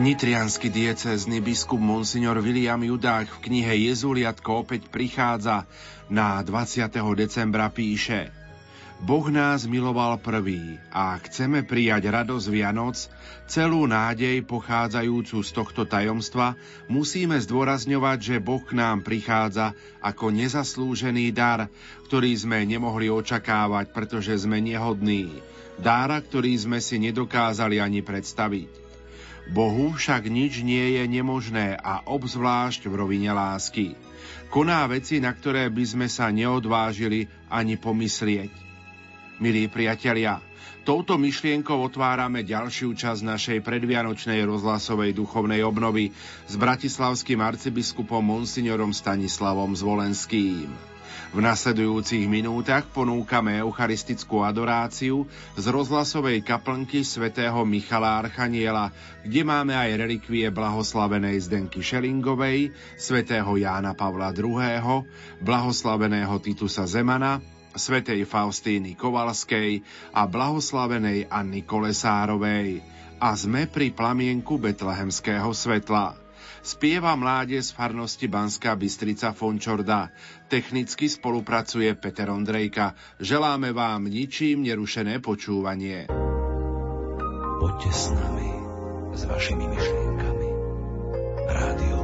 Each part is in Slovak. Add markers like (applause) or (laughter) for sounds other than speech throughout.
Nitrianský diecézny biskup Monsignor William Judák v knihe Jezuliatko opäť prichádza na 20. decembra píše Boh nás miloval prvý a chceme prijať radosť Vianoc, celú nádej pochádzajúcu z tohto tajomstva, musíme zdôrazňovať, že Boh k nám prichádza ako nezaslúžený dar, ktorý sme nemohli očakávať, pretože sme nehodní. Dára, ktorý sme si nedokázali ani predstaviť. Bohu však nič nie je nemožné a obzvlášť v rovine lásky. Koná veci, na ktoré by sme sa neodvážili ani pomyslieť. Milí priatelia, touto myšlienkou otvárame ďalšiu časť našej predvianočnej rozhlasovej duchovnej obnovy s bratislavským arcibiskupom Monsignorom Stanislavom Zvolenským. V nasledujúcich minútach ponúkame eucharistickú adoráciu z rozhlasovej kaplnky svätého Michala Archaniela, kde máme aj relikvie blahoslavenej Zdenky Šelingovej, svätého Jána Pavla II., blahoslaveného Titusa Zemana, svätej Faustíny Kovalskej a blahoslavenej Anny Kolesárovej. A sme pri plamienku betlehemského svetla. Spieva mládež z farnosti Banská Bystrica Fončorda. Technicky spolupracuje Peter Ondrejka. Želáme vám ničím nerušené počúvanie. Poďte s nami, s vašimi myšlienkami. Rádio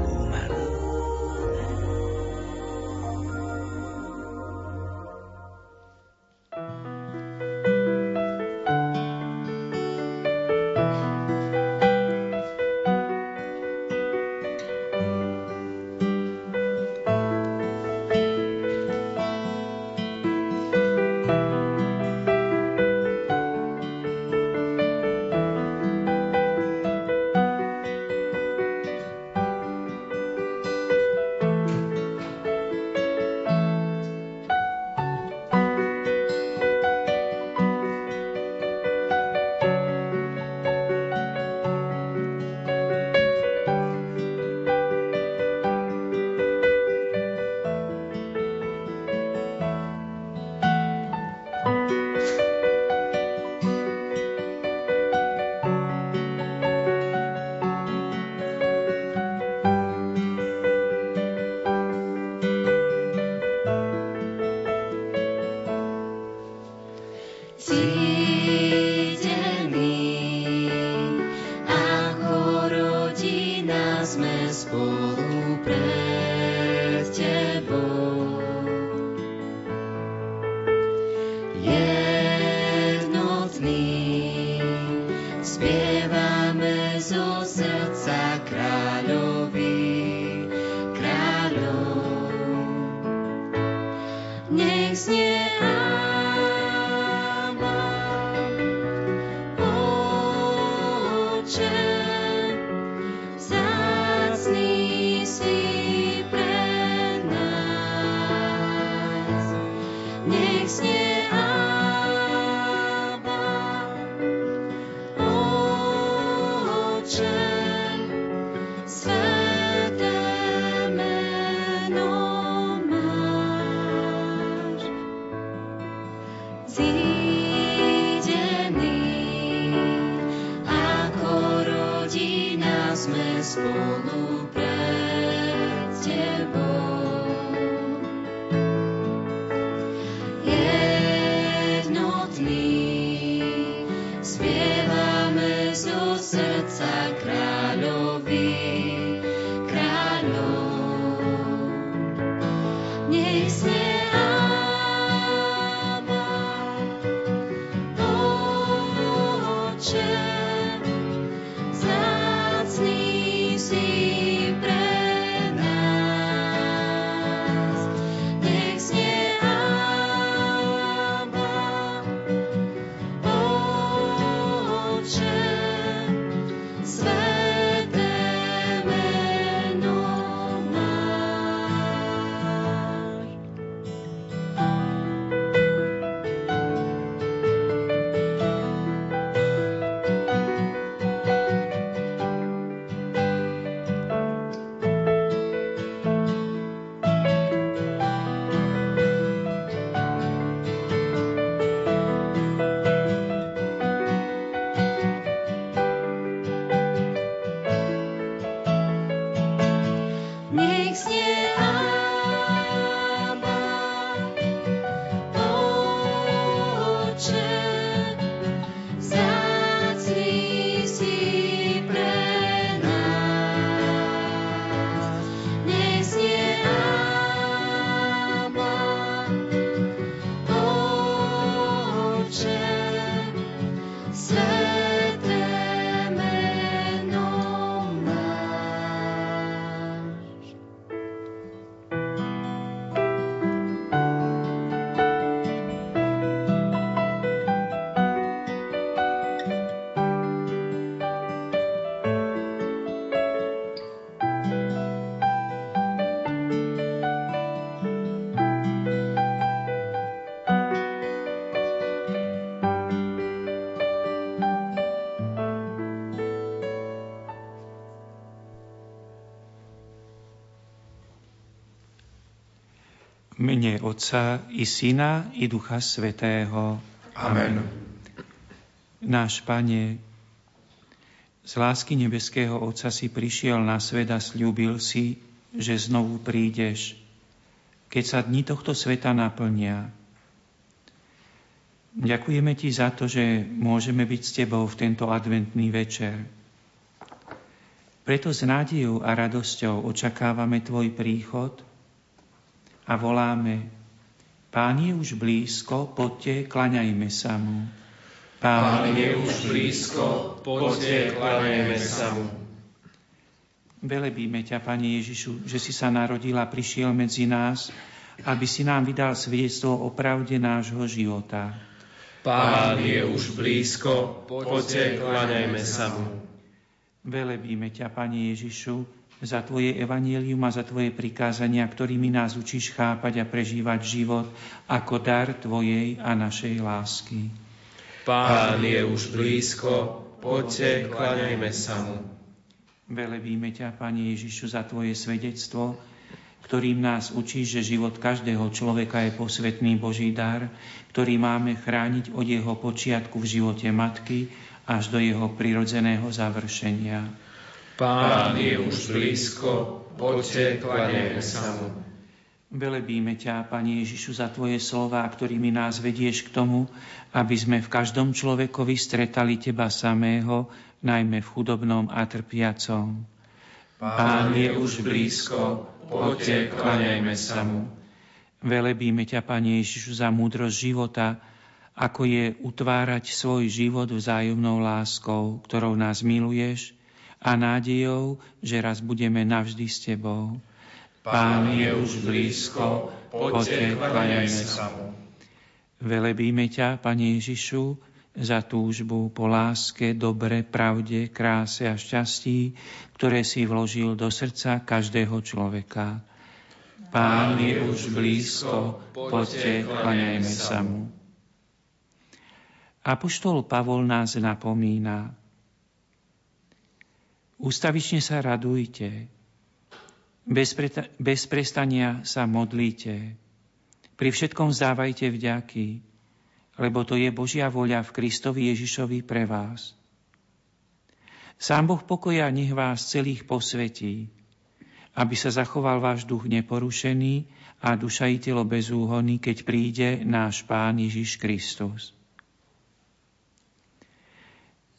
mene Otca i Syna i Ducha Svetého. Amen. Náš Pane, z lásky nebeského Otca si prišiel na svet a slúbil si, že znovu prídeš, keď sa dni tohto sveta naplnia. Ďakujeme Ti za to, že môžeme byť s Tebou v tento adventný večer. Preto s nádejou a radosťou očakávame Tvoj príchod – a voláme Pán je už blízko, poďte, klaňajme sa mu. Pán je už blízko, poďte, klaňajme sa mu. Velebíme ťa, Pane Ježišu, že si sa narodil a prišiel medzi nás, aby si nám vydal svedectvo o pravde nášho života. Pán je už blízko, poďte, klaňajme sa mu. Velebíme ťa, Pane Ježišu, za Tvoje evanielium a za Tvoje prikázania, ktorými nás učíš chápať a prežívať život ako dar Tvojej a našej lásky. Pán je už blízko, poďte, klaňajme sa mu. Velebíme ťa, Pane Ježišu, za Tvoje svedectvo, ktorým nás učí, že život každého človeka je posvetný Boží dar, ktorý máme chrániť od jeho počiatku v živote matky až do jeho prirodzeného završenia. Pán je už blízko, poďte, klanejme sa mu. Velebíme ťa, Pane Ježišu, za Tvoje slova, ktorými nás vedieš k tomu, aby sme v každom človekovi stretali Teba samého, najmä v chudobnom a trpiacom. Pán je už blízko, poďte, klanejme sa mu. Velebíme ťa, Pane Ježišu, za múdrosť života, ako je utvárať svoj život vzájomnou láskou, ktorou nás miluješ a nádejou, že raz budeme navždy s Tebou. Pán je už blízko, poďte, klaňajme sa mu. Velebíme ťa, Pane Ježišu, za túžbu po láske, dobre, pravde, kráse a šťastí, ktoré si vložil do srdca každého človeka. Pán je už blízko, poďte, klaňajme sa mu. Apoštol Pavol nás napomína, Ústavične sa radujte, bez, pre, bez prestania sa modlíte, pri všetkom zdávajte vďaky, lebo to je Božia voľa v Kristovi Ježišovi pre vás. Sám Boh pokoja nech vás celých posvetí, aby sa zachoval váš duch neporušený a duša i telo bezúhony, keď príde náš Pán Ježiš Kristus.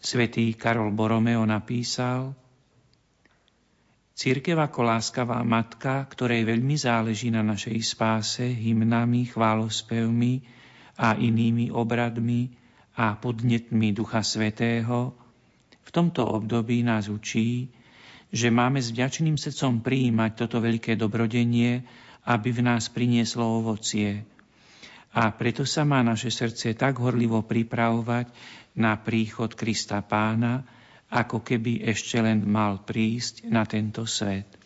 Svetý Karol Boromeo napísal – Církev ako láskavá matka, ktorej veľmi záleží na našej spáse hymnami, chválospevmi a inými obradmi a podnetmi Ducha Svetého, v tomto období nás učí, že máme s vďačným srdcom prijímať toto veľké dobrodenie, aby v nás prinieslo ovocie. A preto sa má naše srdce tak horlivo pripravovať na príchod Krista Pána, ako keby ešte len mal prísť na tento svet.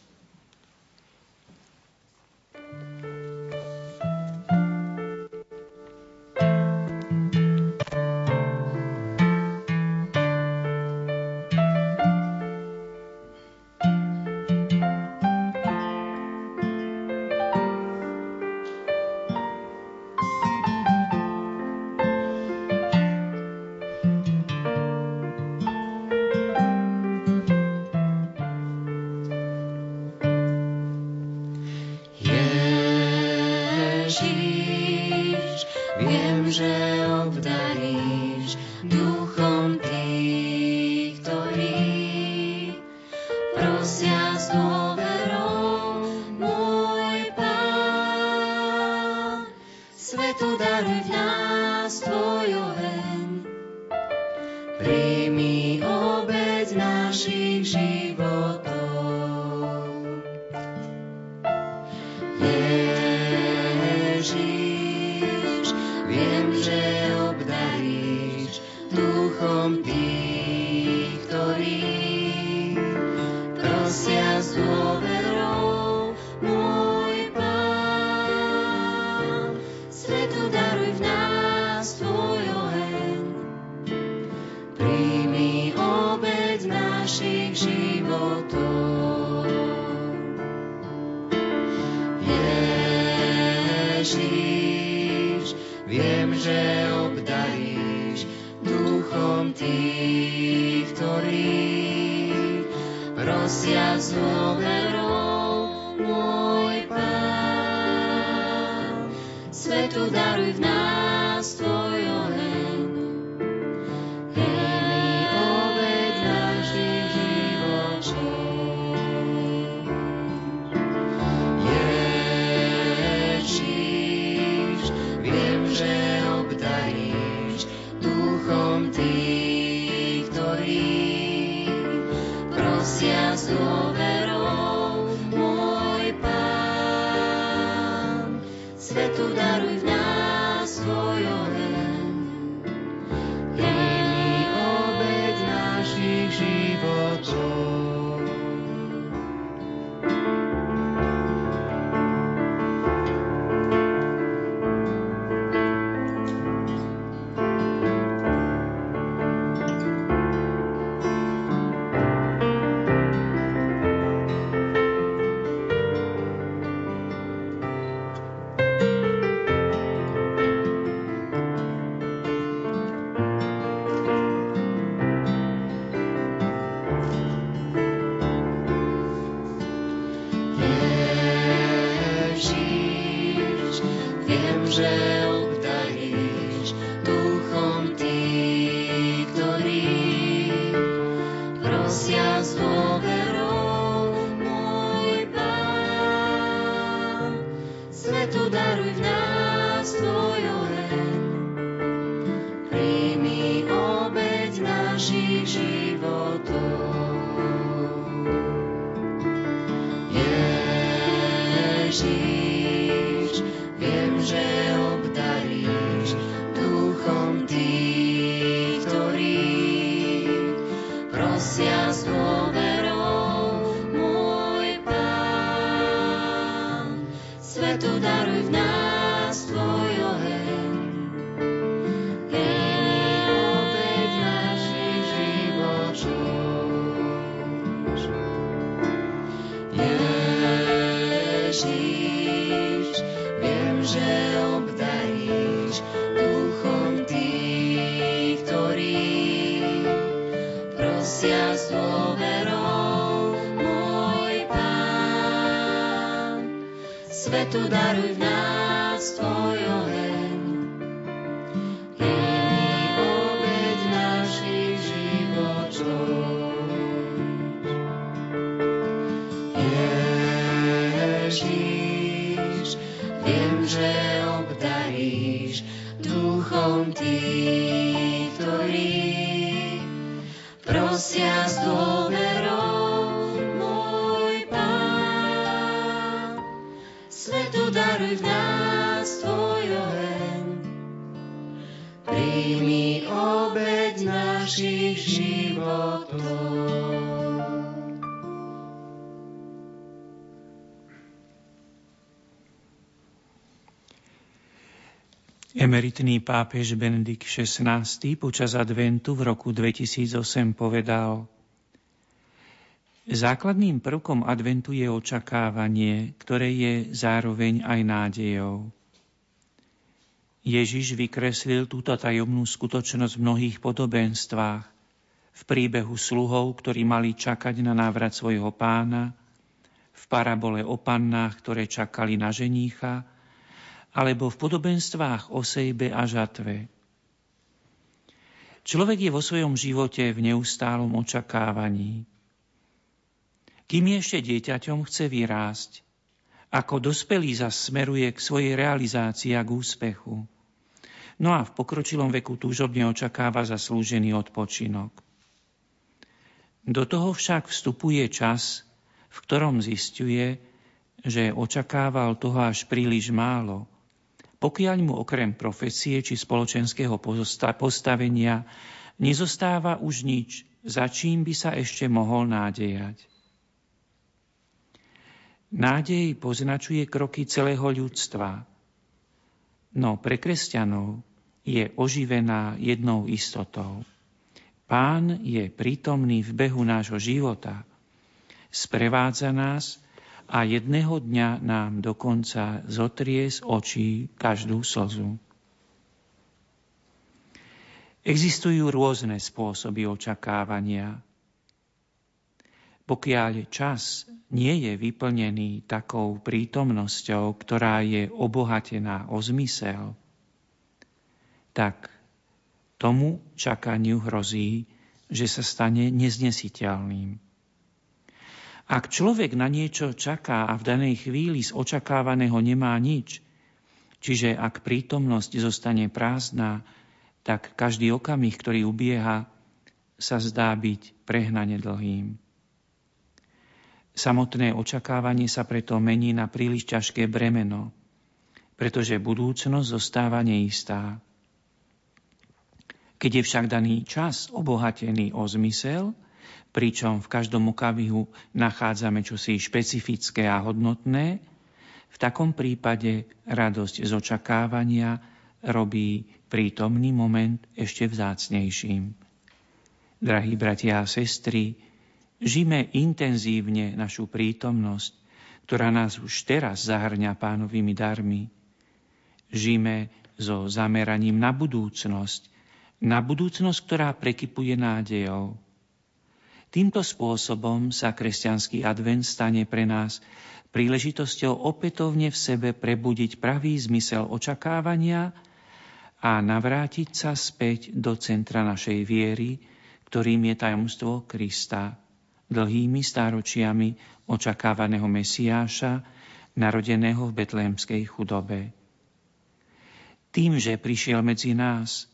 Emeritný pápež Benedikt XVI počas adventu v roku 2008 povedal Základným prvkom adventu je očakávanie, ktoré je zároveň aj nádejou. Ježiš vykreslil túto tajomnú skutočnosť v mnohých podobenstvách, v príbehu sluhov, ktorí mali čakať na návrat svojho pána, v parabole o pannách, ktoré čakali na ženícha, alebo v podobenstvách o sejbe a žatve. Človek je vo svojom živote v neustálom očakávaní. Kým ešte dieťaťom, chce vyrásť. Ako dospelý zas smeruje k svojej realizácii a k úspechu. No a v pokročilom veku túžobne očakáva zaslúžený odpočinok. Do toho však vstupuje čas, v ktorom zistuje, že očakával toho až príliš málo – pokiaľ mu okrem profesie či spoločenského postavenia nezostáva už nič, za čím by sa ešte mohol nádejať. Nádej poznačuje kroky celého ľudstva, no pre kresťanov je oživená jednou istotou. Pán je prítomný v behu nášho života, sprevádza nás a jedného dňa nám dokonca zotrie z očí každú slzu. Existujú rôzne spôsoby očakávania. Pokiaľ čas nie je vyplnený takou prítomnosťou, ktorá je obohatená o zmysel, tak tomu čakaniu hrozí, že sa stane neznesiteľným. Ak človek na niečo čaká a v danej chvíli z očakávaného nemá nič, čiže ak prítomnosť zostane prázdna, tak každý okamih, ktorý ubieha, sa zdá byť prehnane dlhým. Samotné očakávanie sa preto mení na príliš ťažké bremeno, pretože budúcnosť zostáva neistá. Keď je však daný čas obohatený o zmysel – pričom v každom okamihu nachádzame čosi špecifické a hodnotné, v takom prípade radosť z očakávania robí prítomný moment ešte vzácnejším. Drahí bratia a sestry, žime intenzívne našu prítomnosť, ktorá nás už teraz zahrňa pánovými darmi. Žime so zameraním na budúcnosť, na budúcnosť, ktorá prekypuje nádejou Týmto spôsobom sa kresťanský advent stane pre nás príležitosťou opätovne v sebe prebudiť pravý zmysel očakávania a navrátiť sa späť do centra našej viery, ktorým je tajomstvo Krista, dlhými stáročiami očakávaného Mesiáša, narodeného v betlémskej chudobe. Tým, že prišiel medzi nás,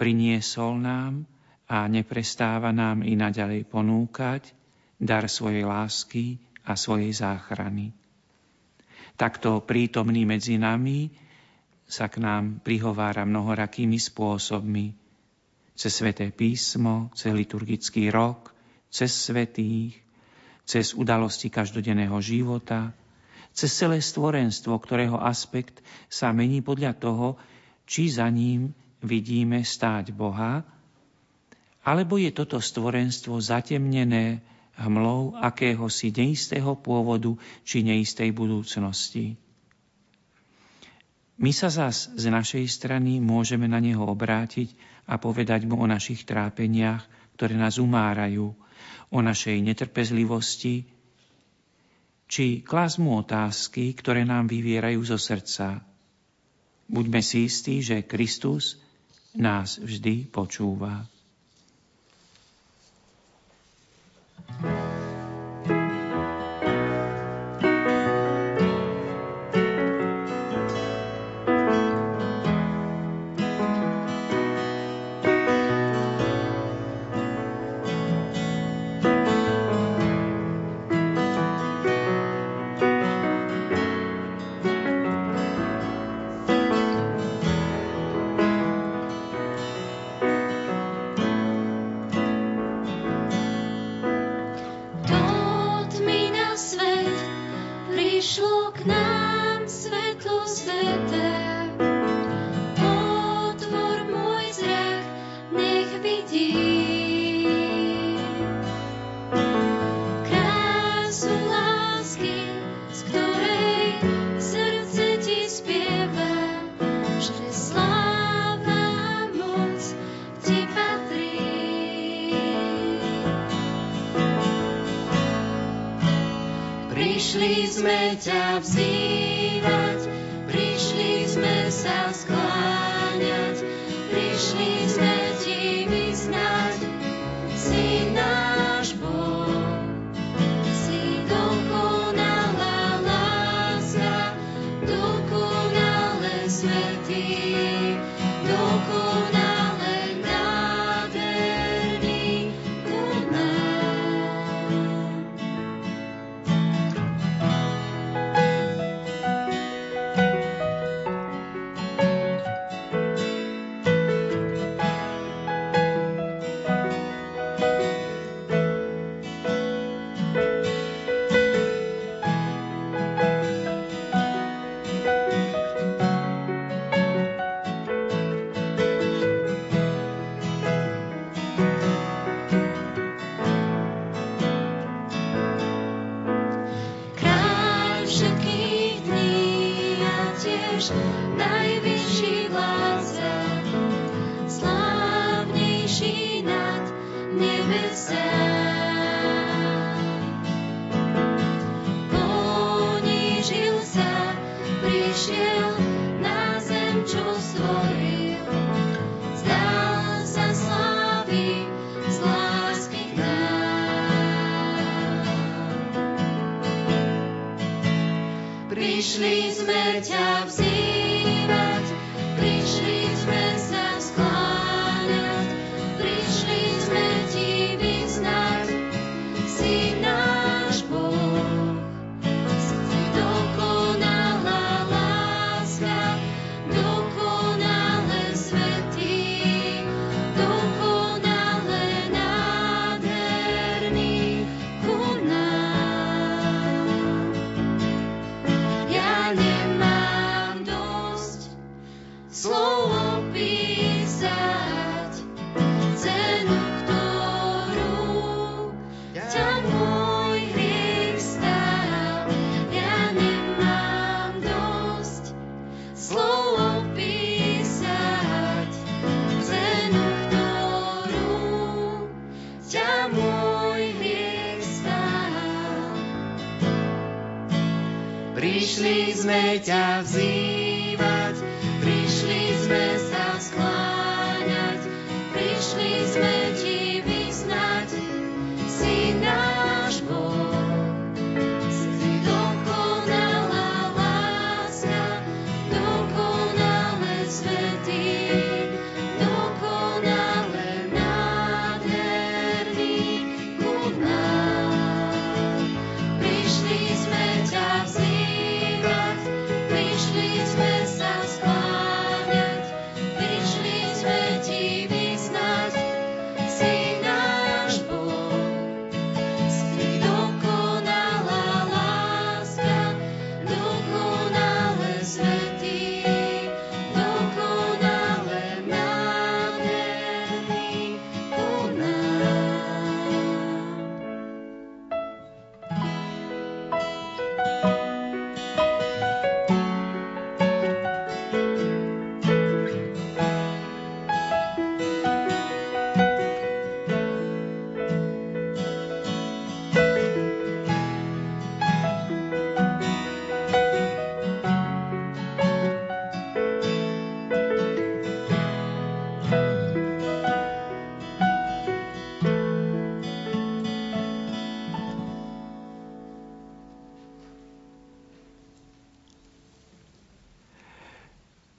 priniesol nám a neprestáva nám i naďalej ponúkať dar svojej lásky a svojej záchrany. Takto prítomný medzi nami sa k nám prihovára mnohorakými spôsobmi. Cez sveté písmo, cez liturgický rok, cez svetých, cez udalosti každodenného života, cez celé stvorenstvo, ktorého aspekt sa mení podľa toho, či za ním vidíme stáť Boha, alebo je toto stvorenstvo zatemnené hmlou akéhosi neistého pôvodu či neistej budúcnosti? My sa zas z našej strany môžeme na neho obrátiť a povedať mu o našich trápeniach, ktoré nás umárajú, o našej netrpezlivosti, či klas mu otázky, ktoré nám vyvierajú zo srdca. Buďme si istí, že Kristus nás vždy počúva. Thank you.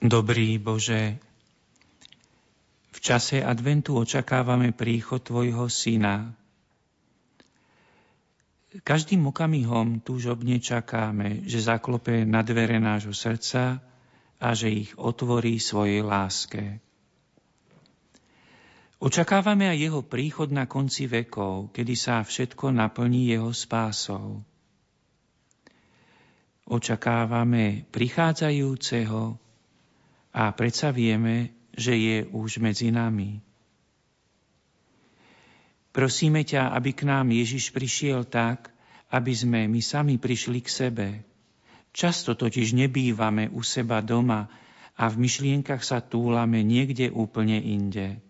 Dobrý Bože, v čase adventu očakávame príchod Tvojho Syna. Každým okamihom túžobne čakáme, že zaklope na dvere nášho srdca a že ich otvorí svojej láske. Očakávame aj jeho príchod na konci vekov, kedy sa všetko naplní jeho spásou. Očakávame prichádzajúceho, a predsa vieme, že je už medzi nami. Prosíme ťa, aby k nám Ježiš prišiel tak, aby sme my sami prišli k sebe. Často totiž nebývame u seba doma a v myšlienkach sa túlame niekde úplne inde.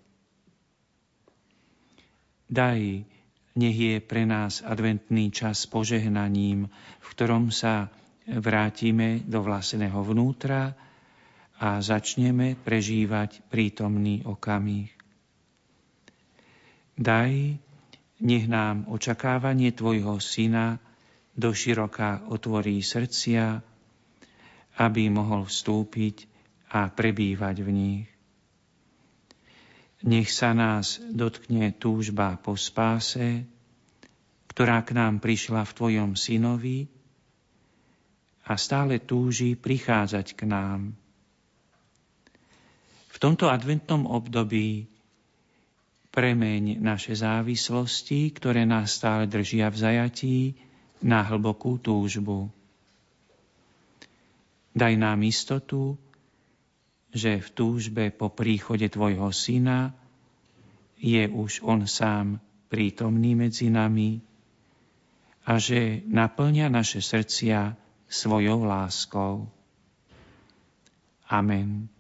Daj, nech je pre nás adventný čas požehnaním, v ktorom sa vrátime do vlastného vnútra, a začneme prežívať prítomný okamih. Daj, nech nám očakávanie Tvojho Syna do široka otvorí srdcia, aby mohol vstúpiť a prebývať v nich. Nech sa nás dotkne túžba po spáse, ktorá k nám prišla v Tvojom Synovi a stále túži prichádzať k nám v tomto adventnom období premeň naše závislosti, ktoré nás stále držia v zajatí, na hlbokú túžbu. Daj nám istotu, že v túžbe po príchode Tvojho Syna je už On sám prítomný medzi nami a že naplňa naše srdcia svojou láskou. Amen.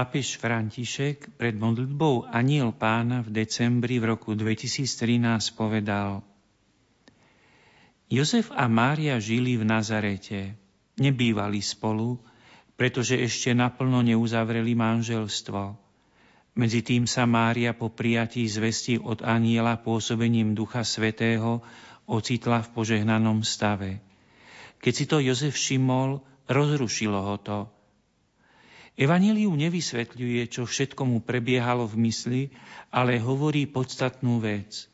Pápež František pred modlitbou Aniel pána v decembri v roku 2013 povedal Jozef a Mária žili v Nazarete. Nebývali spolu, pretože ešte naplno neuzavreli manželstvo. Medzi tým sa Mária po prijatí zvesti od aniela pôsobením Ducha Svetého ocitla v požehnanom stave. Keď si to Jozef všimol, rozrušilo ho to – Evangelium nevysvetľuje, čo všetko mu prebiehalo v mysli, ale hovorí podstatnú vec.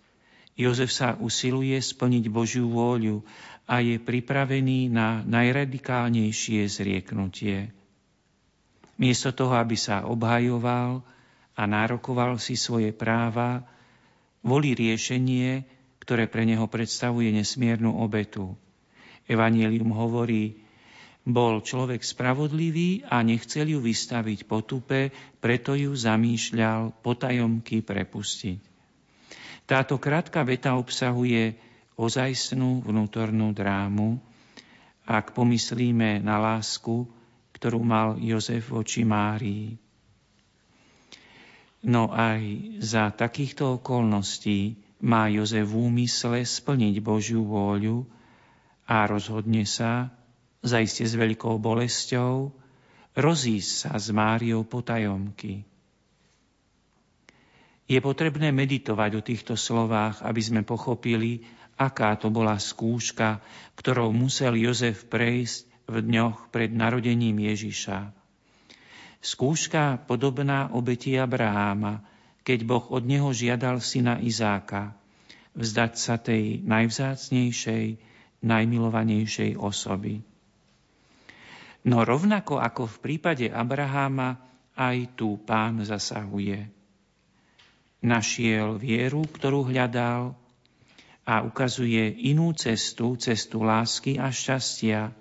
Jozef sa usiluje splniť Božiu vôľu a je pripravený na najradikálnejšie zrieknutie. Miesto toho, aby sa obhajoval a nárokoval si svoje práva, volí riešenie, ktoré pre neho predstavuje nesmiernu obetu. Evangelium hovorí, bol človek spravodlivý a nechcel ju vystaviť potupe, preto ju zamýšľal potajomky prepustiť. Táto krátka veta obsahuje ozajstnú vnútornú drámu, ak pomyslíme na lásku, ktorú mal Jozef voči Márii. No aj za takýchto okolností má Jozef v úmysle splniť Božiu vôľu a rozhodne sa, zaiste s veľkou bolesťou, rozísť sa s Máriou potajomky. Je potrebné meditovať o týchto slovách, aby sme pochopili, aká to bola skúška, ktorou musel Jozef prejsť v dňoch pred narodením Ježiša. Skúška podobná obeti Abraháma, keď Boh od neho žiadal syna Izáka, vzdať sa tej najvzácnejšej, najmilovanejšej osoby. No rovnako ako v prípade Abraháma, aj tu pán zasahuje. Našiel vieru, ktorú hľadal a ukazuje inú cestu, cestu lásky a šťastia.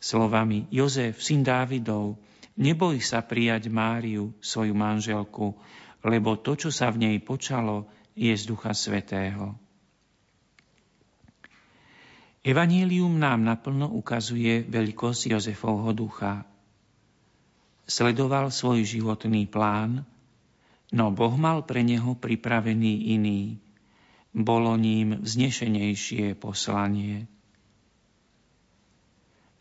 Slovami Jozef, syn Dávidov, neboj sa prijať Máriu, svoju manželku, lebo to, čo sa v nej počalo, je z Ducha Svetého. Evangelium nám naplno ukazuje veľkosť Jozefovho ducha. Sledoval svoj životný plán, no Boh mal pre neho pripravený iný. Bolo ním vznešenejšie poslanie.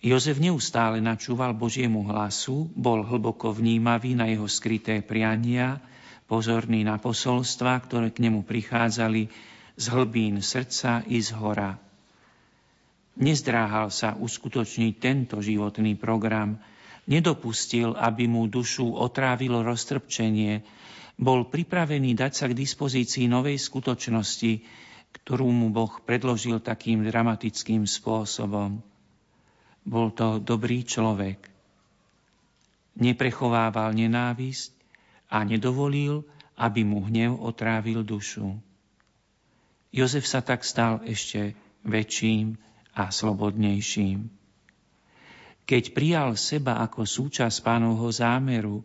Jozef neustále načúval Božiemu hlasu, bol hlboko vnímavý na jeho skryté priania, pozorný na posolstva, ktoré k nemu prichádzali z hlbín srdca i z hora – Nezdráhal sa uskutočniť tento životný program, Nedopustil, aby mu dušu otrávilo roztrpčenie, bol pripravený dať sa k dispozícii novej skutočnosti, ktorú mu Boh predložil takým dramatickým spôsobom. Bol to dobrý človek. Neprechovával nenávisť a nedovolil, aby mu hnev otrávil dušu. Jozef sa tak stal ešte väčším a slobodnejším. Keď prijal seba ako súčasť pánovho zámeru,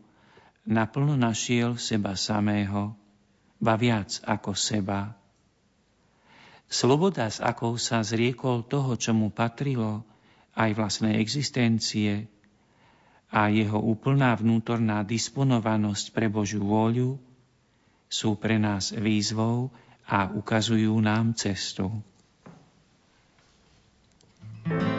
naplno našiel seba samého, ba viac ako seba. Sloboda, s akou sa zriekol toho, čo mu patrilo, aj vlastnej existencie, a jeho úplná vnútorná disponovanosť pre Božiu vôľu sú pre nás výzvou a ukazujú nám cestu. Thank you.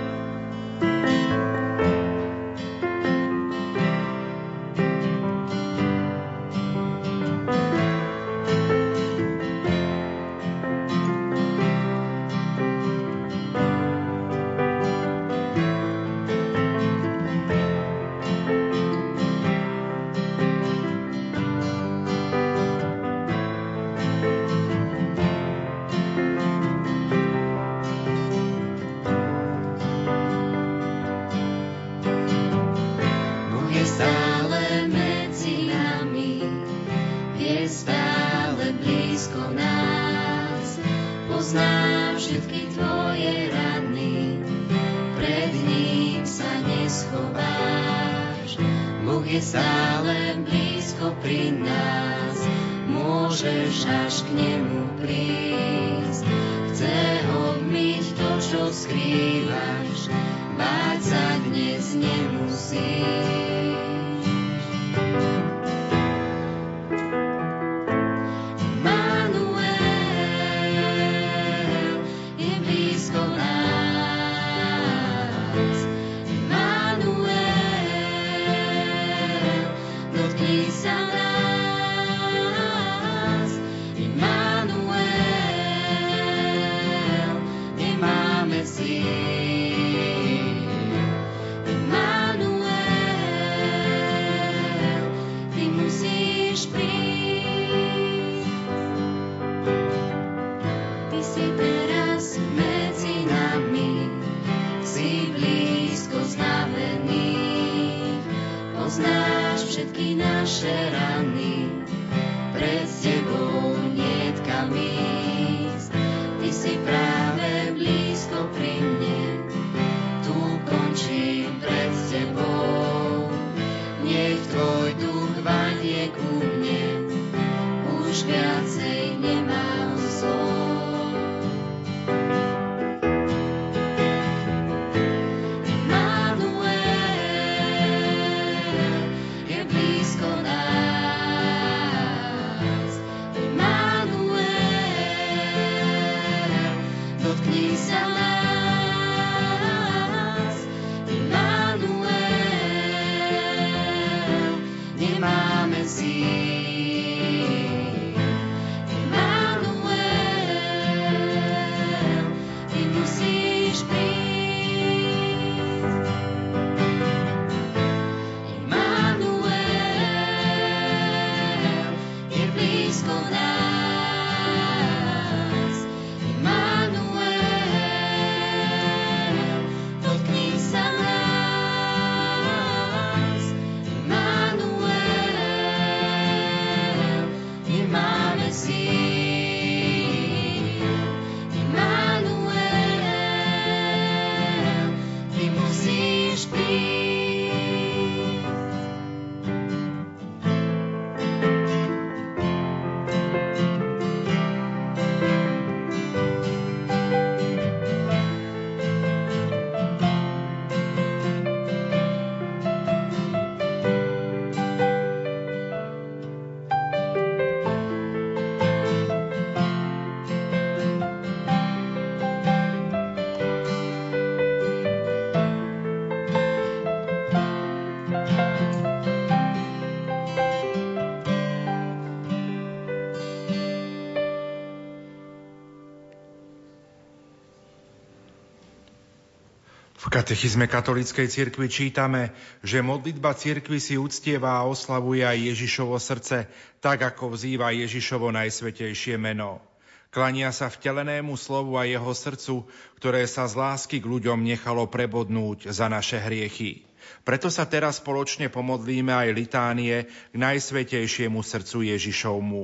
Katechizme katolíckej cirkvi čítame, že modlitba cirkvi si uctieva a oslavuje aj Ježišovo srdce, tak ako vzýva Ježišovo najsvetejšie meno. Klania sa vtelenému slovu a jeho srdcu, ktoré sa z lásky k ľuďom nechalo prebodnúť za naše hriechy. Preto sa teraz spoločne pomodlíme aj litánie k najsvetejšiemu srdcu Ježišovmu.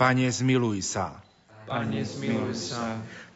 Pane, zmiluj sa. Pane, zmiluj sa.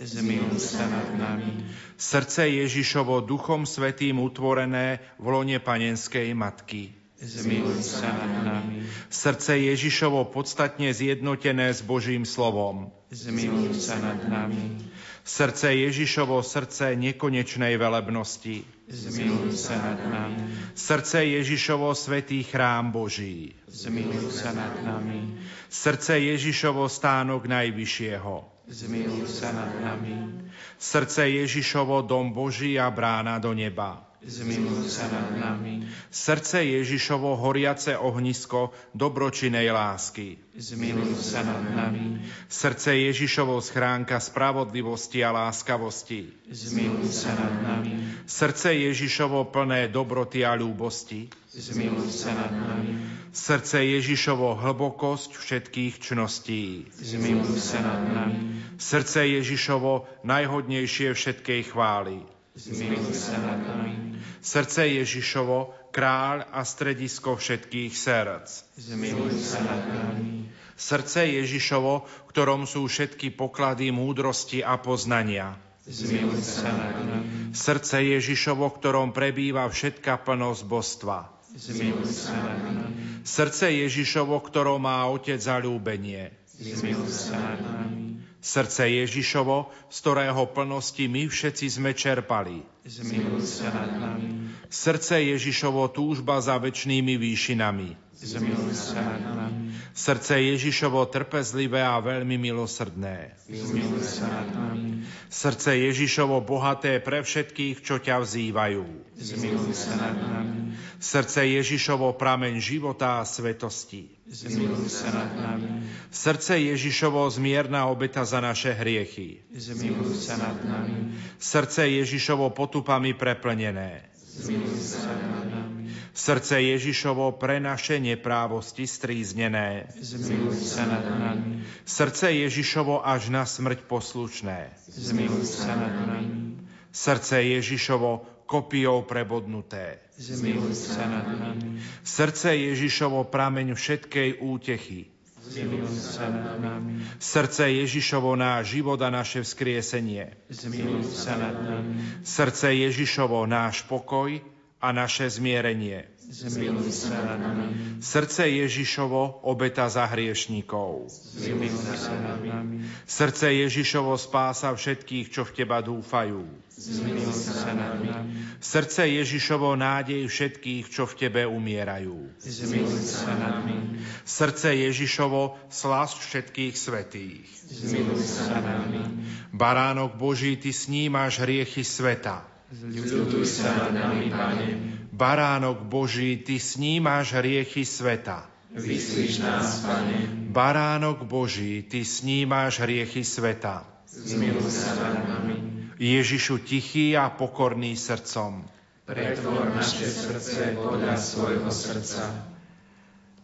zmiluj sa nad nami. Srdce Ježišovo Duchom Svetým utvorené v lone Panenskej Matky. Zmiluj sa nad nami. Srdce Ježišovo podstatne zjednotené s Božím slovom. Zmiluj sa nad nami. Srdce Ježišovo srdce nekonečnej velebnosti. Zmiluj sa nad nami. Srdce Ježišovo svetý chrám Boží. Zmiluj sa nad nami. Srdce Ježišovo stánok Najvyššieho zmiluj sa nad nami. Srdce Ježišovo, dom Boží a brána do neba. Zmiluj sa nad nami. Srdce Ježišovo, horiace ohnisko dobročinej lásky. Zmiluj sa nad nami. Srdce Ježišovo, schránka spravodlivosti a láskavosti. Zmiluj sa nad nami. Srdce Ježišovo, plné dobroty a ľúbosti. Zmiluj sa nad nami. Srdce Ježišovo, hlbokosť všetkých čností. Zmiluj sa nad nami. Srdce Ježišovo, najhodnejšie všetkej chvály. Zmiluj sa nad nami. Srdce Ježišovo, kráľ a stredisko všetkých srdc. Zmiluj sa nad nami. Srdce Ježišovo, v ktorom sú všetky poklady múdrosti a poznania. Zmiluj sa nad nami. Srdce Ježišovo, v ktorom prebýva všetká plnosť božstva. Zmiluj sa nad nami. Srdce Ježišovo, ktorom má Otec zalúbenie. Zmiluj sa nad nami. Srdce Ježišovo, z ktorého plnosti my všetci sme čerpali. Zmiluj sa nad nami. Srdce Ježišovo, túžba za väčšnými výšinami. Zmiluj sa nad nami. Srdce Ježišovo, trpezlivé a veľmi milosrdné. Zmiluj sa nad nami. Srdce Ježišovo, bohaté pre všetkých, čo ťa vzývajú. Zmiluj sa nad nami. Srdce Ježišovo, prameň života a svetosti. Zmiluj sa nad nami. Srdce Ježišovo, zmierna obeta za naše hriechy. Zmiluj sa nad nami. Srdce Ježišovo, potupami preplnené. Zmiluj sa nad nami. Srdce Ježišovo, pre naše neprávosti stríznené. Zmiluj sa nad nami. Srdce Ježišovo, až na smrť poslušné. Zmiluj sa nad nami. Srdce Ježišovo, kopiou prebodnuté. Zmiluj sa nad nami. Srdce Ježišovo prameň všetkej útechy. Zmiluj sa nad nami. Srdce Ježišovo náš život a naše vzkriesenie. Zmiluj sa nad nami. Srdce Ježišovo náš pokoj a naše zmierenie. Zmiluj sa nad nami. Srdce Ježišovo obeta za hriešníkov. Zmiluj sa nad nami. Srdce Ježišovo spása všetkých, čo v Teba dúfajú. Zmiluj sa nad nami. Srdce Ježišovo nádej všetkých, čo v Tebe umierajú. Zmiluj sa nad nami. Srdce Ježišovo slasť všetkých svetých. Zmiluj sa nad nami. Baránok Boží, Ty snímaš hriechy sveta. Zľutuj sa nad nami, Pane. Baránok Boží, Ty snímaš hriechy sveta. Vyslíš nás, Pane. Baránok Boží, Ty snímaš hriechy sveta. Zmiluj sa nad nami. Ježišu tichý a pokorný srdcom. Pretvor naše srdce podľa svojho srdca.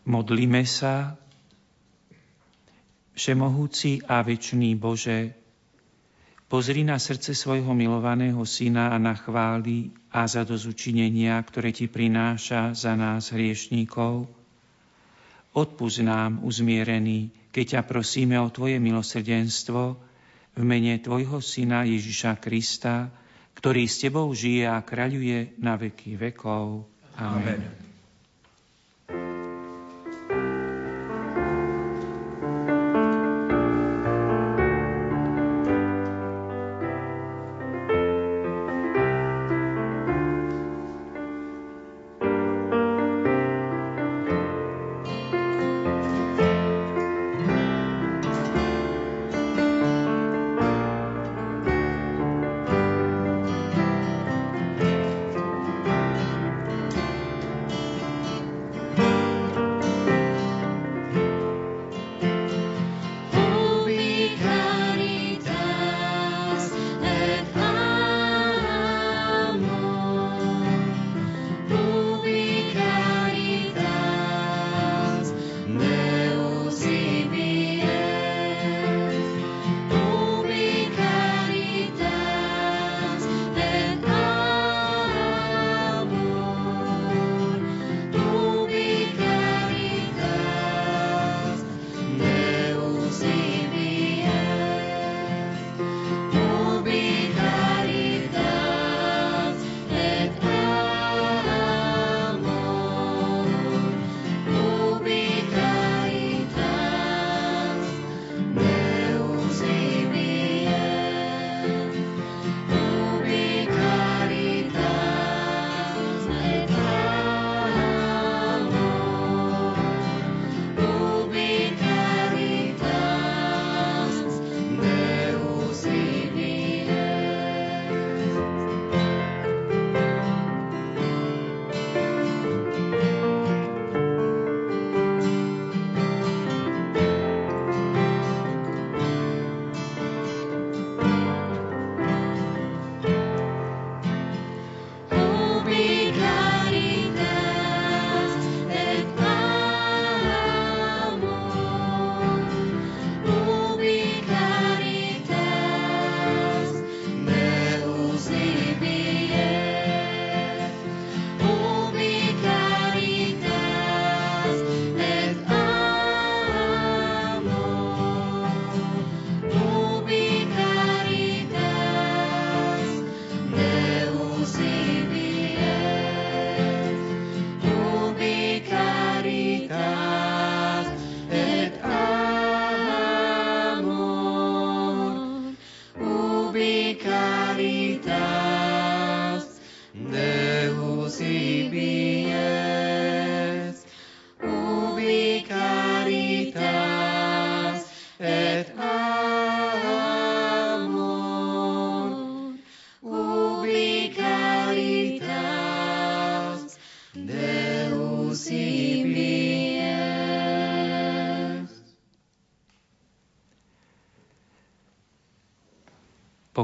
Modlíme sa, Všemohúci a večný Bože, pozri na srdce svojho milovaného syna a na chvály a za dozučinenia, ktoré ti prináša za nás hriešníkov. Odpúsť nám, uzmierený, keď ťa prosíme o Tvoje milosrdenstvo v mene Tvojho Syna Ježiša Krista, ktorý s Tebou žije a kráľuje na veky vekov. Amen. Amen.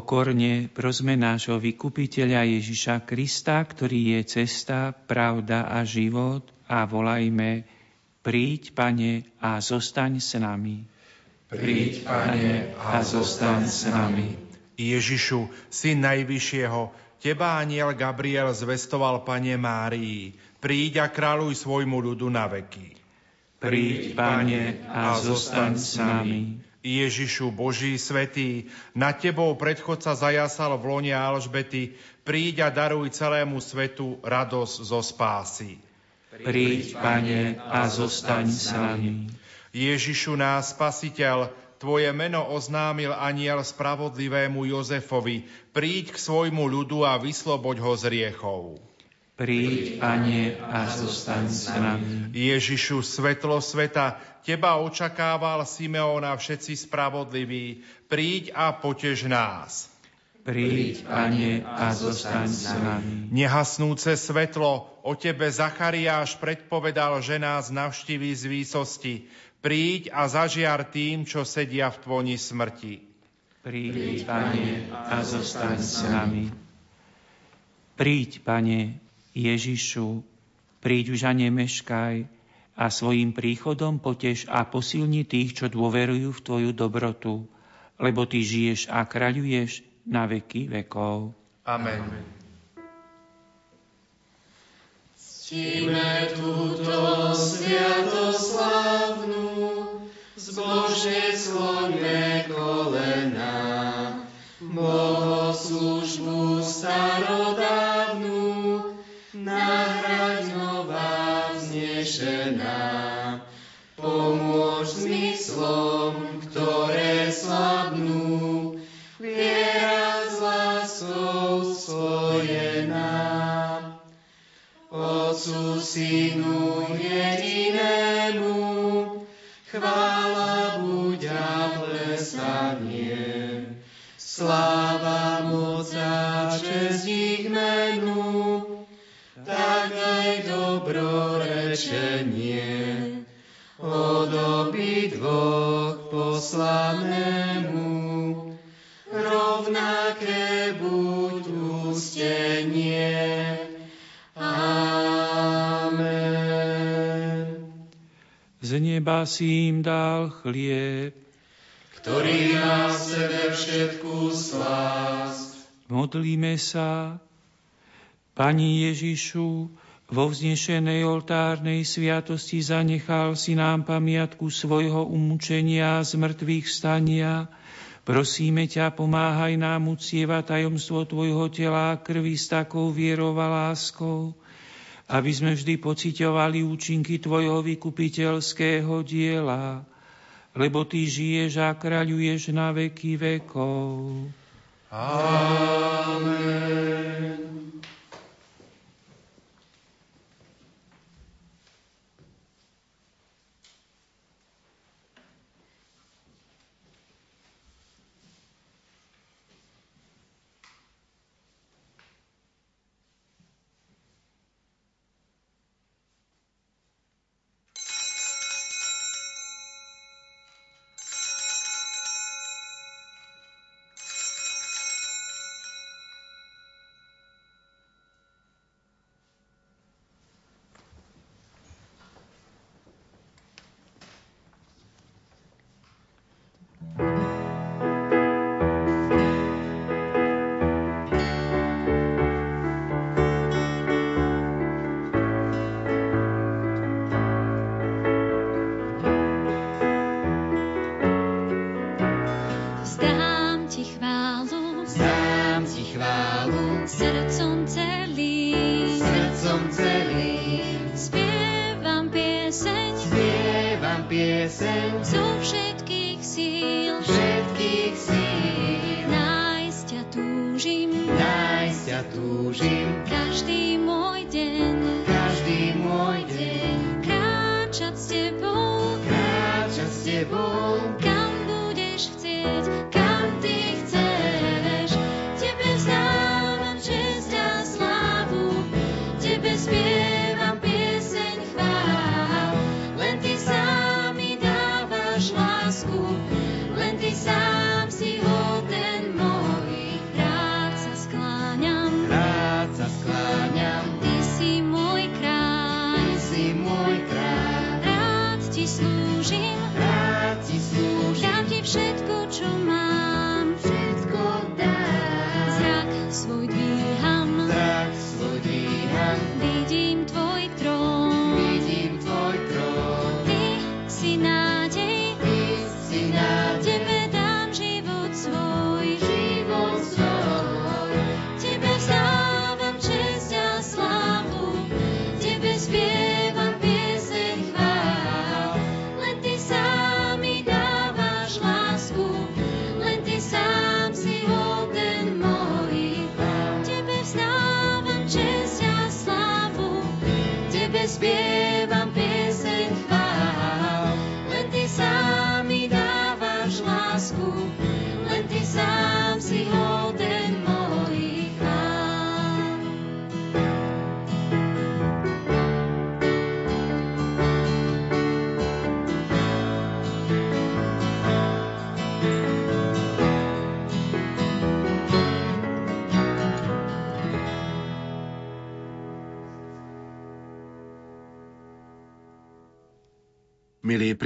Pokorne prosme nášho vykupiteľa Ježiša Krista, ktorý je cesta, pravda a život a volajme Príď, Pane, a zostaň s nami. Príď, Pane, a zostaň s nami. Ježišu, Syn Najvyššieho, Teba aniel Gabriel zvestoval Pane Márii. Príď a kráľuj svojmu ľudu na veky. Príď, Pane, a zostaň s nami. Ježišu Boží svetý, na Tebou predchodca zajasal v lone Alžbety, príď a daruj celému svetu radosť zo spásy. Príď, Pane, a zostaň s nami. Ježišu nás Spasiteľ, Tvoje meno oznámil aniel spravodlivému Jozefovi, príď k svojmu ľudu a vysloboď ho z riechov. Príď, Pane, a zostaň s nami. Ježišu, svetlo sveta, Teba očakával Simeon a všetci spravodliví. Príď a potež nás. Príď, Pane, a zostaň s nami. Nehasnúce svetlo, o Tebe Zachariáš predpovedal, že nás navštíví z výsosti. Príď a zažiar tým, čo sedia v tvoni smrti. Príď, Pane, a zostaň s nami. Príď, Pane, Ježišu, príď už a nemeškaj a svojim príchodom potež a posilni tých, čo dôverujú v Tvoju dobrotu, lebo Ty žiješ a kráľuješ na veky vekov. Amen. Ctíme túto sviatoslavnú, zbožne skloňme kolena, bohoslužbu starodávnu, nahraď nová vznešená. Pomôž zmyslom, ktoré slabnú, viera s láskou spojená. Otcu, Synu jedinému, chvála buď a plesanie, sláva, dobrorečenie od obidvoch poslanému. Rovnaké buď ústenie. Amen. Z neba si im dal chlieb, ktorý má v sebe všetkú slásť. Modlíme sa. Pani Ježišu, vo vznešenej oltárnej sviatosti zanechal si nám pamiatku svojho umúčenia a zmrtvých stania. Prosíme ťa, pomáhaj nám ucievať tajomstvo Tvojho tela a krvi s takou vierou a láskou, aby sme vždy pociťovali účinky Tvojho vykupiteľského diela, lebo Ty žiješ a kráľuješ na veky vekov. Amen.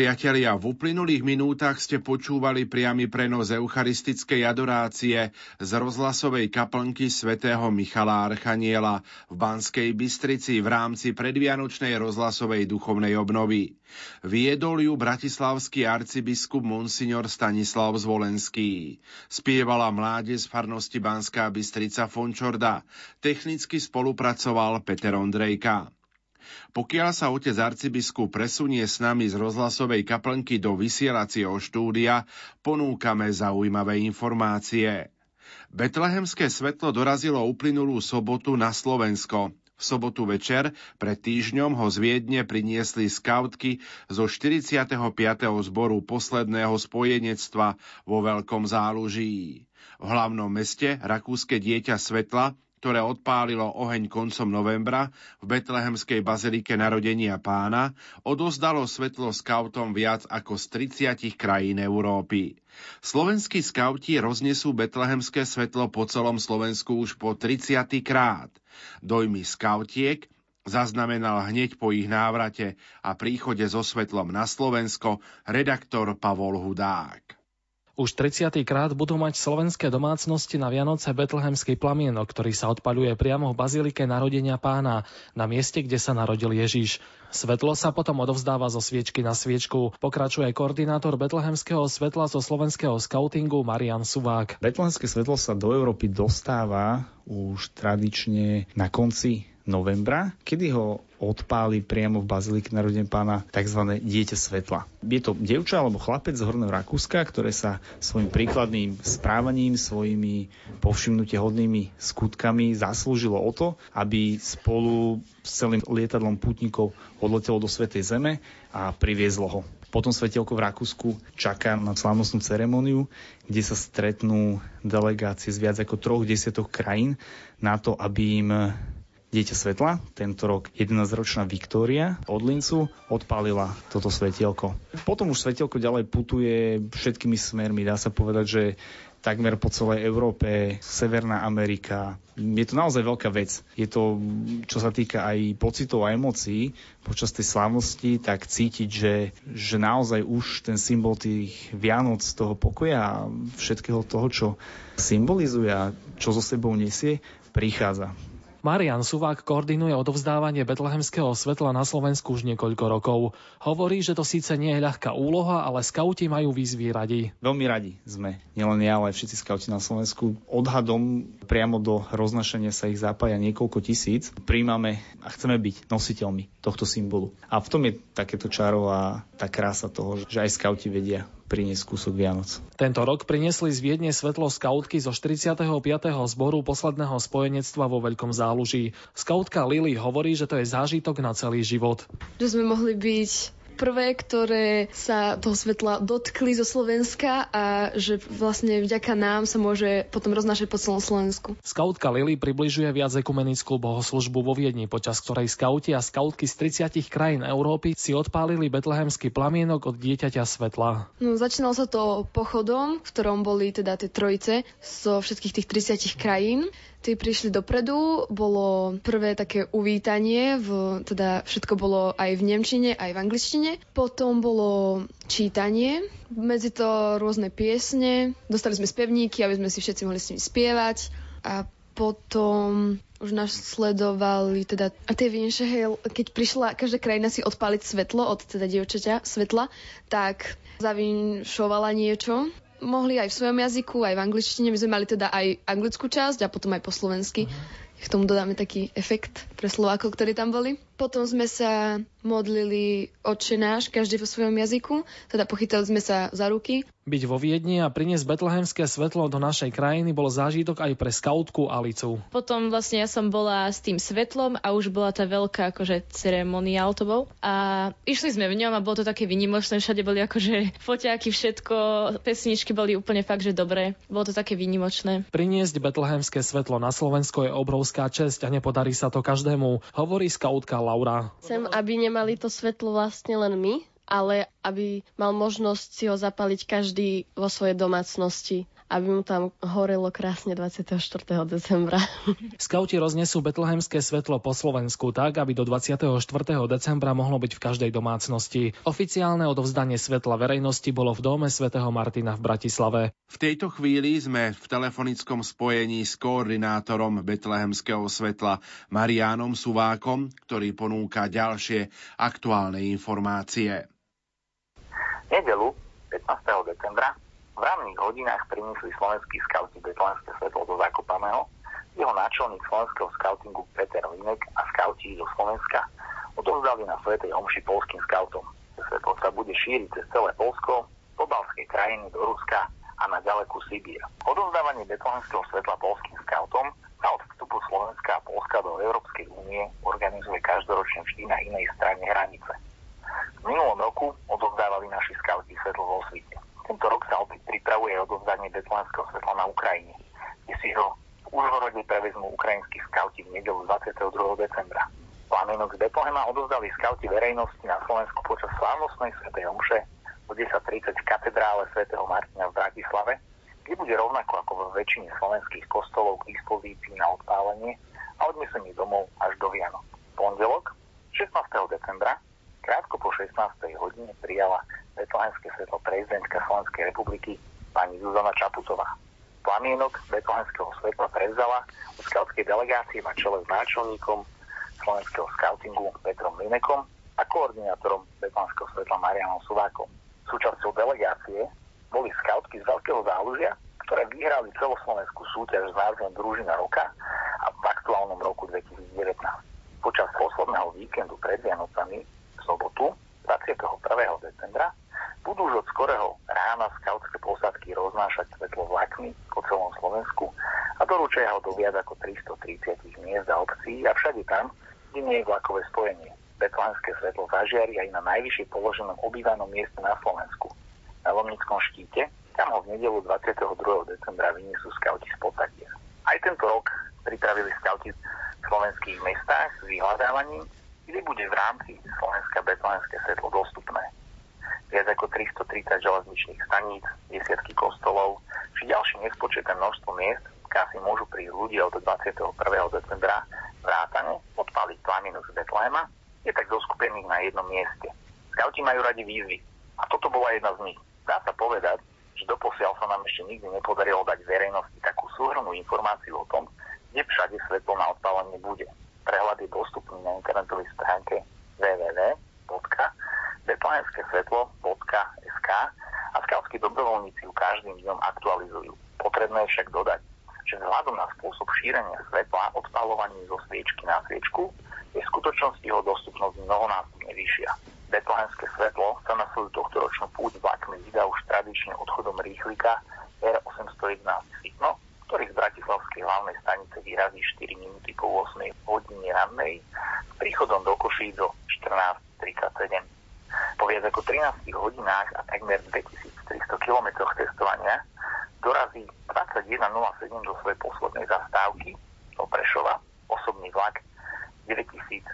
Priatelia, v uplynulých minútach ste počúvali priamy prenos eucharistickej adorácie z rozhlasovej kaplnky svätého Michala Archaniela v Banskej Bystrici v rámci predvianočnej rozhlasovej duchovnej obnovy. Viedol ju bratislavský arcibiskup Monsignor Stanislav Zvolenský. Spievala mládež farnosti Banská Bystrica Fončorda. Technicky spolupracoval Peter Ondrejka. Pokiaľ sa otec arcibiskup presunie s nami z rozhlasovej kaplnky do vysielacieho štúdia, ponúkame zaujímavé informácie. Betlehemské svetlo dorazilo uplynulú sobotu na Slovensko. V sobotu večer pred týždňom ho z Viedne priniesli skautky zo 45. zboru posledného spojenectva vo Veľkom záluží. V hlavnom meste Rakúske dieťa svetla ktoré odpálilo oheň koncom novembra v Betlehemskej bazilike narodenia pána, odozdalo svetlo skautom viac ako z 30 krajín Európy. Slovenskí skauti roznesú betlehemské svetlo po celom Slovensku už po 30. krát. Dojmy skautiek zaznamenal hneď po ich návrate a príchode so svetlom na Slovensko redaktor Pavol Hudák. Už 30. krát budú mať slovenské domácnosti na Vianoce betlehemský plamienok, ktorý sa odpaľuje priamo v bazilike narodenia pána, na mieste, kde sa narodil Ježiš. Svetlo sa potom odovzdáva zo sviečky na sviečku. Pokračuje koordinátor betlehemského svetla zo slovenského skautingu Marian Suvák. Betlehemské svetlo sa do Európy dostáva už tradične na konci novembra, kedy ho odpáli priamo v bazilike narodenia pána tzv. dieťa svetla. Je to dievča alebo chlapec z Horného Rakúska, ktoré sa svojim príkladným správaním, svojimi povšimnutie hodnými skutkami zaslúžilo o to, aby spolu s celým lietadlom putníkov odletelo do Svetej Zeme a priviezlo ho. Potom svetielko v Rakúsku čaká na slávnostnú ceremóniu, kde sa stretnú delegácie z viac ako troch desiatok krajín na to, aby im Dieťa svetla, tento rok 11-ročná Viktória od Lincu odpálila toto svetielko. Potom už svetielko ďalej putuje všetkými smermi. Dá sa povedať, že takmer po celej Európe, Severná Amerika. Je to naozaj veľká vec. Je to, čo sa týka aj pocitov a emócií počas tej slávnosti, tak cítiť, že, že naozaj už ten symbol tých Vianoc, toho pokoja a všetkého toho, čo symbolizuje a čo so sebou nesie, prichádza. Marian Suvák koordinuje odovzdávanie betlehemského svetla na Slovensku už niekoľko rokov. Hovorí, že to síce nie je ľahká úloha, ale skauti majú výzvy radi. Veľmi radi sme, nielen ja, ale všetci skauti na Slovensku. Odhadom priamo do roznašenia sa ich zapája niekoľko tisíc. Príjmame a chceme byť nositeľmi tohto symbolu. A v tom je takéto čaro a tá krása toho, že aj skauti vedia priniesť kúsok Vianoc. Tento rok priniesli z Viedne svetlo skautky zo 45. zboru posledného spojenectva vo Veľkom záluží. Skautka Lily hovorí, že to je zážitok na celý život. Že sme mohli byť prvé, ktoré sa toho svetla dotkli zo Slovenska a že vlastne vďaka nám sa môže potom roznášať po celom Slovensku. Skautka Lily približuje viac ekumenickú bohoslužbu vo Viedni, počas ktorej skauti a skautky z 30 krajín Európy si odpálili betlehemský plamienok od dieťaťa svetla. No, začínalo sa to pochodom, v ktorom boli teda tie trojice zo všetkých tých 30 krajín. Tí prišli dopredu, bolo prvé také uvítanie, v, teda všetko bolo aj v Nemčine, aj v angličtine. Potom bolo čítanie, medzi to rôzne piesne, dostali sme spevníky, aby sme si všetci mohli s nimi spievať a potom už nás sledovali teda a tie vinše, keď prišla každá krajina si odpáliť svetlo od teda dievčaťa svetla, tak zavinšovala niečo mohli aj v svojom jazyku, aj v angličtine. My sme mali teda aj anglickú časť a potom aj po slovensky. K tomu dodáme taký efekt pre Slovákov, ktorí tam boli. Potom sme sa modlili Otče náš, každý vo svojom jazyku, teda pochytali sme sa za ruky. Byť vo Viedni a priniesť betlehemské svetlo do našej krajiny bol zážitok aj pre skautku Alicu. Potom vlastne ja som bola s tým svetlom a už bola tá veľká akože ceremoniál to bol. A išli sme v ňom a bolo to také vynimočné, všade boli akože foťáky, všetko, pesničky boli úplne fakt, že dobré. Bolo to také vynimočné. Priniesť betlehemské svetlo na Slovensko je obrovská česť a nepodarí sa to každému, hovorí skautka Laura. Chcem, aby nemali to svetlo vlastne len my, ale aby mal možnosť si ho zapaliť každý vo svojej domácnosti aby mu tam horelo krásne 24. decembra. (laughs) Skauti roznesú betlehemské svetlo po Slovensku tak, aby do 24. decembra mohlo byť v každej domácnosti. Oficiálne odovzdanie svetla verejnosti bolo v dome svätého Martina v Bratislave. V tejto chvíli sme v telefonickom spojení s koordinátorom betlehemského svetla Mariánom Suvákom, ktorý ponúka ďalšie aktuálne informácie. Nedelu 15. decembra v ranných hodinách priniesli slovenskí skauti betlánske svetlo do Zakopaného. Jeho náčelník slovenského skautingu Peter Linek a skauti zo Slovenska odovzdali na Svetej Omši polským skautom. Svetlo sa bude šíriť cez celé Polsko, pobalské krajiny do Ruska a na ďalekú Sibír. Odovzdávanie betlánského svetla polským skautom sa od vstupu Slovenska a Polska do Európskej únie organizuje každoročne vždy na inej strane hranice. V minulom roku odovzdávali naši skauti svetlo vo svite. Tento rok sa opäť pripravuje odovzdanie betlánskeho svetla na Ukrajine, kde si ho v Užhorode prevezmú ukrajinskí skauti v nedelu 22. decembra. Plamienok z Betlehema odovzdali skauti verejnosti na Slovensku počas slávnostnej svetej omše o 10.30 v katedrále svätého Martina v Bratislave, kde bude rovnako ako vo väčšine slovenských kostolov k dispozícii na odpálenie a odnesenie domov až do Vianok. Pondelok 16. decembra krátko po 16. hodine prijala betlehemské svetlo prezidentka Slovenskej republiky pani Zuzana Čaputová. Plamienok betlehemského svetla prevzala od skautskej delegácie na čele s náčelníkom slovenského skautingu Petrom Linekom a koordinátorom betlehemského svetla Marianom Suvákom. Súčasťou delegácie boli skautky z Veľkého zálužia, ktoré vyhrali celoslovenskú súťaž s názvom Družina roka a v aktuálnom roku 2019. Počas posledného víkendu pred Vianocami sobotu 21. decembra budú už od skorého rána skautské posádky roznášať svetlo vlakmi po celom Slovensku a doručia ho do viac ako 330 miest a obcí a všade tam, kde nie je vlakové spojenie. Betlehemské svetlo zažiari aj na najvyššie položenom obývanom mieste na Slovensku. Na Lomnickom štíte, tam ho v nedelu 22. decembra vyniesú skauti z Potatier. Aj tento rok pripravili skauti v slovenských mestách s vyhľadávaním, kde bude v rámci Slovenska betlehemské svetlo dostupné viac ako 330 železničných staníc, desiatky kostolov, či ďalšie nespočetné množstvo miest, kam si môžu prísť ľudia od 21. decembra vrátane odpaliť plamienok z Betlehema, je tak zoskupených na jednom mieste. Skauti majú radi výzvy a toto bola jedna z nich. Dá sa povedať, že doposiaľ sa nám ešte nikdy nepodarilo dať verejnosti takú súhrnú informáciu o tom, kde všade svetlo na odpálenie bude. Prehľad je dostupný na internetovej stránke www betlehenskesvetlo.sk a skautskí dobrovoľníci ju každým dňom aktualizujú. Potrebné je však dodať, že vzhľadom na spôsob šírenia svetla odpalovaním zo sviečky na sviečku je v skutočnosti jeho dostupnosť mnohonásobne vyššia. Betlehenské svetlo sa na svoju tohtoročnú púť vlakmi vydá už tradične odchodom rýchlika R811 Sitno, ktorý z Bratislavskej hlavnej stanice vyrazí 4 minúty po 8 hodine rannej, príchodom do Koší do 14.37 po viac ako 13 hodinách a takmer 2300 km testovania dorazí 21.07 do svojej poslednej zastávky do Prešova osobný vlak 9132.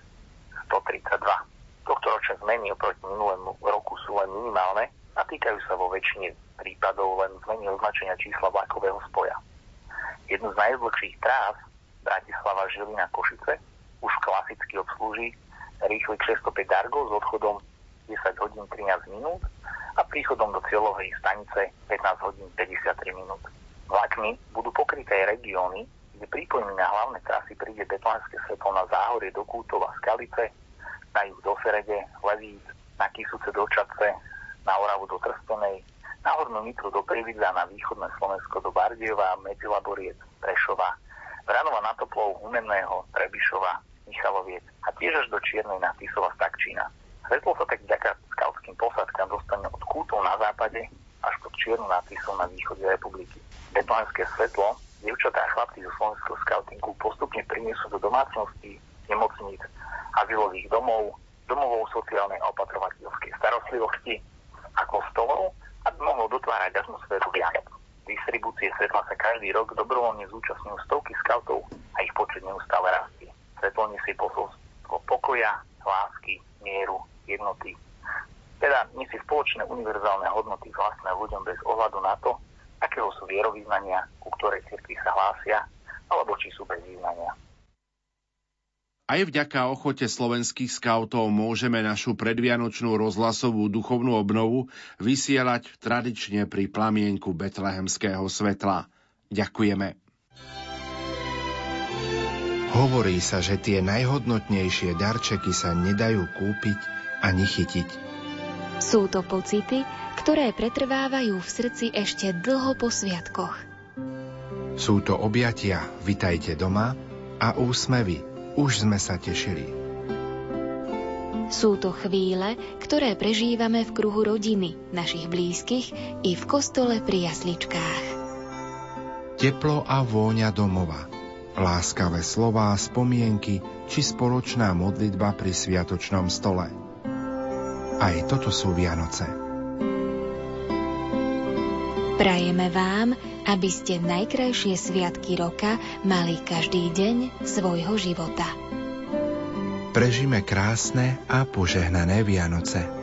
Tohto ročné zmeny oproti minulému roku sú len minimálne a týkajú sa vo väčšine prípadov len zmeny označenia čísla vlakového spoja. Jednu z najdlhších trás Bratislava Žilina Košice už klasicky obslúži rýchly 605 Dargo s odchodom 10 hodín 13 minút a príchodom do cieľovej stanice 15 hodín 53 minút. Vlakmi budú pokryté regióny, kde prípojmi na hlavné trasy príde betlánske svetlo na záhorie do Kútova Skalice, na juh do Serede, Levíc, na Kisuce do Čace, na Oravu do Trstenej, na Hornú Nitru do Prividza, na východné Slovensko do Bardiova, Medzilaboriec, Prešova, Vranova na Toplov, Humenného, Trebišova, Michaloviec a tiež až do Čiernej na Tisova Stakčína. Svetlo sa tak vďaka skautským posádkam dostane od kútov na západe až pod Čiernu na Tisov na východe republiky. Betlenské svetlo dievčatá a chlapci zo slovenského skautingu postupne priniesú do domácností, nemocníc, azylových domov, domovou sociálnej opatrovateľskej starostlivosti a kostolov, aby mohlo dotvárať atmosféru Vianoc. Distribúcie svetla sa každý rok dobrovoľne zúčastňujú stovky skautov a ich počet neustále rastie. Svetlo nesie posolstvo pokoja, lásky, mieru, jednoty. Teda nesie spoločné univerzálne hodnoty vlastné ľuďom bez ohľadu na to, akého sú vierovýznania, ku ktorej cirkvi sa hlásia, alebo či sú bez význania. Aj vďaka ochote slovenských skautov môžeme našu predvianočnú rozhlasovú duchovnú obnovu vysielať tradične pri plamienku betlehemského svetla. Ďakujeme. Hovorí sa, že tie najhodnotnejšie darčeky sa nedajú kúpiť ani chytiť. Sú to pocity, ktoré pretrvávajú v srdci ešte dlho po sviatkoch. Sú to objatia, vitajte doma a úsmevy, už sme sa tešili. Sú to chvíle, ktoré prežívame v kruhu rodiny, našich blízkych i v kostole pri jasličkách. Teplo a vôňa domova, láskavé slová, spomienky či spoločná modlitba pri sviatočnom stole. Aj toto sú Vianoce. Prajeme vám, aby ste najkrajšie sviatky roka mali každý deň svojho života. Prežime krásne a požehnané Vianoce.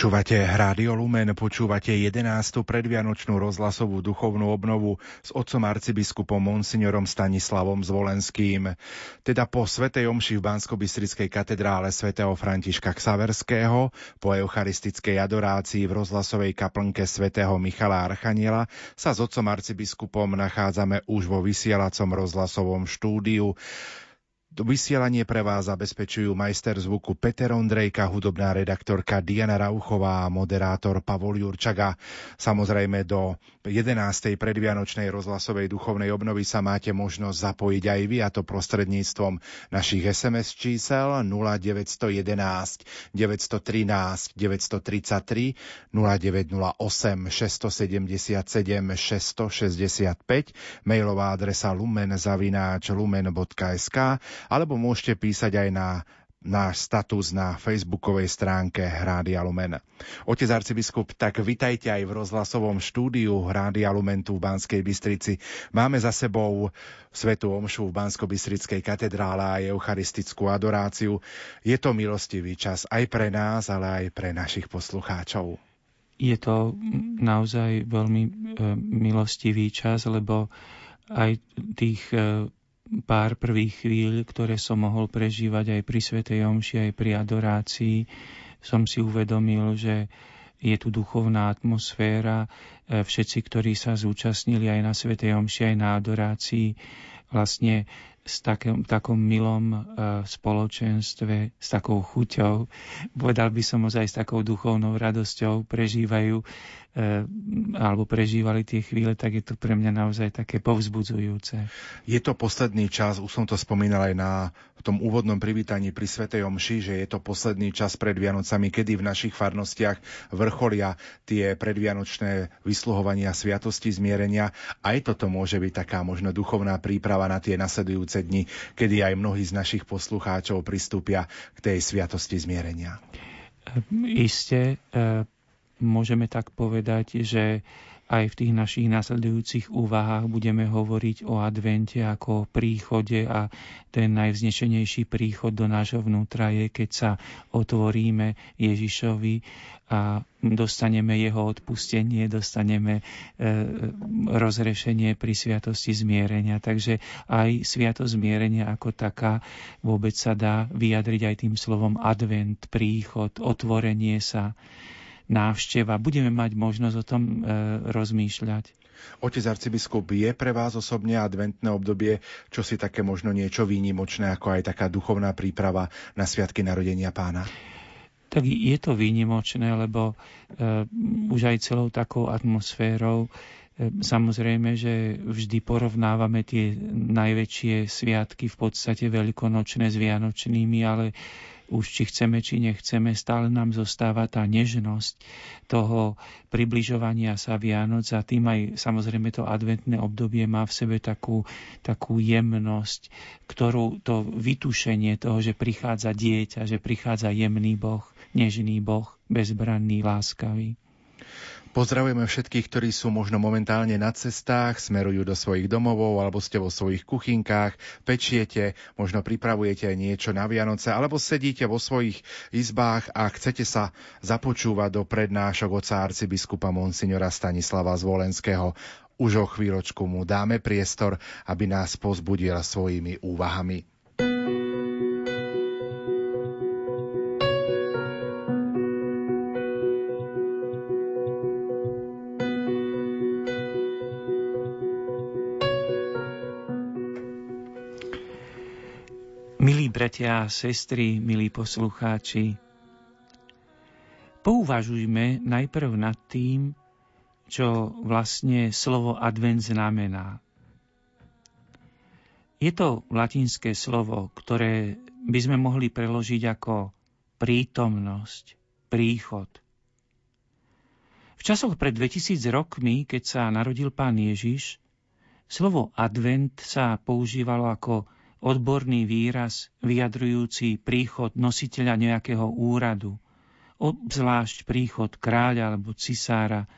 Počúvate Rádio Lumen, počúvate 11. predvianočnú rozhlasovú duchovnú obnovu s otcom arcibiskupom Monsignorom Stanislavom Zvolenským. Teda po Svetej Omši v bansko katedrále svätého Františka Ksaverského, po eucharistickej adorácii v rozhlasovej kaplnke svätého Michala Archaniela sa s otcom arcibiskupom nachádzame už vo vysielacom rozhlasovom štúdiu. Vysielanie pre vás zabezpečujú majster zvuku Peter Ondrejka, hudobná redaktorka Diana Rauchová a moderátor Pavol Jurčaga. Samozrejme do 11. predvianočnej rozhlasovej duchovnej obnovy sa máte možnosť zapojiť aj vy, a to prostredníctvom našich SMS čísel 0911 913 933 0908 677 665 mailová adresa lumen.sk alebo môžete písať aj na náš status na facebookovej stránke Rádia Lumen. Otec arcibiskup, tak vitajte aj v rozhlasovom štúdiu Rádia Lumen tu v Banskej Bystrici. Máme za sebou Svetu Omšu v Bansko-Bystrickej katedrále a eucharistickú adoráciu. Je to milostivý čas aj pre nás, ale aj pre našich poslucháčov. Je to naozaj veľmi e, milostivý čas, lebo aj tých e, pár prvých chvíľ, ktoré som mohol prežívať aj pri Svetej Omši, aj pri adorácii, som si uvedomil, že je tu duchovná atmosféra. E, všetci, ktorí sa zúčastnili aj na Svetej Omši, aj na adorácii, vlastne s takým, takom milom uh, spoločenstve, s takou chuťou, povedal by som ozaj s takou duchovnou radosťou prežívajú alebo prežívali tie chvíle, tak je to pre mňa naozaj také povzbudzujúce. Je to posledný čas, už som to spomínal aj na v tom úvodnom privítaní pri Svetej Omši, že je to posledný čas pred Vianocami, kedy v našich farnostiach vrcholia tie predvianočné vysluhovania sviatosti zmierenia. Aj toto môže byť taká možno duchovná príprava na tie nasledujúce dni, kedy aj mnohí z našich poslucháčov pristúpia k tej sviatosti zmierenia. Isté, e, môžeme tak povedať, že aj v tých našich nasledujúcich úvahách budeme hovoriť o advente ako o príchode a ten najvznešenejší príchod do nášho vnútra je, keď sa otvoríme Ježišovi a dostaneme jeho odpustenie, dostaneme e, rozrešenie pri sviatosti zmierenia. Takže aj sviatosť zmierenia ako taká vôbec sa dá vyjadriť aj tým slovom advent, príchod, otvorenie sa návšteva. Budeme mať možnosť o tom e, rozmýšľať. Otec arcibiskup, je pre vás osobne adventné obdobie, čo si také možno niečo výnimočné, ako aj taká duchovná príprava na Sviatky narodenia pána? Tak je to výnimočné, lebo e, už aj celou takou atmosférou e, Samozrejme, že vždy porovnávame tie najväčšie sviatky v podstate veľkonočné s vianočnými, ale už či chceme, či nechceme, stále nám zostáva tá nežnosť toho približovania sa Vianoc a tým aj samozrejme to adventné obdobie má v sebe takú, takú jemnosť, ktorú to vytušenie toho, že prichádza dieťa, že prichádza jemný Boh, nežný Boh, bezbranný, láskavý. Pozdravujeme všetkých, ktorí sú možno momentálne na cestách, smerujú do svojich domovov alebo ste vo svojich kuchynkách, pečiete, možno pripravujete niečo na Vianoce alebo sedíte vo svojich izbách a chcete sa započúvať do prednášok oca arcibiskupa Monsignora Stanislava Zvolenského. Už o chvíľočku mu dáme priestor, aby nás pozbudil svojimi úvahami. Bratia a sestry, milí poslucháči, pouvažujme najprv nad tým, čo vlastne slovo advent znamená. Je to latinské slovo, ktoré by sme mohli preložiť ako prítomnosť, príchod. V časoch pred 2000 rokmi, keď sa narodil pán Ježiš, slovo advent sa používalo ako odborný výraz vyjadrujúci príchod nositeľa nejakého úradu, obzvlášť príchod kráľa alebo cisára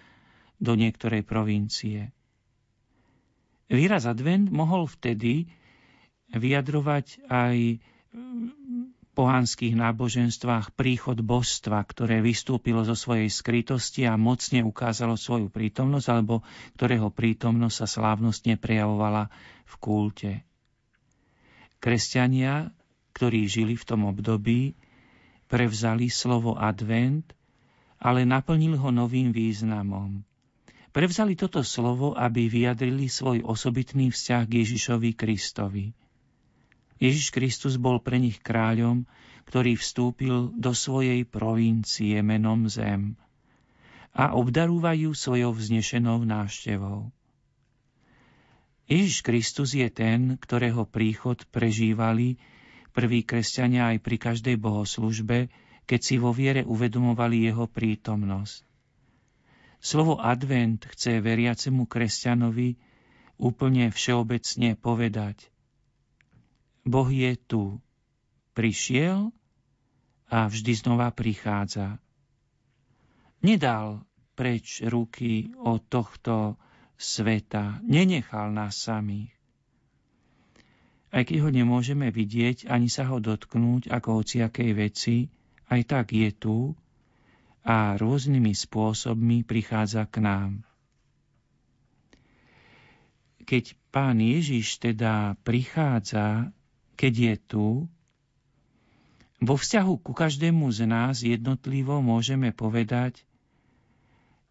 do niektorej provincie. Výraz advent mohol vtedy vyjadrovať aj pohanských náboženstvách príchod božstva, ktoré vystúpilo zo svojej skrytosti a mocne ukázalo svoju prítomnosť, alebo ktorého prítomnosť sa slávnostne prejavovala v kulte. Kresťania, ktorí žili v tom období, prevzali slovo advent, ale naplnili ho novým významom. Prevzali toto slovo, aby vyjadrili svoj osobitný vzťah k Ježišovi Kristovi – Ježiš Kristus bol pre nich kráľom, ktorý vstúpil do svojej provincie menom Zem a obdarúvajú svojou vznešenou návštevou. Ježiš Kristus je ten, ktorého príchod prežívali prví kresťania aj pri každej bohoslužbe, keď si vo viere uvedomovali jeho prítomnosť. Slovo advent chce veriacemu kresťanovi úplne všeobecne povedať Boh je tu. Prišiel a vždy znova prichádza. Nedal preč ruky od tohto sveta, nenechal nás samých. Aj keď ho nemôžeme vidieť, ani sa ho dotknúť ako hociakej veci, aj tak je tu a rôznymi spôsobmi prichádza k nám. Keď pán Ježiš teda prichádza keď je tu, vo vzťahu ku každému z nás jednotlivo môžeme povedať,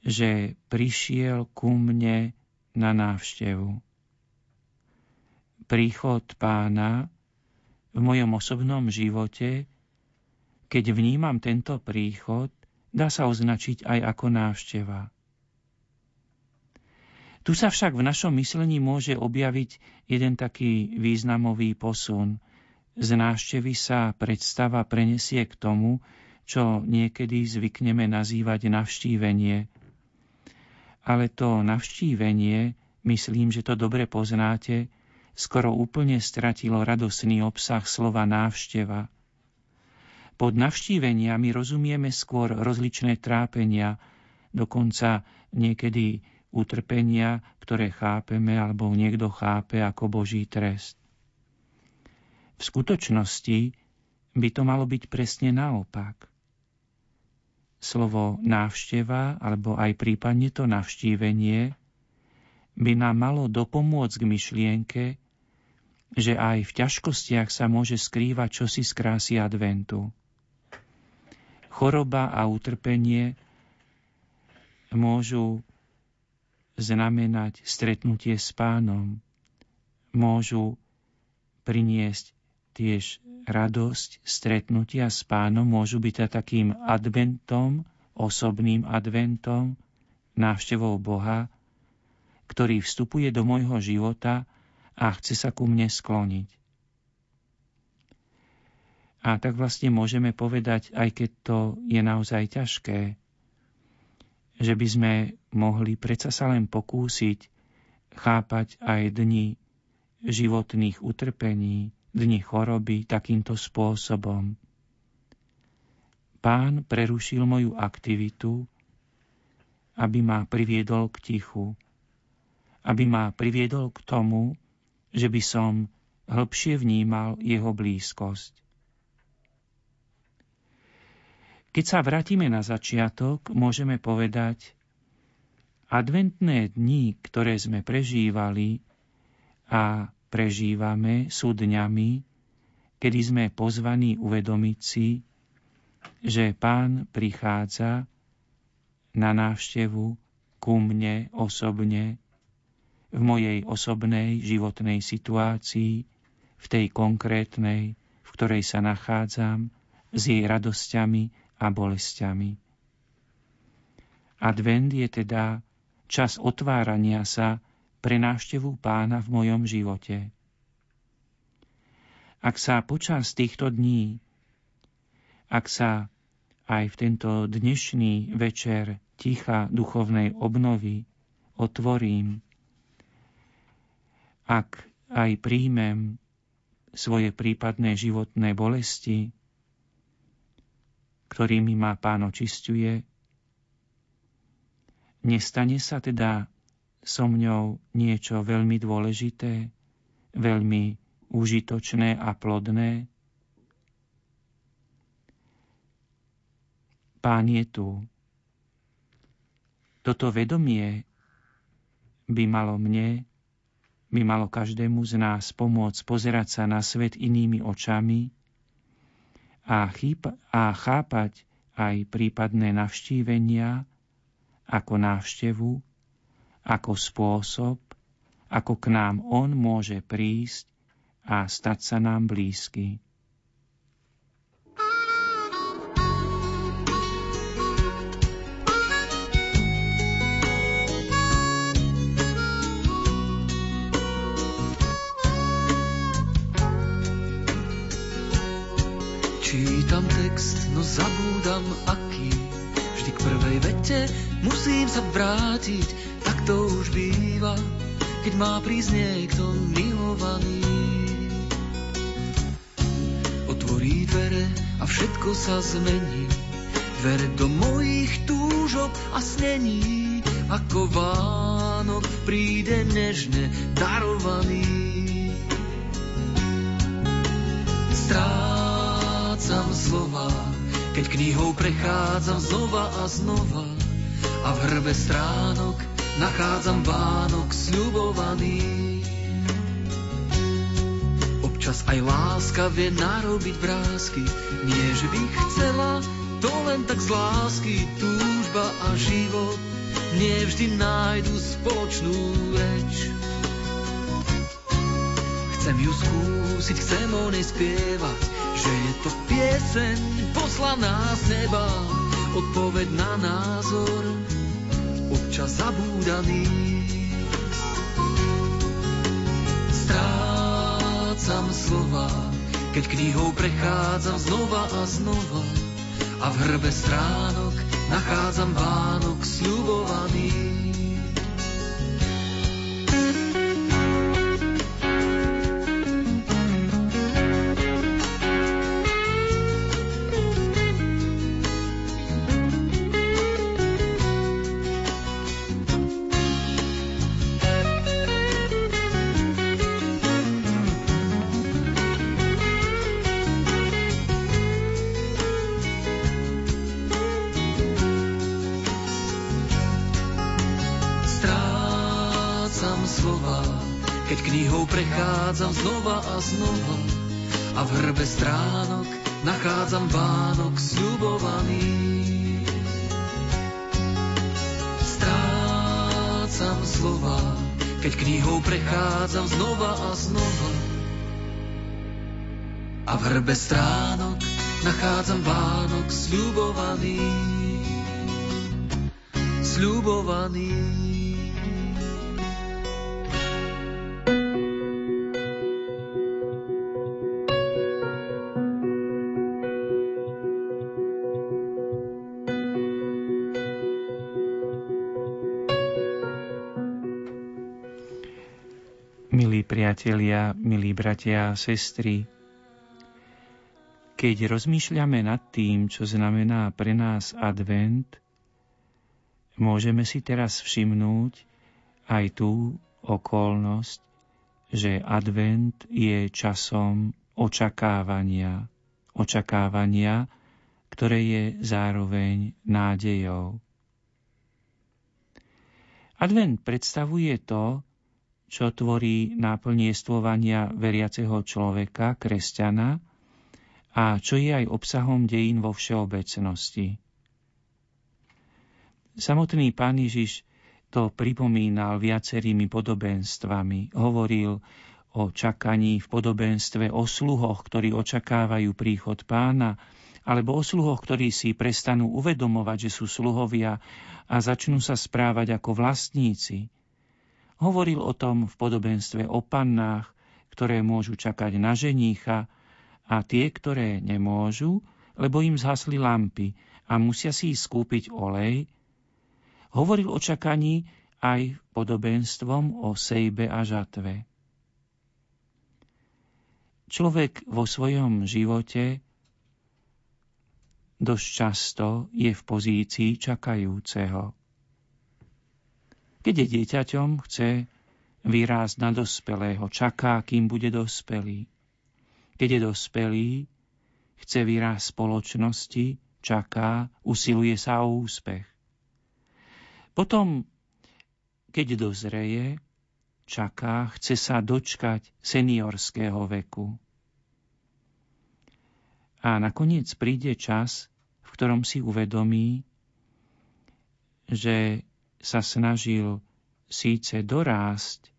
že prišiel ku mne na návštevu. Príchod pána v mojom osobnom živote, keď vnímam tento príchod, dá sa označiť aj ako návšteva. Tu sa však v našom myslení môže objaviť jeden taký významový posun. Z návštevy sa predstava prenesie k tomu, čo niekedy zvykneme nazývať navštívenie. Ale to navštívenie, myslím, že to dobre poznáte, skoro úplne stratilo radosný obsah slova návšteva. Pod navštíveniami rozumieme skôr rozličné trápenia, dokonca niekedy utrpenia, ktoré chápeme alebo niekto chápe ako Boží trest. V skutočnosti by to malo byť presne naopak. Slovo návšteva alebo aj prípadne to navštívenie by nám malo dopomôcť k myšlienke, že aj v ťažkostiach sa môže skrývať čosi z krásy adventu. Choroba a utrpenie môžu znamenať stretnutie s pánom. Môžu priniesť tiež radosť stretnutia s pánom, môžu byť takým adventom, osobným adventom, návštevou Boha, ktorý vstupuje do môjho života a chce sa ku mne skloniť. A tak vlastne môžeme povedať, aj keď to je naozaj ťažké, že by sme mohli predsa sa len pokúsiť chápať aj dni životných utrpení, dni choroby takýmto spôsobom. Pán prerušil moju aktivitu, aby ma priviedol k tichu, aby ma priviedol k tomu, že by som hĺbšie vnímal jeho blízkosť. Keď sa vrátime na začiatok, môžeme povedať, adventné dni, ktoré sme prežívali a prežívame, sú dňami, kedy sme pozvaní uvedomiť si, že Pán prichádza na návštevu ku mne osobne, v mojej osobnej životnej situácii, v tej konkrétnej, v ktorej sa nachádzam, s jej radosťami a bolestiami. Advent je teda čas otvárania sa pre návštevu pána v mojom živote. Ak sa počas týchto dní, ak sa aj v tento dnešný večer ticha duchovnej obnovy otvorím, ak aj príjmem svoje prípadné životné bolesti, ktorými ma pán očistuje, nestane sa teda so mňou niečo veľmi dôležité, veľmi užitočné a plodné? Pán je tu. Toto vedomie by malo mne, by malo každému z nás pomôcť pozerať sa na svet inými očami a, chýpa, a chápať aj prípadné navštívenia ako návštevu, ako spôsob, ako k nám On môže prísť a stať sa nám blízky. Čítam text, no zabúdam aký. Vždy k prvej vete musím sa vrátiť, to už býva, keď má prísť niekto milovaný. Otvorí dvere a všetko sa zmení, dvere do mojich túžob a snení, ako Vánok príde nežne darovaný. Strá strácam slova, keď knihou prechádzam znova a znova a v hrbe stránok nachádzam Vánok sľubovaný. Občas aj láska vie narobiť vrázky, nie že by chcela, to len tak z lásky, túžba a život nie vždy nájdu spoločnú reč. Chcem ju skúsiť, chcem o nej spievať, že je to pieseň poslaná z neba, odpoveď na názor, občas zabúdaný. Strácam slova, keď knihou prechádzam znova a znova a v hrbe stránok nachádzam Vánok sľubovaný. Znova a znova a v hrbe stránok nachádzam Vánok sľubovaný. Strácam slova, keď knihou prechádzam znova a znova a v hrbe stránok nachádzam Vánok sľubovaný. Sľubovaný. Priatelia, milí bratia a sestry, keď rozmýšľame nad tým, čo znamená pre nás advent, môžeme si teraz všimnúť aj tú okolnosť, že advent je časom očakávania, očakávania, ktoré je zároveň nádejou. Advent predstavuje to, čo tvorí náplň jestvovania veriaceho človeka, kresťana, a čo je aj obsahom dejín vo všeobecnosti. Samotný pán Ježiš to pripomínal viacerými podobenstvami. Hovoril o čakaní v podobenstve o sluhoch, ktorí očakávajú príchod pána, alebo o sluhoch, ktorí si prestanú uvedomovať, že sú sluhovia a začnú sa správať ako vlastníci – Hovoril o tom v podobenstve o pannách, ktoré môžu čakať na ženícha a tie, ktoré nemôžu, lebo im zhasli lampy a musia si skúpiť olej. Hovoril o čakaní aj podobenstvom o sejbe a žatve. Človek vo svojom živote dosť často je v pozícii čakajúceho. Keď je dieťaťom, chce vyrásť na dospelého, čaká, kým bude dospelý. Keď je dospelý, chce vyrásť spoločnosti, čaká, usiluje sa o úspech. Potom, keď dozreje, čaká, chce sa dočkať seniorského veku. A nakoniec príde čas, v ktorom si uvedomí, že sa snažil síce dorásť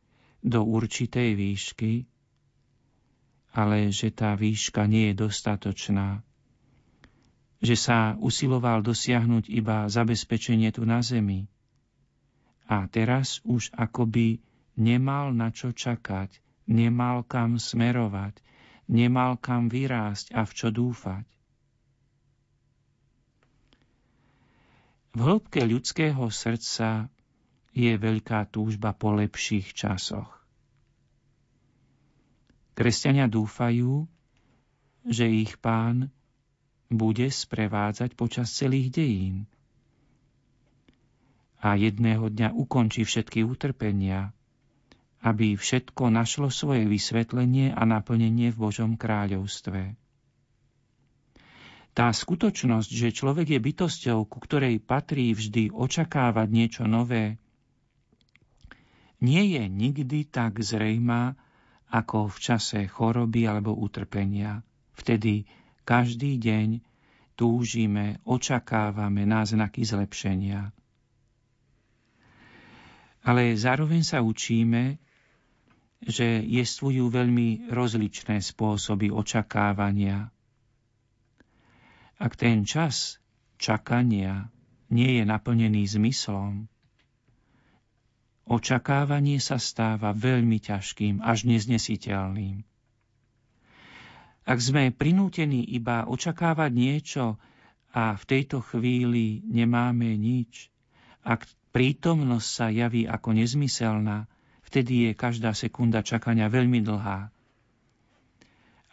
do určitej výšky, ale že tá výška nie je dostatočná. Že sa usiloval dosiahnuť iba zabezpečenie tu na zemi. A teraz už akoby nemal na čo čakať, nemal kam smerovať, nemal kam vyrásť a v čo dúfať. V hĺbke ľudského srdca je veľká túžba po lepších časoch. Kresťania dúfajú, že ich pán bude sprevádzať počas celých dejín a jedného dňa ukončí všetky utrpenia, aby všetko našlo svoje vysvetlenie a naplnenie v Božom kráľovstve. Tá skutočnosť, že človek je bytosťou, ku ktorej patrí vždy očakávať niečo nové, nie je nikdy tak zrejmá ako v čase choroby alebo utrpenia. Vtedy každý deň túžime, očakávame náznaky zlepšenia. Ale zároveň sa učíme, že jestvujú veľmi rozličné spôsoby očakávania. Ak ten čas čakania nie je naplnený zmyslom, očakávanie sa stáva veľmi ťažkým, až neznesiteľným. Ak sme prinútení iba očakávať niečo a v tejto chvíli nemáme nič, ak prítomnosť sa javí ako nezmyselná, vtedy je každá sekunda čakania veľmi dlhá.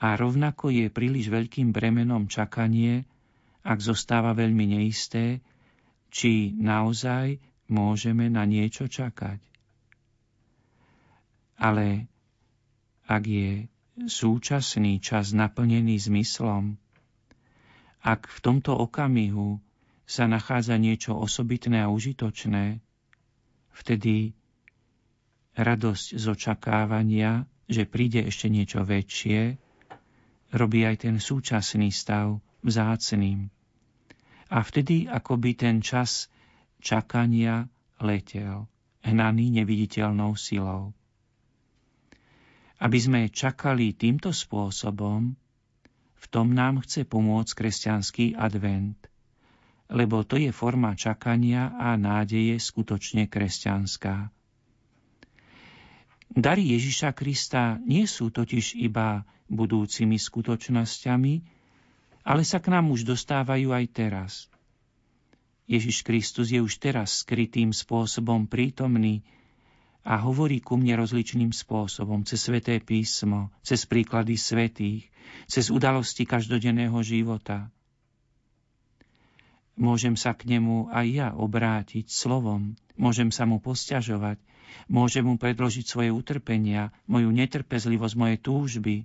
A rovnako je príliš veľkým bremenom čakanie, ak zostáva veľmi neisté, či naozaj môžeme na niečo čakať. Ale ak je súčasný čas naplnený zmyslom, ak v tomto okamihu sa nachádza niečo osobitné a užitočné, vtedy radosť z očakávania, že príde ešte niečo väčšie, robí aj ten súčasný stav vzácným. A vtedy akoby ten čas čakania letel, hnaný neviditeľnou silou. Aby sme čakali týmto spôsobom, v tom nám chce pomôcť kresťanský advent, lebo to je forma čakania a nádeje skutočne kresťanská. Dary Ježiša Krista nie sú totiž iba budúcimi skutočnosťami, ale sa k nám už dostávajú aj teraz. Ježiš Kristus je už teraz skrytým spôsobom prítomný a hovorí ku mne rozličným spôsobom, cez sveté písmo, cez príklady svetých, cez udalosti každodenného života. Môžem sa k nemu aj ja obrátiť slovom, môžem sa mu posťažovať, Môžem mu predložiť svoje utrpenia, moju netrpezlivosť, moje túžby.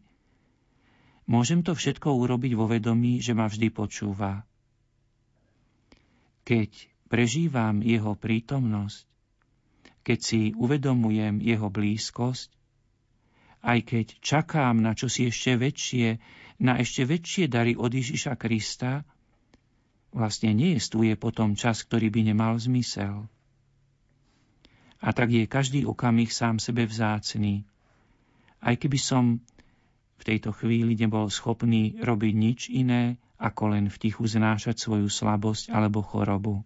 Môžem to všetko urobiť vo vedomí, že ma vždy počúva. Keď prežívam jeho prítomnosť, keď si uvedomujem jeho blízkosť, aj keď čakám na čosi ešte väčšie, na ešte väčšie dary od Ježiša Krista, vlastne neestuje potom čas, ktorý by nemal zmysel. A tak je každý okamih sám sebe vzácný. Aj keby som v tejto chvíli nebol schopný robiť nič iné, ako len v tichu znášať svoju slabosť alebo chorobu.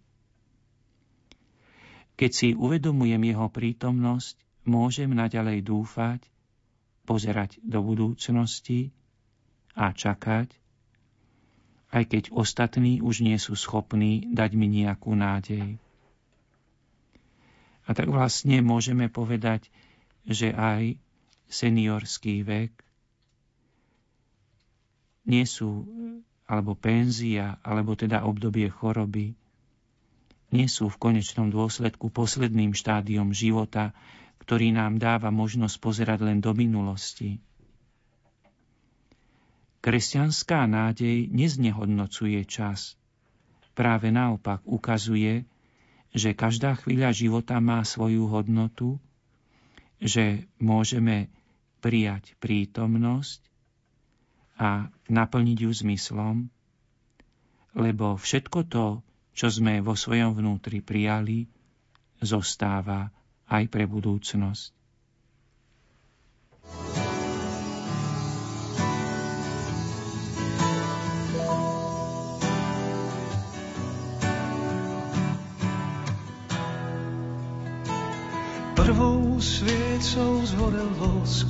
Keď si uvedomujem jeho prítomnosť, môžem naďalej dúfať, pozerať do budúcnosti a čakať, aj keď ostatní už nie sú schopní dať mi nejakú nádej. A tak vlastne môžeme povedať, že aj seniorský vek nie sú, alebo penzia, alebo teda obdobie choroby, nie sú v konečnom dôsledku posledným štádiom života, ktorý nám dáva možnosť pozerať len do minulosti. Kresťanská nádej neznehodnocuje čas, práve naopak ukazuje, že každá chvíľa života má svoju hodnotu, že môžeme prijať prítomnosť a naplniť ju zmyslom, lebo všetko to, čo sme vo svojom vnútri prijali, zostáva aj pre budúcnosť. Prvou sviecou zhorel vosk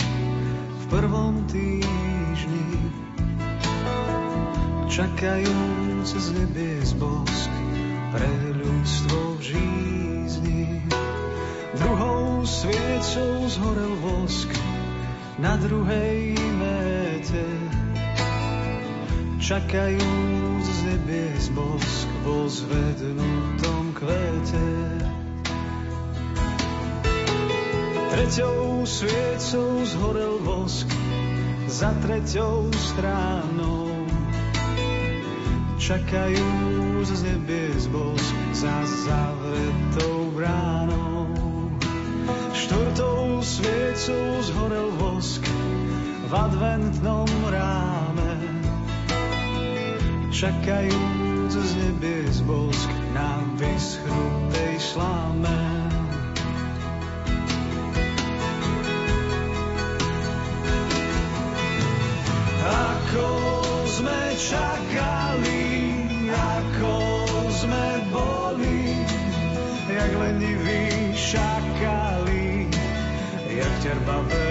v prvom týždni. Čakajúc z nebies bosk pre ľudstvo v žízni. Druhou sviecou zhorel vosk na druhej méte. Čakajúc z nebies bosk vo zvednutom kvete. Treťou sviecou zhorel vosk za treťou stránou. Čakajú z nebies bosk za zavretou bránou. Štvrtou sviecou zhorel vosk v adventnom ráme. Čakajú z nebies bosk na vyschnutej sláme. Jak leniví šakali, jak terbavé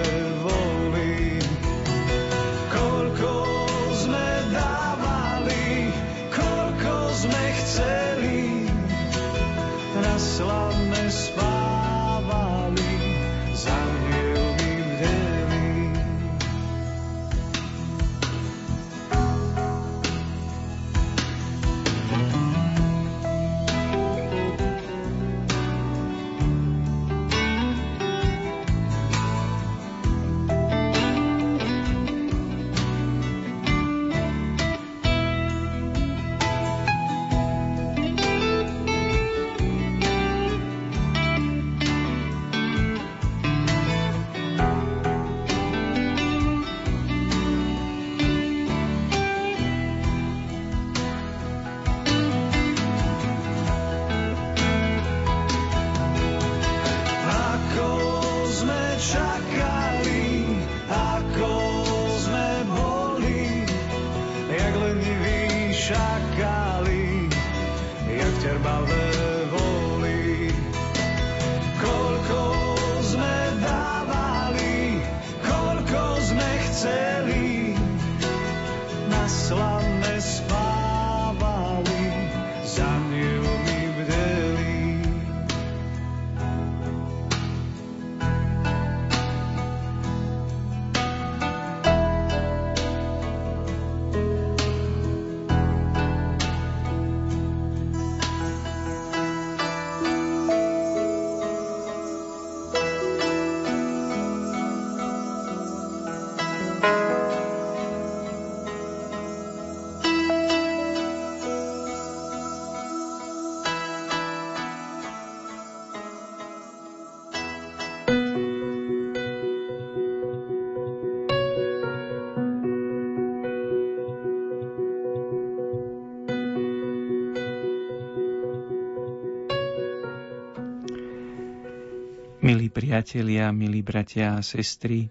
priatelia, milí bratia a sestry,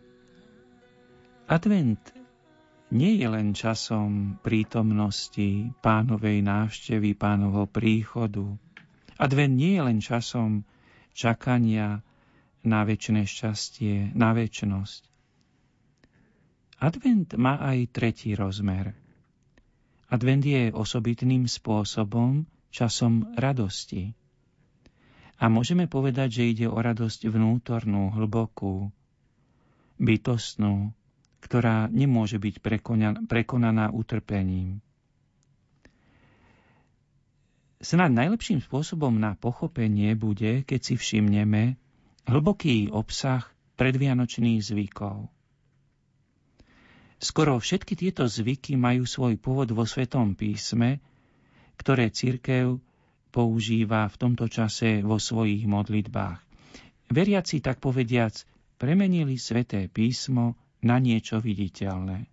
advent nie je len časom prítomnosti pánovej návštevy, pánovho príchodu. Advent nie je len časom čakania na väčšie šťastie, na väčnosť. Advent má aj tretí rozmer. Advent je osobitným spôsobom časom radosti. A môžeme povedať, že ide o radosť vnútornú, hlbokú, bytostnú, ktorá nemôže byť prekonaná utrpením. Snad najlepším spôsobom na pochopenie bude, keď si všimneme hlboký obsah predvianočných zvykov. Skoro všetky tieto zvyky majú svoj pôvod vo Svetom písme, ktoré cirkev používa v tomto čase vo svojich modlitbách. Veriaci, tak povediac, premenili sveté písmo na niečo viditeľné.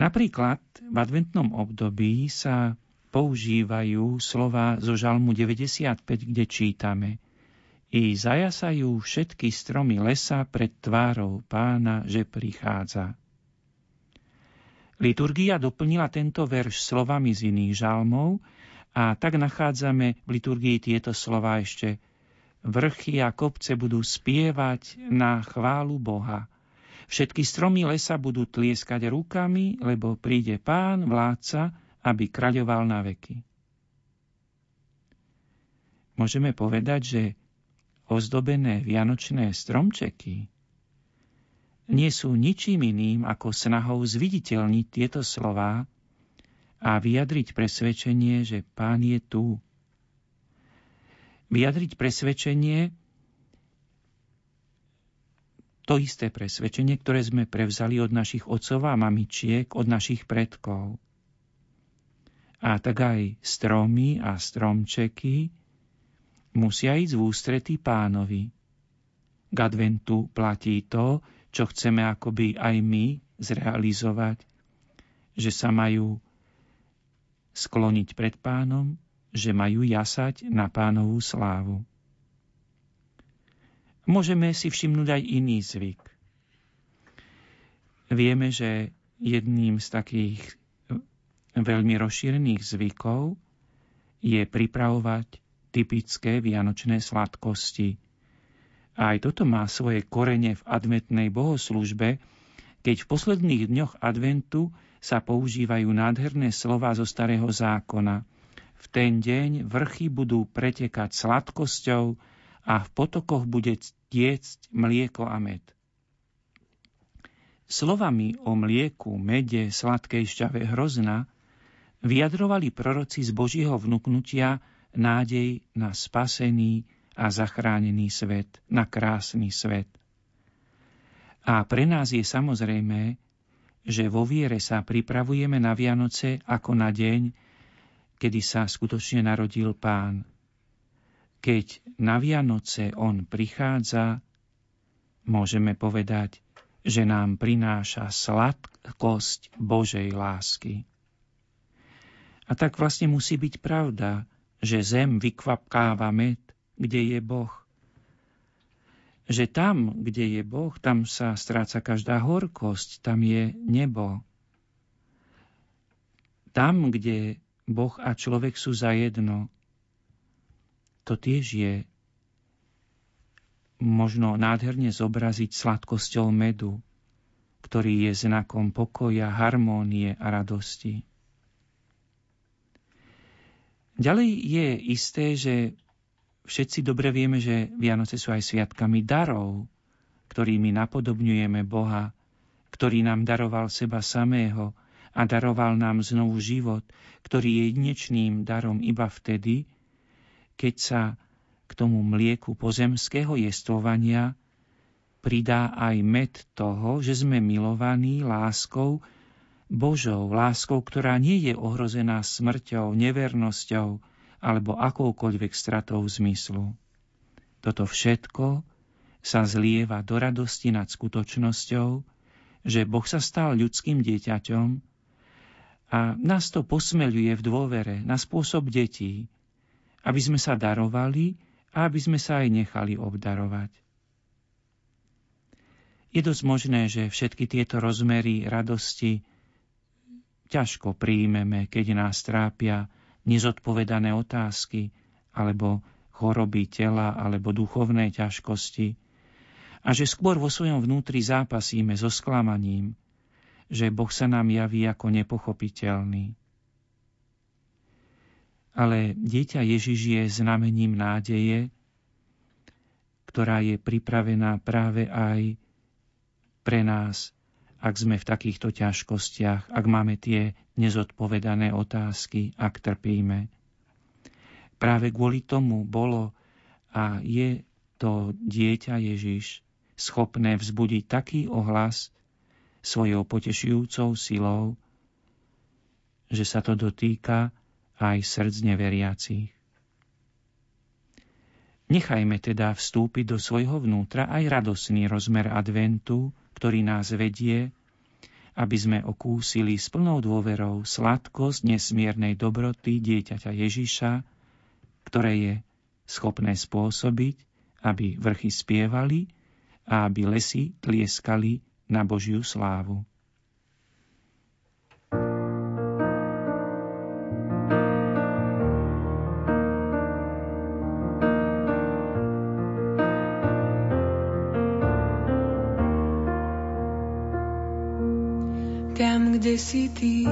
Napríklad v adventnom období sa používajú slova zo Žalmu 95, kde čítame I zajasajú všetky stromy lesa pred tvárou pána, že prichádza. Liturgia doplnila tento verš slovami z iných žalmov a tak nachádzame v liturgii tieto slova ešte. Vrchy a kopce budú spievať na chválu Boha. Všetky stromy lesa budú tlieskať rukami, lebo príde pán, vládca, aby kraľoval na veky. Môžeme povedať, že ozdobené vianočné stromčeky nie sú ničím iným ako snahou zviditeľniť tieto slová a vyjadriť presvedčenie, že Pán je tu. Vyjadriť presvedčenie, to isté presvedčenie, ktoré sme prevzali od našich otcov a mamičiek, od našich predkov. A tak aj stromy a stromčeky musia ísť v ústretí pánovi. K adventu platí to, čo chceme akoby aj my zrealizovať, že sa majú skloniť pred pánom, že majú jasať na pánovú slávu. Môžeme si všimnúť aj iný zvyk. Vieme, že jedným z takých veľmi rozšírených zvykov je pripravovať typické vianočné sladkosti – a aj toto má svoje korene v adventnej bohoslužbe, keď v posledných dňoch adventu sa používajú nádherné slova zo starého zákona. V ten deň vrchy budú pretekať sladkosťou a v potokoch bude tiecť mlieko a med. Slovami o mlieku, mede, sladkej šťave hrozna vyjadrovali proroci z Božího vnúknutia nádej na spasený, a zachránený svet, na krásny svet. A pre nás je samozrejme, že vo viere sa pripravujeme na Vianoce ako na deň, kedy sa skutočne narodil Pán. Keď na Vianoce On prichádza, môžeme povedať, že nám prináša sladkosť Božej lásky. A tak vlastne musí byť pravda, že zem vykvapkáva med kde je Boh. Že tam, kde je Boh, tam sa stráca každá horkosť, tam je nebo. Tam, kde Boh a človek sú zajedno, to tiež je možno nádherne zobraziť sladkosťou medu, ktorý je znakom pokoja, harmónie a radosti. Ďalej je isté, že Všetci dobre vieme, že Vianoce sú aj sviatkami darov, ktorými napodobňujeme Boha, ktorý nám daroval seba samého a daroval nám znovu život, ktorý je jedinečným darom iba vtedy, keď sa k tomu mlieku pozemského jestvovania pridá aj med toho, že sme milovaní láskou Božou, láskou, ktorá nie je ohrozená smrťou, nevernosťou, alebo akoukoľvek stratou zmyslu. Toto všetko sa zlieva do radosti nad skutočnosťou, že Boh sa stal ľudským dieťaťom a nás to posmeľuje v dôvere na spôsob detí, aby sme sa darovali a aby sme sa aj nechali obdarovať. Je dosť možné, že všetky tieto rozmery radosti ťažko príjmeme, keď nás trápia nezodpovedané otázky, alebo choroby tela, alebo duchovné ťažkosti. A že skôr vo svojom vnútri zápasíme so sklamaním, že Boh sa nám javí ako nepochopiteľný. Ale dieťa Ježiš je znamením nádeje, ktorá je pripravená práve aj pre nás, ak sme v takýchto ťažkostiach, ak máme tie nezodpovedané otázky, ak trpíme. Práve kvôli tomu bolo a je to dieťa Ježiš schopné vzbudiť taký ohlas svojou potešujúcou silou, že sa to dotýka aj srdc neveriacich. Nechajme teda vstúpiť do svojho vnútra aj radosný rozmer adventu, ktorý nás vedie, aby sme okúsili s plnou dôverou sladkosť nesmiernej dobroty dieťaťa Ježiša, ktoré je schopné spôsobiť, aby vrchy spievali a aby lesy tlieskali na Božiu slávu. Kde si ty.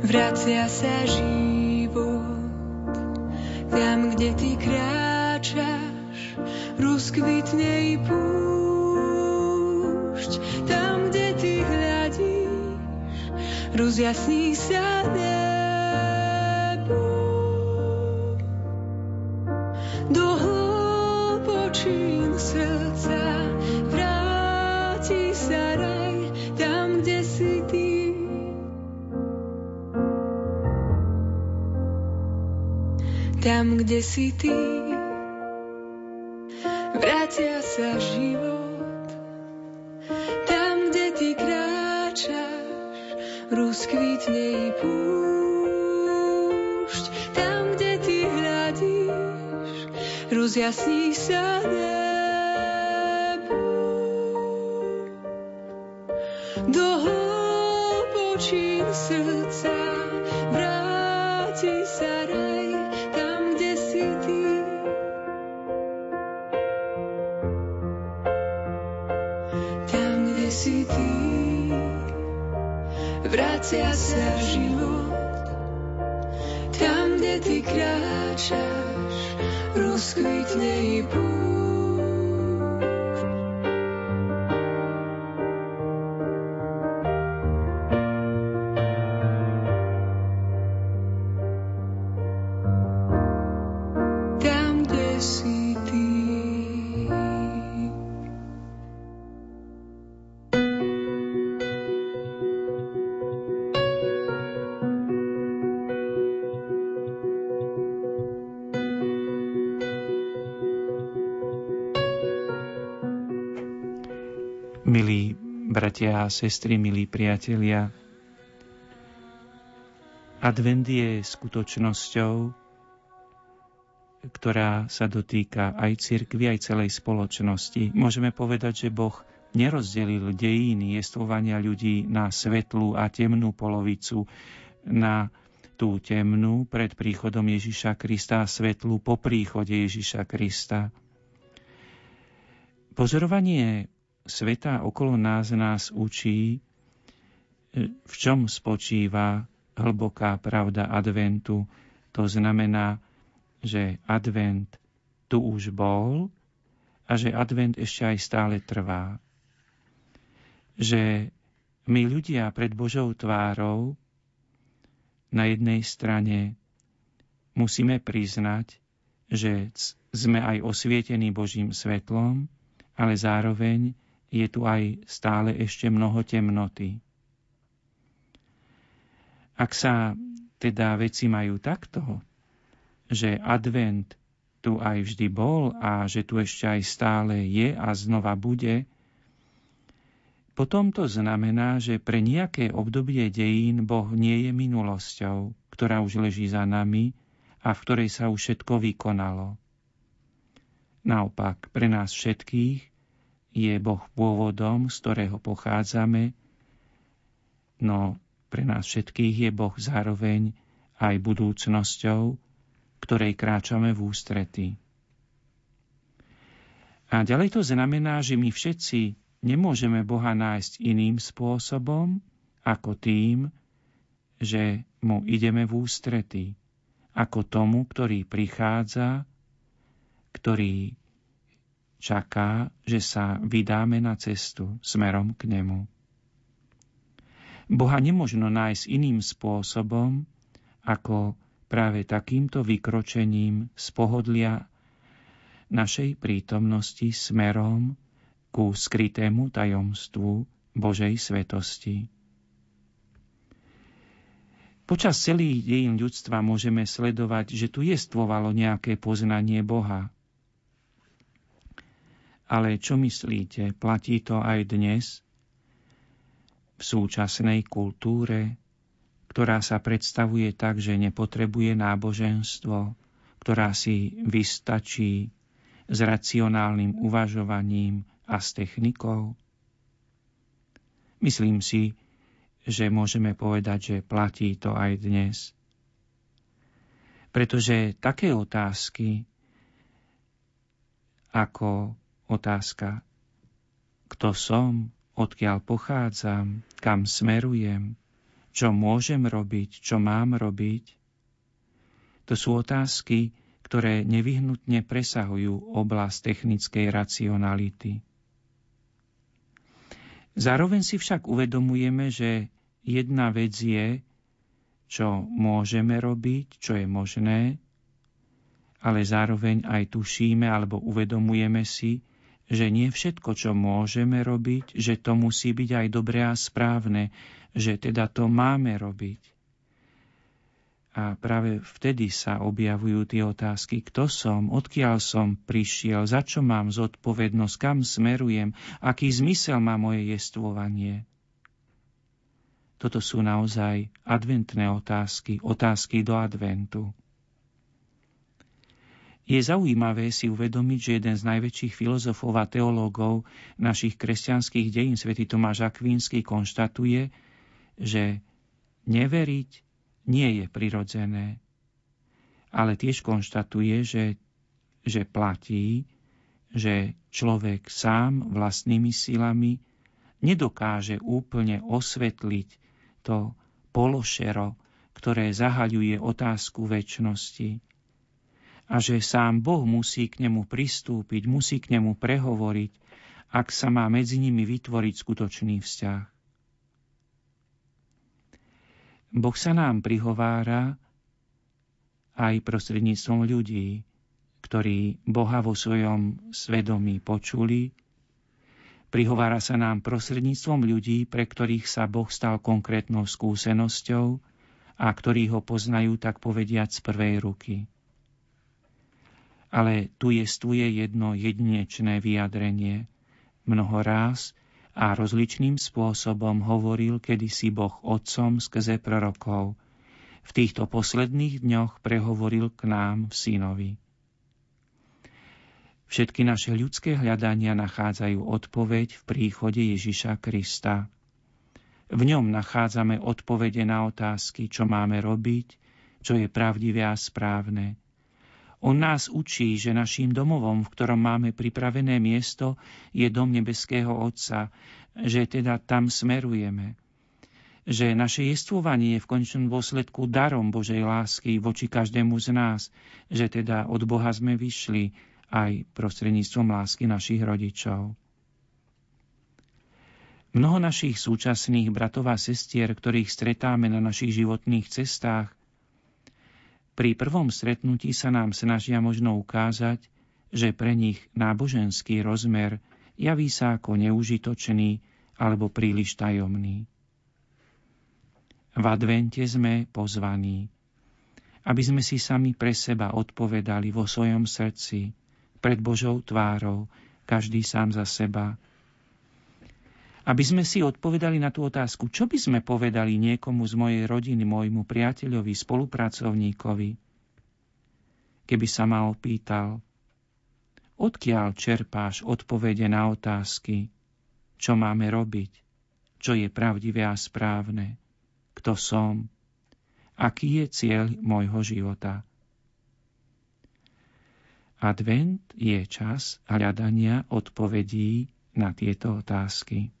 Vracia sa život tam, kde ty kráčaš, rozkvitne i púšť. Tam, kde ty hľadíš, rozjasní sa nám. Kde si ty. Bratia a sestry, milí priatelia. Advent je skutočnosťou, ktorá sa dotýka aj cirkvi, aj celej spoločnosti. Môžeme povedať, že Boh nerozdelil dejiny jestvovania ľudí na svetlú a temnú polovicu, na tú temnú pred príchodom Ježiša Krista a svetlú po príchode Ježiša Krista. Pozorovanie sveta okolo nás nás učí, e, v čom spočíva hlboká pravda adventu. To znamená, že advent tu už bol a že advent ešte aj stále trvá. Že my ľudia pred Božou tvárou na jednej strane musíme priznať, že sme aj osvietení Božím svetlom, ale zároveň je tu aj stále ešte mnoho temnoty. Ak sa teda veci majú takto, že advent tu aj vždy bol a že tu ešte aj stále je a znova bude, potom to znamená, že pre nejaké obdobie dejín Boh nie je minulosťou, ktorá už leží za nami a v ktorej sa už všetko vykonalo. Naopak, pre nás všetkých je Boh pôvodom, z ktorého pochádzame, no pre nás všetkých je Boh zároveň aj budúcnosťou, ktorej kráčame v ústrety. A ďalej to znamená, že my všetci nemôžeme Boha nájsť iným spôsobom, ako tým, že mu ideme v ústrety, ako tomu, ktorý prichádza, ktorý čaká, že sa vydáme na cestu smerom k nemu. Boha nemožno nájsť iným spôsobom, ako práve takýmto vykročením z pohodlia našej prítomnosti smerom ku skrytému tajomstvu Božej svetosti. Počas celých dejín ľudstva môžeme sledovať, že tu jestvovalo nejaké poznanie Boha. Ale čo myslíte, platí to aj dnes v súčasnej kultúre, ktorá sa predstavuje tak, že nepotrebuje náboženstvo, ktorá si vystačí s racionálnym uvažovaním a s technikou? Myslím si, že môžeme povedať, že platí to aj dnes. Pretože také otázky, ako otázka, kto som, odkiaľ pochádzam, kam smerujem, čo môžem robiť, čo mám robiť, to sú otázky, ktoré nevyhnutne presahujú oblasť technickej racionality. Zároveň si však uvedomujeme, že Jedna vec je, čo môžeme robiť, čo je možné, ale zároveň aj tušíme alebo uvedomujeme si, že nie všetko, čo môžeme robiť, že to musí byť aj dobré a správne, že teda to máme robiť. A práve vtedy sa objavujú tie otázky, kto som, odkiaľ som prišiel, za čo mám zodpovednosť, kam smerujem, aký zmysel má moje jestvovanie. Toto sú naozaj adventné otázky, otázky do adventu. Je zaujímavé si uvedomiť, že jeden z najväčších filozofov a teológov našich kresťanských dejín, svätý Tomáš Akvínsky, konštatuje, že neveriť nie je prirodzené, ale tiež konštatuje, že, že platí, že človek sám vlastnými silami nedokáže úplne osvetliť to pološero, ktoré zahaľuje otázku väčšnosti. A že sám Boh musí k nemu pristúpiť, musí k nemu prehovoriť, ak sa má medzi nimi vytvoriť skutočný vzťah. Boh sa nám prihovára aj prostredníctvom ľudí, ktorí Boha vo svojom svedomí počuli Prihovára sa nám prostredníctvom ľudí, pre ktorých sa Boh stal konkrétnou skúsenosťou a ktorí ho poznajú, tak povediať, z prvej ruky. Ale tu je stuje jedno jedinečné vyjadrenie. Mnoho ráz a rozličným spôsobom hovoril kedysi Boh otcom skrze prorokov. V týchto posledných dňoch prehovoril k nám v synovi. Všetky naše ľudské hľadania nachádzajú odpoveď v príchode Ježiša Krista. V ňom nachádzame odpovede na otázky, čo máme robiť, čo je pravdivé a správne. On nás učí, že naším domovom, v ktorom máme pripravené miesto, je dom nebeského Otca, že teda tam smerujeme. Že naše jestvovanie je v končnom dôsledku darom Božej lásky voči každému z nás, že teda od Boha sme vyšli, aj prostredníctvom lásky našich rodičov. Mnoho našich súčasných bratov a sestier, ktorých stretáme na našich životných cestách, pri prvom stretnutí sa nám snažia možno ukázať, že pre nich náboženský rozmer javí sa ako neužitočný alebo príliš tajomný. V advente sme pozvaní, aby sme si sami pre seba odpovedali vo svojom srdci, pred Božou tvárou, každý sám za seba. Aby sme si odpovedali na tú otázku, čo by sme povedali niekomu z mojej rodiny, môjmu priateľovi, spolupracovníkovi, keby sa ma opýtal, odkiaľ čerpáš odpovede na otázky, čo máme robiť, čo je pravdivé a správne, kto som, aký je cieľ môjho života. Advent je čas hľadania odpovedí na tieto otázky.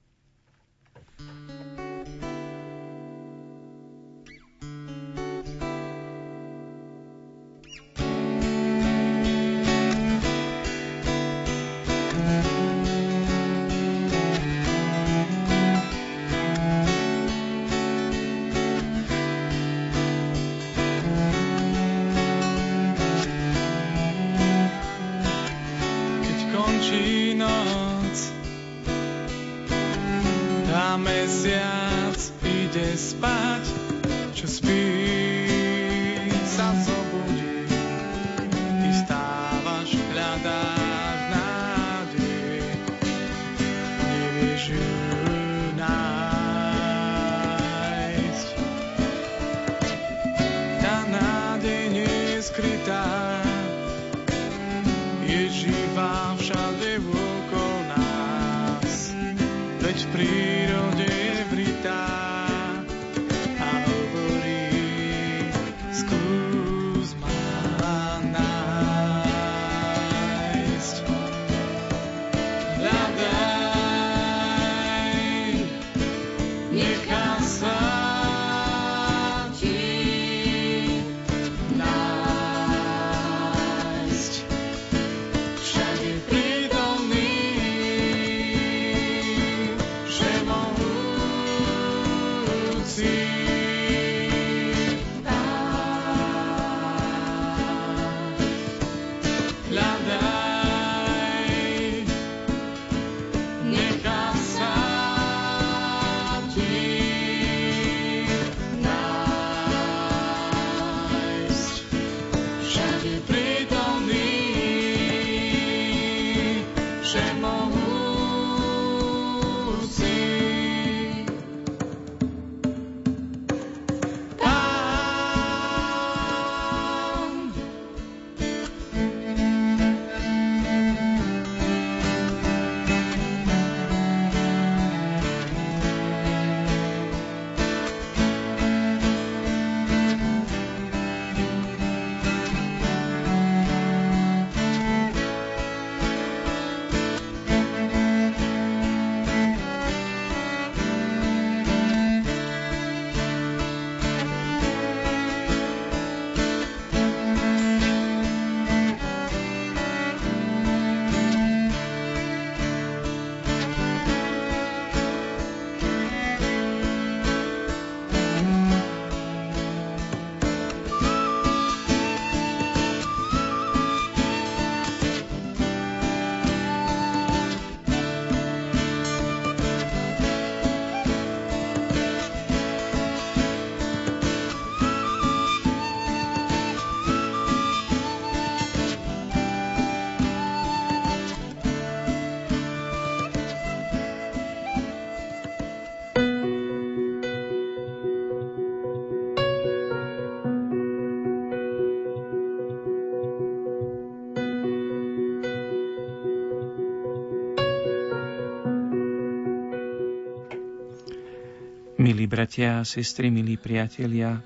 Bratia a sestry, milí priatelia,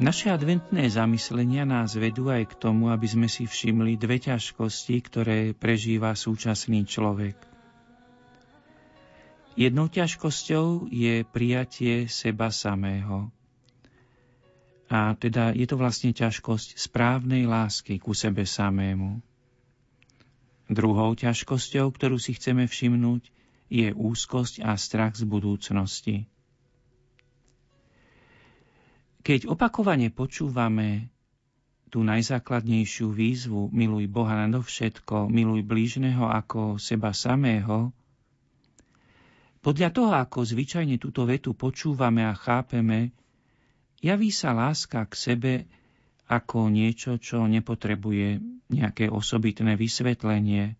naše adventné zamyslenia nás vedú aj k tomu, aby sme si všimli dve ťažkosti, ktoré prežíva súčasný človek. Jednou ťažkosťou je prijatie seba samého. A teda je to vlastne ťažkosť správnej lásky ku sebe samému. Druhou ťažkosťou, ktorú si chceme všimnúť, je úzkosť a strach z budúcnosti. Keď opakovane počúvame tú najzákladnejšiu výzvu miluj Boha nadovšetko, miluj blížneho ako seba samého, podľa toho, ako zvyčajne túto vetu počúvame a chápeme, javí sa láska k sebe ako niečo, čo nepotrebuje nejaké osobitné vysvetlenie.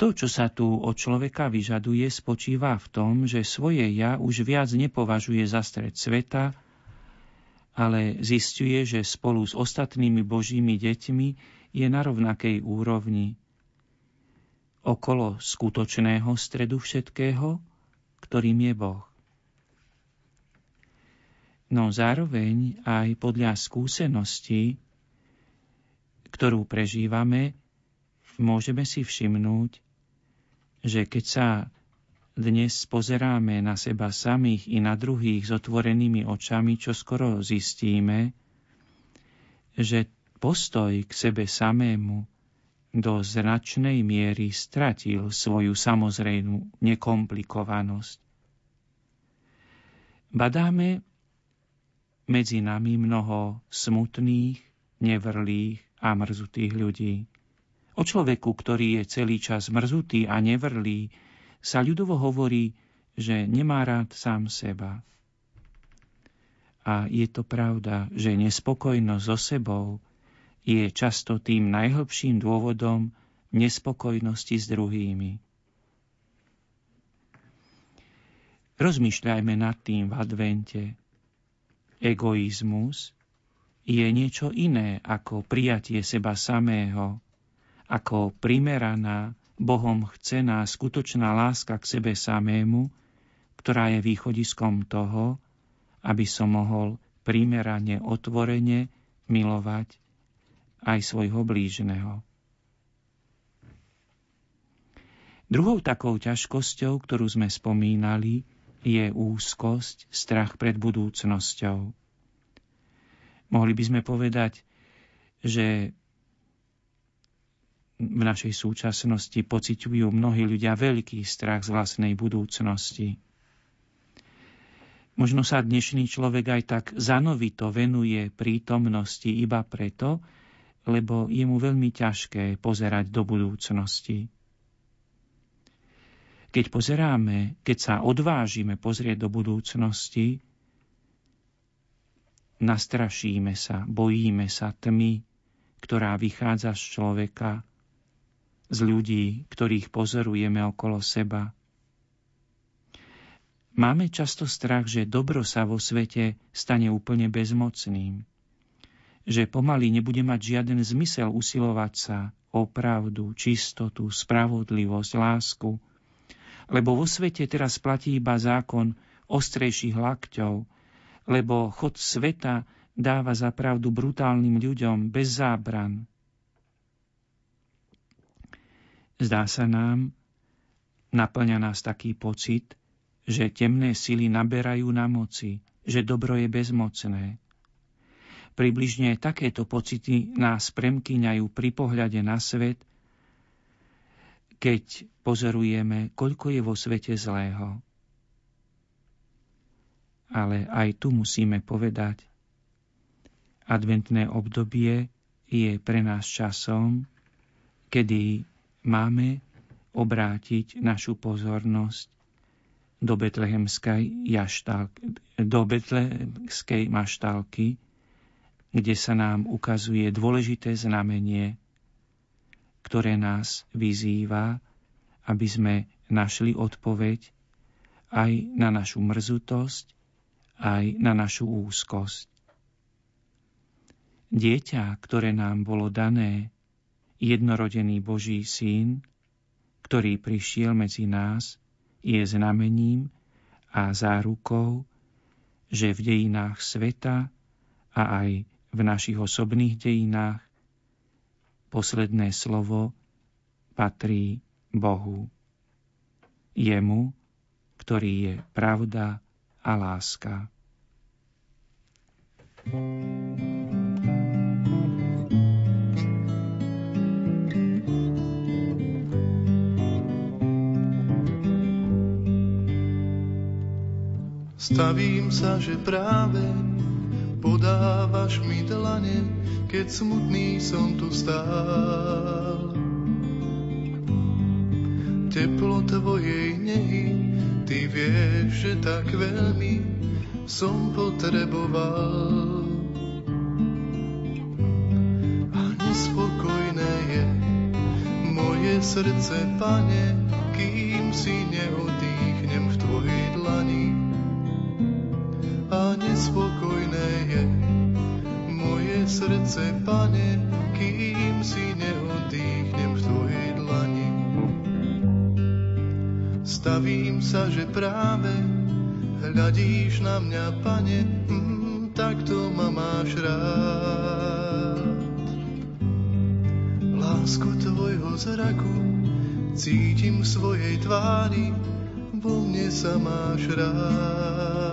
To, čo sa tu od človeka vyžaduje, spočíva v tom, že svoje ja už viac nepovažuje za stred sveta, ale zistuje, že spolu s ostatnými božími deťmi je na rovnakej úrovni. Okolo skutočného stredu všetkého, ktorým je Boh. No zároveň aj podľa skúsenosti, ktorú prežívame, môžeme si všimnúť, že keď sa dnes pozeráme na seba samých i na druhých s otvorenými očami, čo skoro zistíme, že postoj k sebe samému do značnej miery stratil svoju samozrejmú nekomplikovanosť. Badáme medzi nami mnoho smutných, nevrlých a mrzutých ľudí. O človeku, ktorý je celý čas mrzutý a nevrlý, sa ľudovo hovorí, že nemá rád sám seba. A je to pravda, že nespokojnosť so sebou je často tým najhlbším dôvodom nespokojnosti s druhými. Rozmýšľajme nad tým v advente. Egoizmus je niečo iné ako prijatie seba samého, ako primeraná, Bohom chcená skutočná láska k sebe samému, ktorá je východiskom toho, aby som mohol primerane, otvorene milovať aj svojho blížneho. Druhou takou ťažkosťou, ktorú sme spomínali, je úzkosť, strach pred budúcnosťou. Mohli by sme povedať, že v našej súčasnosti pociťujú mnohí ľudia veľký strach z vlastnej budúcnosti. Možno sa dnešný človek aj tak zanovito venuje prítomnosti iba preto, lebo je mu veľmi ťažké pozerať do budúcnosti. Keď pozeráme, keď sa odvážime pozrieť do budúcnosti, nastrašíme sa, bojíme sa tmy, ktorá vychádza z človeka, z ľudí, ktorých pozorujeme okolo seba. Máme často strach, že dobro sa vo svete stane úplne bezmocným, že pomaly nebude mať žiaden zmysel usilovať sa o pravdu, čistotu, spravodlivosť, lásku, lebo vo svete teraz platí iba zákon ostrejších lakťov, lebo chod sveta dáva za pravdu brutálnym ľuďom bez zábran. Zdá sa nám, naplňa nás taký pocit, že temné sily naberajú na moci, že dobro je bezmocné. Približne takéto pocity nás premkyňajú pri pohľade na svet keď pozorujeme, koľko je vo svete zlého. Ale aj tu musíme povedať, adventné obdobie je pre nás časom, kedy máme obrátiť našu pozornosť do betlehemskej, do betlehemskej maštálky, kde sa nám ukazuje dôležité znamenie ktoré nás vyzýva, aby sme našli odpoveď aj na našu mrzutosť, aj na našu úzkosť. Dieťa, ktoré nám bolo dané, jednorodený Boží syn, ktorý prišiel medzi nás, je znamením a zárukou, že v dejinách sveta a aj v našich osobných dejinách posledné slovo patrí Bohu. Jemu, ktorý je pravda a láska. Stavím sa, že práve podávaš mi dlane, keď smutný som tu stál. Teplo tvojej nehy, ty vieš, že tak veľmi som potreboval. A nespokojné je moje srdce, pane, kým si neodýchnem v tvojej dlani. Nespokojné je srdce, pane, kým si neodýchnem v tvojej dlani. Stavím sa, že práve hľadíš na mňa, pane, mm, to ma máš rád. Lásku tvojho zraku cítim v svojej tvári, vo mne sa máš rád.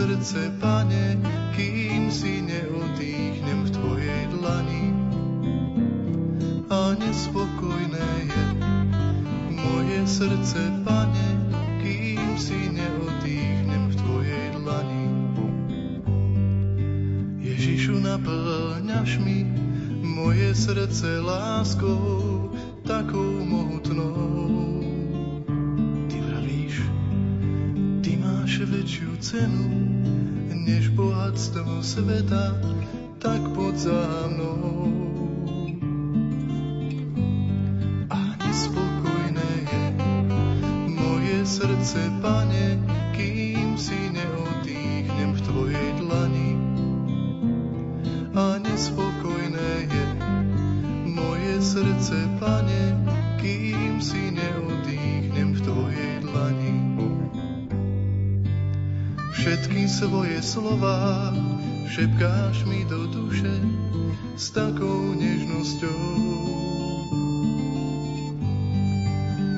Srdce, pane, kým si neodýchnem v tvojej dlani. A nespokojné je moje srdce, pane, kým si neodýchnem v tvojej dlani. Ježišu, naplňaš mi moje srdce láskou cenu než bohatstvo sveta, tak poď za mnou. Slova šepkáš mi do duše s takou nežnosťou.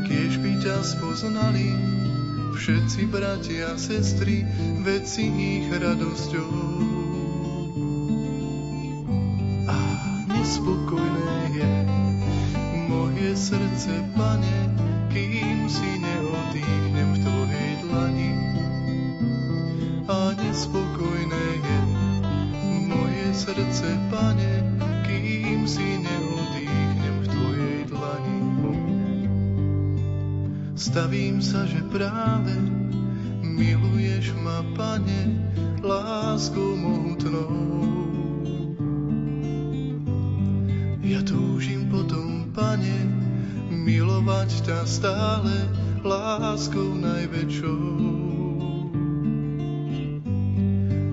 Kiež by ťa spoznali všetci bratia a sestry, veci ich radosťou. A nespokojné je moje srdce, pane, sa, že práve miluješ ma, pane, láskou mohutnou. Ja túžim potom, pane, milovať ťa stále láskou najväčšou.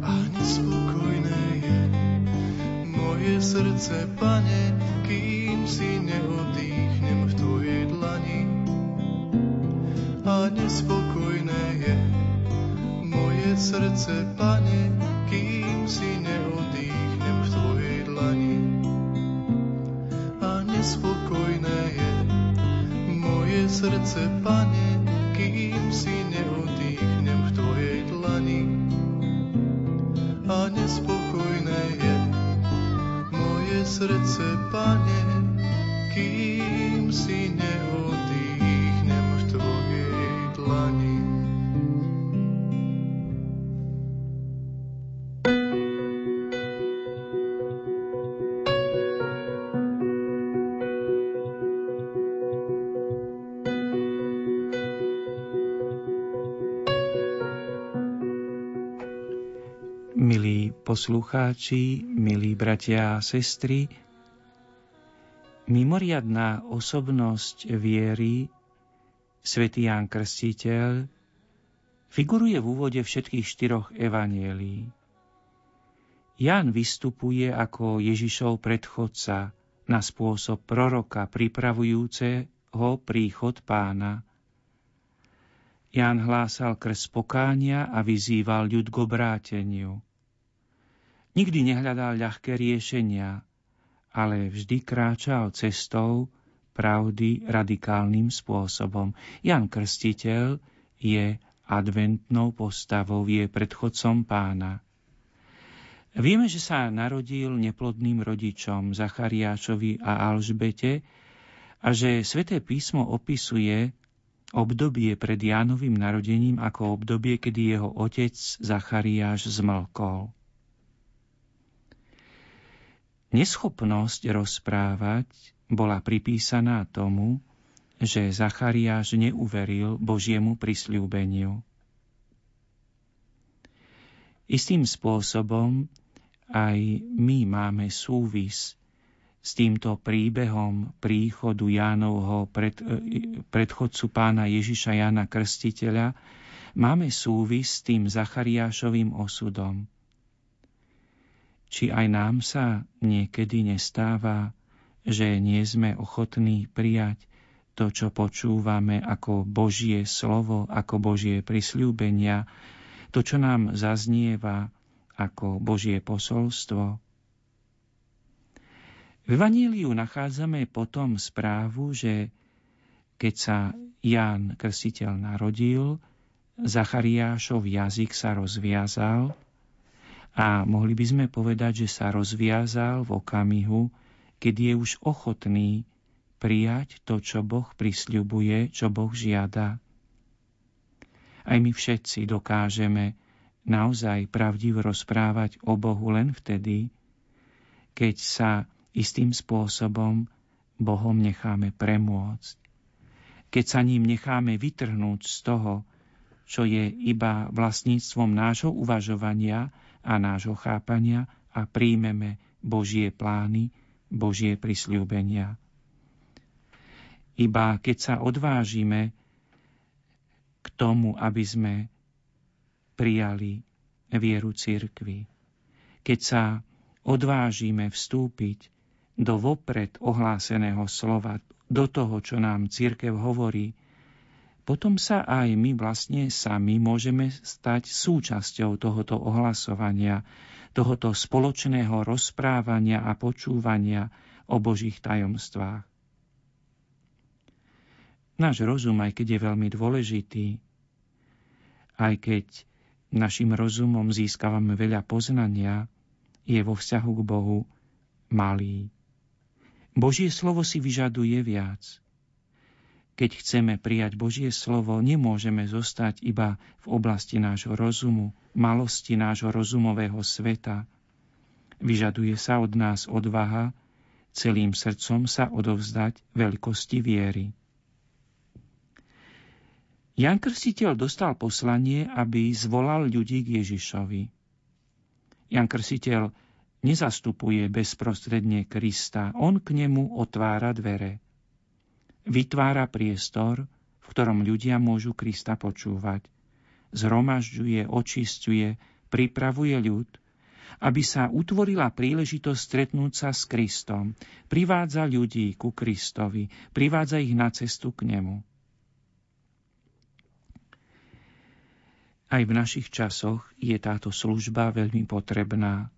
A nespokojné je moje srdce, pane, poslucháči, milí bratia a sestry, mimoriadná osobnosť viery, svätý Ján Krstiteľ, figuruje v úvode všetkých štyroch evanielí. Ján vystupuje ako Ježišov predchodca na spôsob proroka pripravujúceho príchod pána. Ján hlásal krst pokánia a vyzýval ľud k obráteniu. Nikdy nehľadal ľahké riešenia, ale vždy kráčal cestou pravdy radikálnym spôsobom. Jan Krstiteľ je adventnou postavou, je predchodcom pána. Vieme, že sa narodil neplodným rodičom Zachariášovi a Alžbete a že sväté písmo opisuje obdobie pred Jánovým narodením ako obdobie, kedy jeho otec Zachariáš zmlkol. Neschopnosť rozprávať bola pripísaná tomu, že Zachariáš neuveril Božiemu prisľúbeniu. Istým spôsobom aj my máme súvis s týmto príbehom príchodu Jánovho pred, predchodcu pána Ježiša Jána Krstiteľa, máme súvis s tým Zachariášovým osudom. Či aj nám sa niekedy nestáva, že nie sme ochotní prijať to, čo počúvame ako Božie slovo, ako Božie prisľúbenia, to, čo nám zaznieva ako Božie posolstvo. V Evaníliu nachádzame potom správu, že keď sa Ján Krstiteľ narodil, Zachariášov jazyk sa rozviazal a mohli by sme povedať, že sa rozviazal v okamihu, keď je už ochotný prijať to, čo Boh prisľubuje, čo Boh žiada. Aj my všetci dokážeme naozaj pravdivo rozprávať o Bohu len vtedy, keď sa istým spôsobom Bohom necháme premôcť. Keď sa ním necháme vytrhnúť z toho, čo je iba vlastníctvom nášho uvažovania a nášho chápania a príjmeme Božie plány, Božie prisľúbenia. Iba keď sa odvážime k tomu, aby sme prijali vieru cirkvi, keď sa odvážime vstúpiť do vopred ohláseného slova, do toho, čo nám církev hovorí, potom sa aj my vlastne sami môžeme stať súčasťou tohoto ohlasovania, tohoto spoločného rozprávania a počúvania o Božích tajomstvách. Náš rozum, aj keď je veľmi dôležitý, aj keď našim rozumom získavame veľa poznania, je vo vzťahu k Bohu malý. Božie slovo si vyžaduje viac – keď chceme prijať Božie slovo, nemôžeme zostať iba v oblasti nášho rozumu, malosti nášho rozumového sveta. Vyžaduje sa od nás odvaha celým srdcom sa odovzdať veľkosti viery. Jan Krstiteľ dostal poslanie, aby zvolal ľudí k Ježišovi. Jan Krstiteľ nezastupuje bezprostredne Krista, on k nemu otvára dvere – vytvára priestor, v ktorom ľudia môžu Krista počúvať. Zhromažďuje, očistuje, pripravuje ľud, aby sa utvorila príležitosť stretnúť sa s Kristom. Privádza ľudí ku Kristovi, privádza ich na cestu k nemu. Aj v našich časoch je táto služba veľmi potrebná.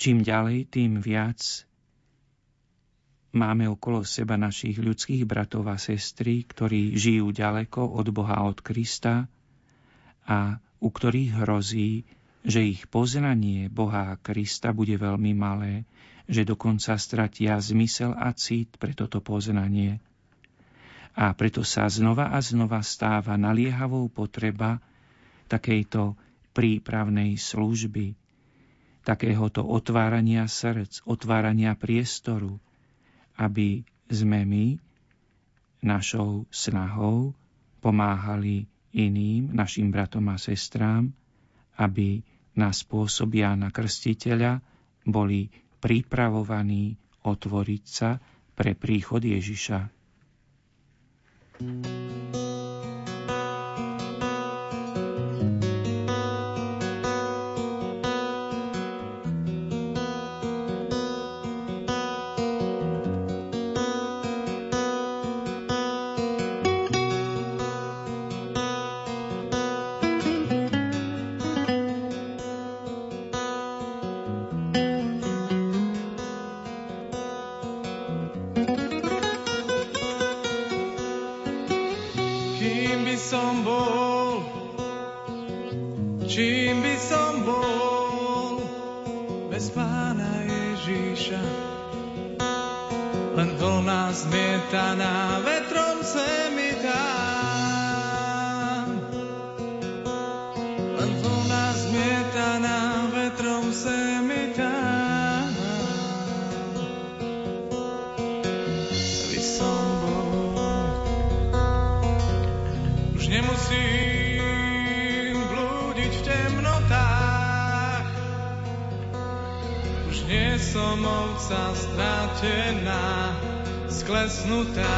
Čím ďalej, tým viac Máme okolo seba našich ľudských bratov a sestry, ktorí žijú ďaleko od Boha od Krista a u ktorých hrozí, že ich poznanie Boha a Krista bude veľmi malé, že dokonca stratia zmysel a cít pre toto poznanie. A preto sa znova a znova stáva naliehavou potreba takejto prípravnej služby, takéhoto otvárania srdc, otvárania priestoru, aby sme my našou snahou pomáhali iným, našim bratom a sestrám, aby na spôsob Jána Krstiteľa boli pripravovaní otvoriť sa pre príchod Ježiša. thank you zvučiacím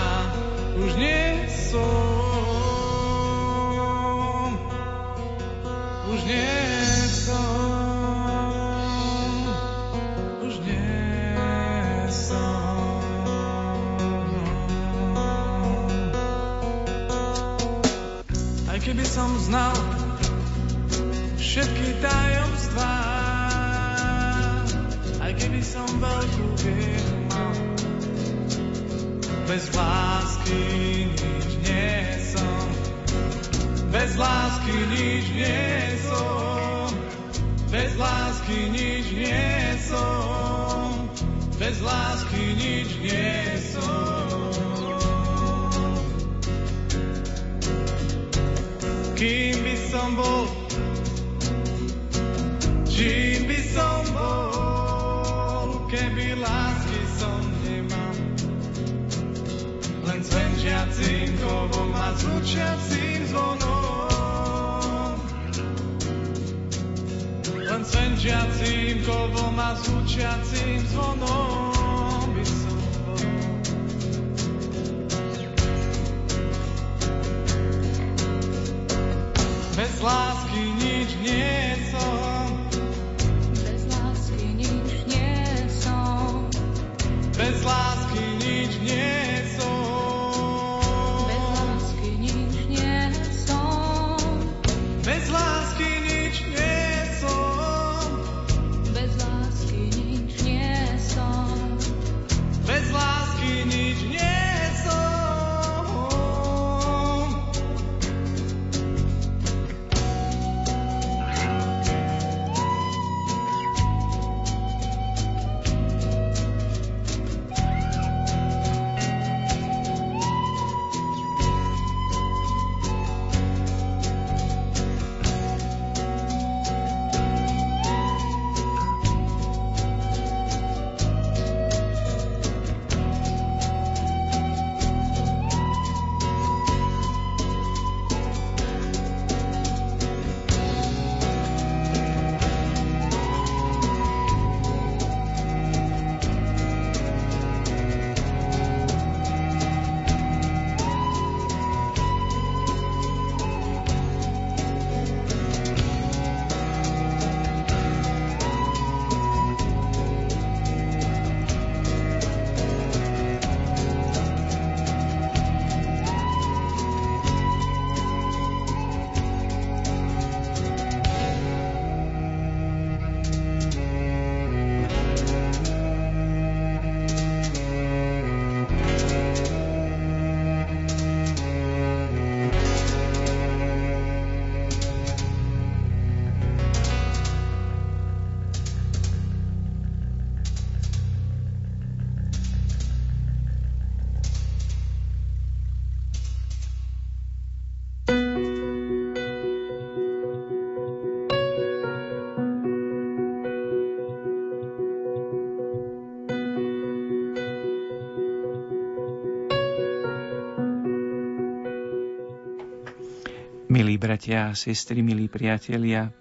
Milí bratia a sestry, milí priatelia,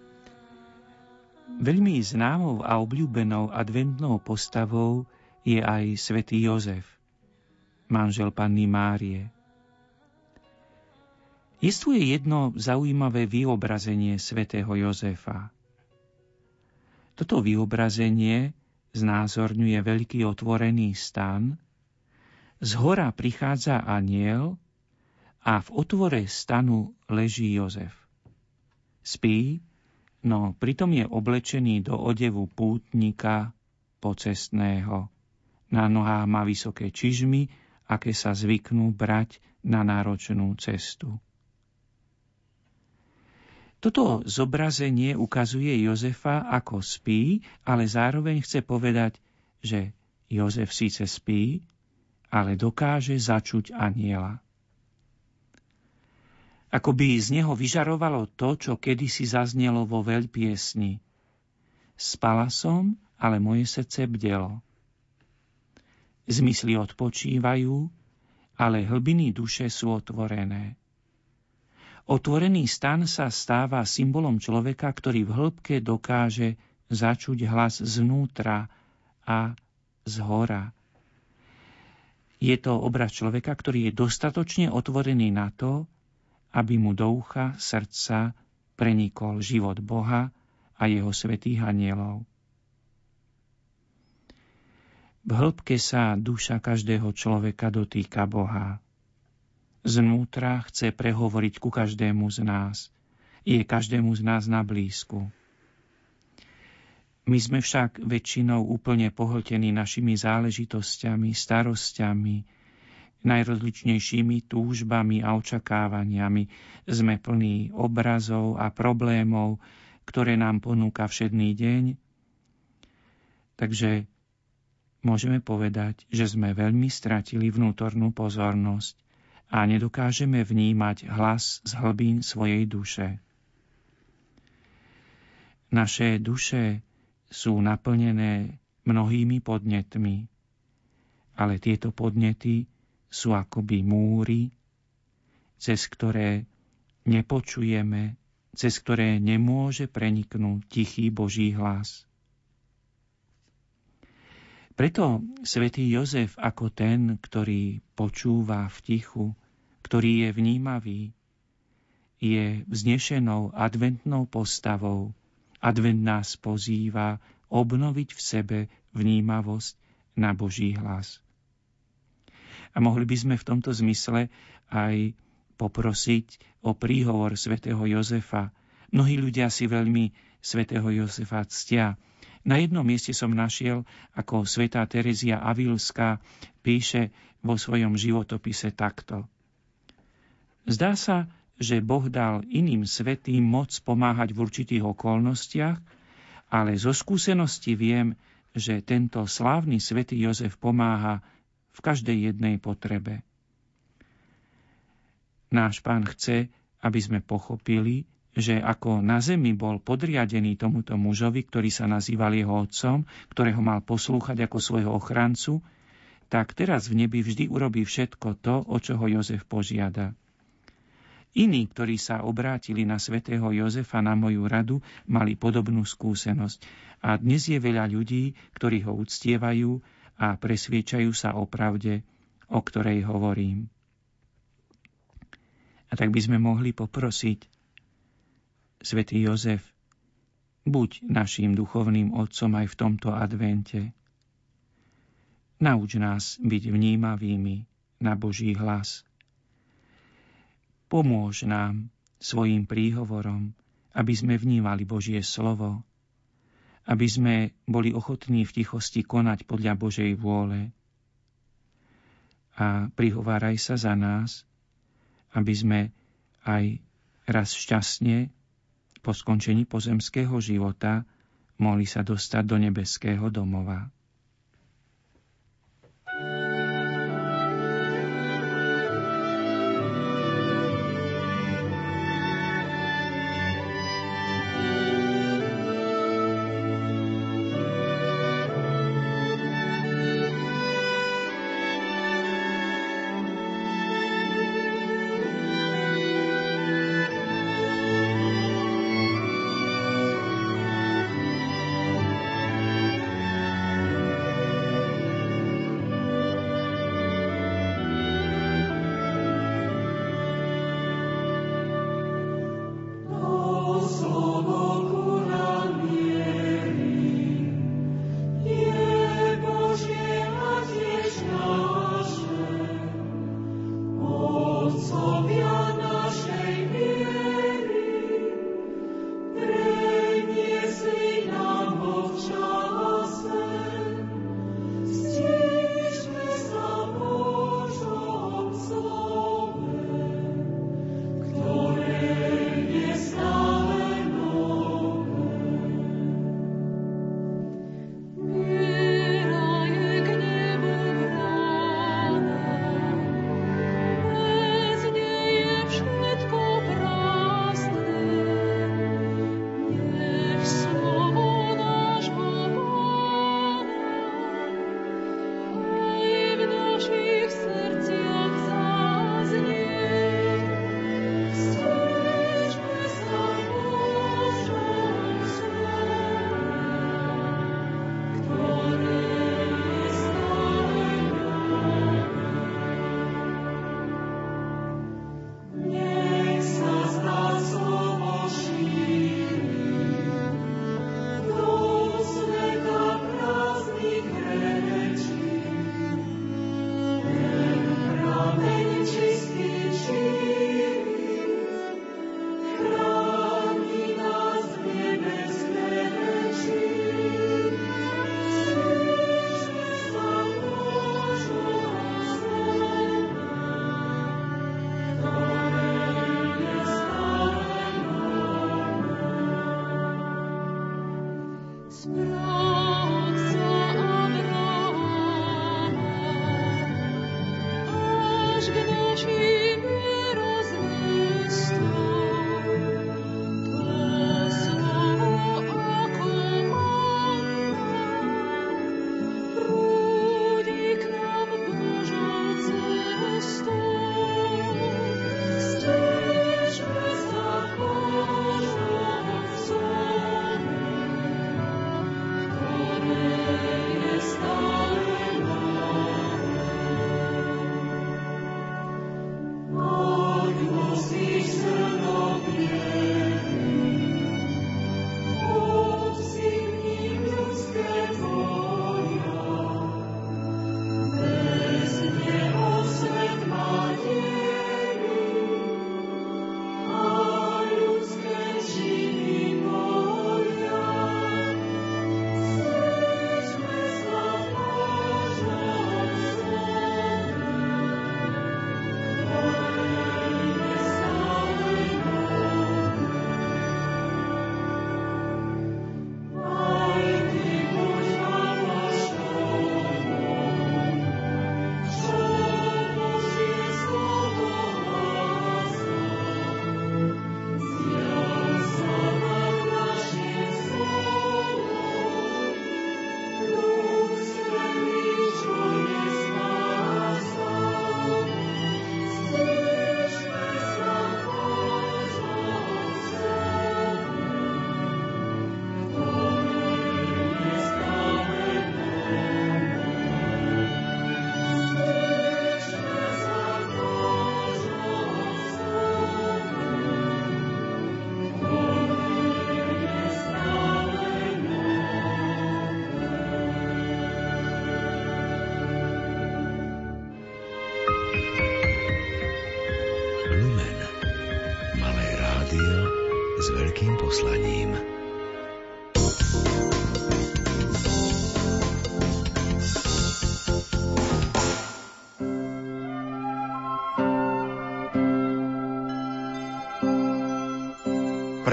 veľmi známou a obľúbenou adventnou postavou je aj svätý Jozef, manžel panny Márie. Jestuje jedno zaujímavé vyobrazenie svätého Jozefa. Toto vyobrazenie znázorňuje veľký otvorený stan, z hora prichádza aniel a v otvore stanu leží Jozef. Spí, no pritom je oblečený do odevu pútnika pocestného. Na nohách má vysoké čižmy, aké sa zvyknú brať na náročnú cestu. Toto zobrazenie ukazuje Jozefa, ako spí, ale zároveň chce povedať, že Jozef síce spí, ale dokáže začuť aniela. Ako by z neho vyžarovalo to, čo kedysi zaznelo vo veľpiesni. Spala som, ale moje srdce bdelo. Zmysly odpočívajú, ale hlbiny duše sú otvorené. Otvorený stan sa stáva symbolom človeka, ktorý v hĺbke dokáže začuť hlas znútra a z hora. Je to obraz človeka, ktorý je dostatočne otvorený na to, aby mu do ucha, srdca prenikol život Boha a jeho svetých anielov. V hĺbke sa duša každého človeka dotýka Boha. Znútra chce prehovoriť ku každému z nás. Je každému z nás na blízku. My sme však väčšinou úplne pohltení našimi záležitosťami, starosťami, najrozličnejšími túžbami a očakávaniami. Sme plní obrazov a problémov, ktoré nám ponúka všedný deň. Takže môžeme povedať, že sme veľmi stratili vnútornú pozornosť a nedokážeme vnímať hlas z hlbín svojej duše. Naše duše sú naplnené mnohými podnetmi, ale tieto podnety sú akoby múry, cez ktoré nepočujeme, cez ktoré nemôže preniknúť tichý Boží hlas. Preto svätý Jozef ako ten, ktorý počúva v tichu, ktorý je vnímavý, je vznešenou adventnou postavou. Advent nás pozýva obnoviť v sebe vnímavosť na Boží hlas. A mohli by sme v tomto zmysle aj poprosiť o príhovor svätého Jozefa. Mnohí ľudia si veľmi svätého Jozefa ctia, na jednom mieste som našiel, ako svätá Terezia Avilská píše vo svojom životopise takto. Zdá sa, že Boh dal iným svetým moc pomáhať v určitých okolnostiach, ale zo skúsenosti viem, že tento slávny svätý Jozef pomáha v každej jednej potrebe. Náš pán chce, aby sme pochopili, že ako na zemi bol podriadený tomuto mužovi, ktorý sa nazýval jeho otcom, ktorého mal poslúchať ako svojho ochrancu, tak teraz v nebi vždy urobí všetko to, o čo ho Jozef požiada. Iní, ktorí sa obrátili na svätého Jozefa na moju radu, mali podobnú skúsenosť. A dnes je veľa ľudí, ktorí ho uctievajú a presviečajú sa o pravde, o ktorej hovorím. A tak by sme mohli poprosiť Svetý Jozef, buď naším duchovným otcom aj v tomto advente. Nauč nás byť vnímavými na Boží hlas. Pomôž nám svojim príhovorom, aby sme vnímali Božie slovo, aby sme boli ochotní v tichosti konať podľa Božej vôle. A prihováraj sa za nás, aby sme aj raz šťastne po skončení pozemského života mohli sa dostať do nebeského domova.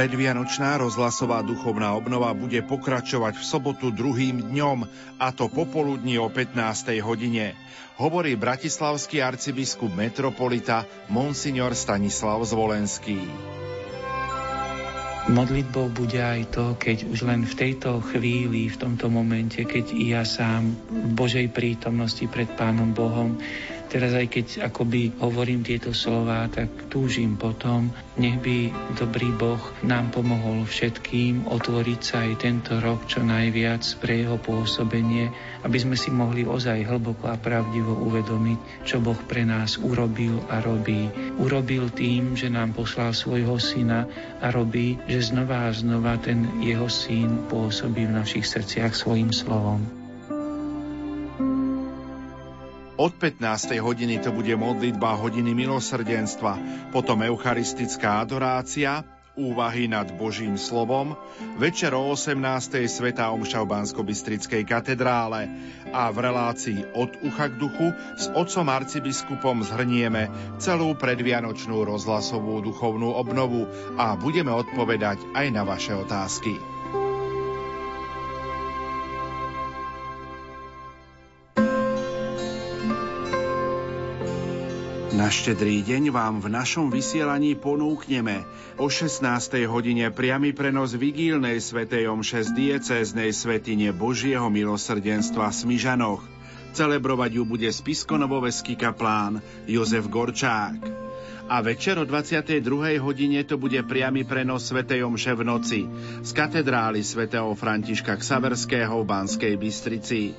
Predvianočná rozhlasová duchovná obnova bude pokračovať v sobotu druhým dňom, a to popoludní o 15. hodine. Hovorí bratislavský arcibiskup metropolita Monsignor Stanislav Zvolenský. Modlitbou bude aj to, keď už len v tejto chvíli, v tomto momente, keď i ja sám v Božej prítomnosti pred Pánom Bohom teraz aj keď akoby hovorím tieto slova, tak túžim potom, nech by dobrý Boh nám pomohol všetkým otvoriť sa aj tento rok čo najviac pre jeho pôsobenie, aby sme si mohli ozaj hlboko a pravdivo uvedomiť, čo Boh pre nás urobil a robí. Urobil tým, že nám poslal svojho syna a robí, že znova a znova ten jeho syn pôsobí v našich srdciach svojim slovom. Od 15. hodiny to bude modlitba hodiny milosrdenstva, potom eucharistická adorácia, úvahy nad Božím slovom, večer o 18. Sveta Omša v bansko katedrále a v relácii od ucha k duchu s otcom arcibiskupom zhrnieme celú predvianočnú rozhlasovú duchovnú obnovu a budeme odpovedať aj na vaše otázky. Na štedrý deň vám v našom vysielaní ponúkneme o 16. hodine priamy prenos vigílnej svetej omše z diecéznej svetine Božieho milosrdenstva v Smižanoch. Celebrovať ju bude spiskonovoveský kaplán Jozef Gorčák. A večer o 22. hodine to bude priamy prenos svetej omše v noci z katedrály svätého Františka Ksaverského v Banskej Bystrici.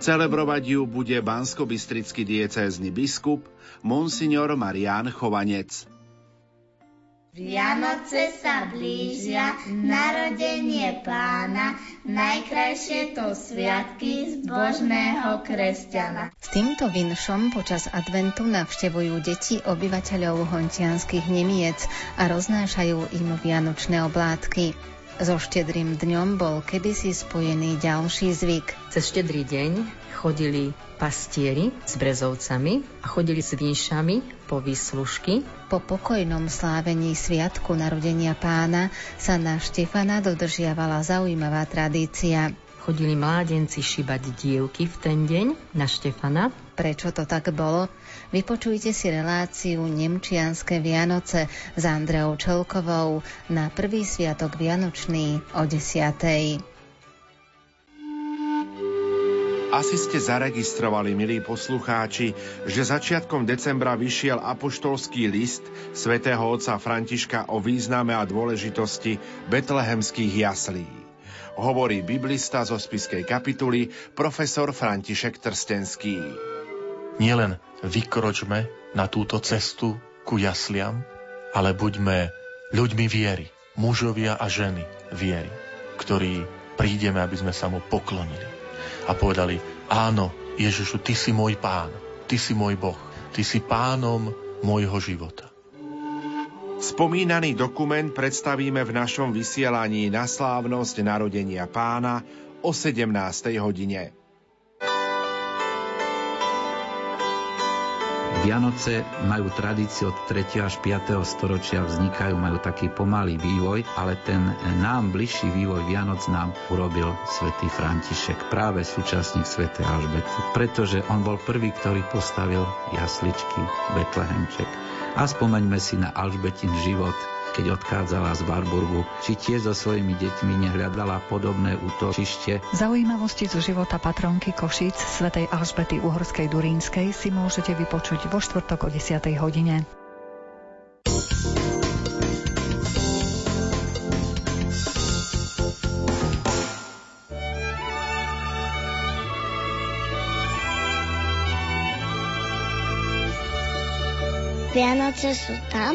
Celebrovať ju bude bansko-bystrický diecézny biskup monsignor Marian Chovanec. Vianoce sa blížia, narodenie pána, najkrajšie to sviatky zbožného kresťana. S týmto vinšom počas adventu navštevujú deti obyvateľov hontianských Nemiec a roznášajú im vianočné oblátky. So štedrým dňom bol kedysi spojený ďalší zvyk. Cez štedrý deň chodili pastieri s brezovcami a chodili s vinšami po výslužky. Po pokojnom slávení sviatku narodenia pána sa na Štefana dodržiavala zaujímavá tradícia. Chodili mládenci šibať dievky v ten deň na Štefana. Prečo to tak bolo? Vypočujte si reláciu Nemčianske Vianoce s Andreou Čelkovou na prvý sviatok Vianočný o 10. Asi ste zaregistrovali, milí poslucháči, že začiatkom decembra vyšiel apoštolský list svätého otca Františka o význame a dôležitosti betlehemských jaslí. Hovorí biblista zo spiskej kapituly profesor František Trstenský. Nielen vykročme na túto cestu ku jasliam, ale buďme ľuďmi viery, mužovia a ženy viery, ktorí prídeme, aby sme sa mu poklonili a povedali, áno, Ježišu, Ty si môj pán, Ty si môj Boh, Ty si pánom môjho života. Spomínaný dokument predstavíme v našom vysielaní na slávnosť narodenia pána o 17. hodine. Vianoce majú tradíciu od 3. až 5. storočia, vznikajú, majú taký pomalý vývoj, ale ten nám bližší vývoj Vianoc nám urobil svätý František, práve súčasník svätej Alžbety, pretože on bol prvý, ktorý postavil jasličky, Betlehemček. A spomeňme si na Alžbetin život, keď odchádzala z Barburgu, či tiež so svojimi deťmi nehľadala podobné útočište. Zaujímavosti zo života patronky Košic svätej Alžbety Uhorskej Durínskej si môžete vypočuť vo štvrtok o 10. hodine. Vianoce sú tam,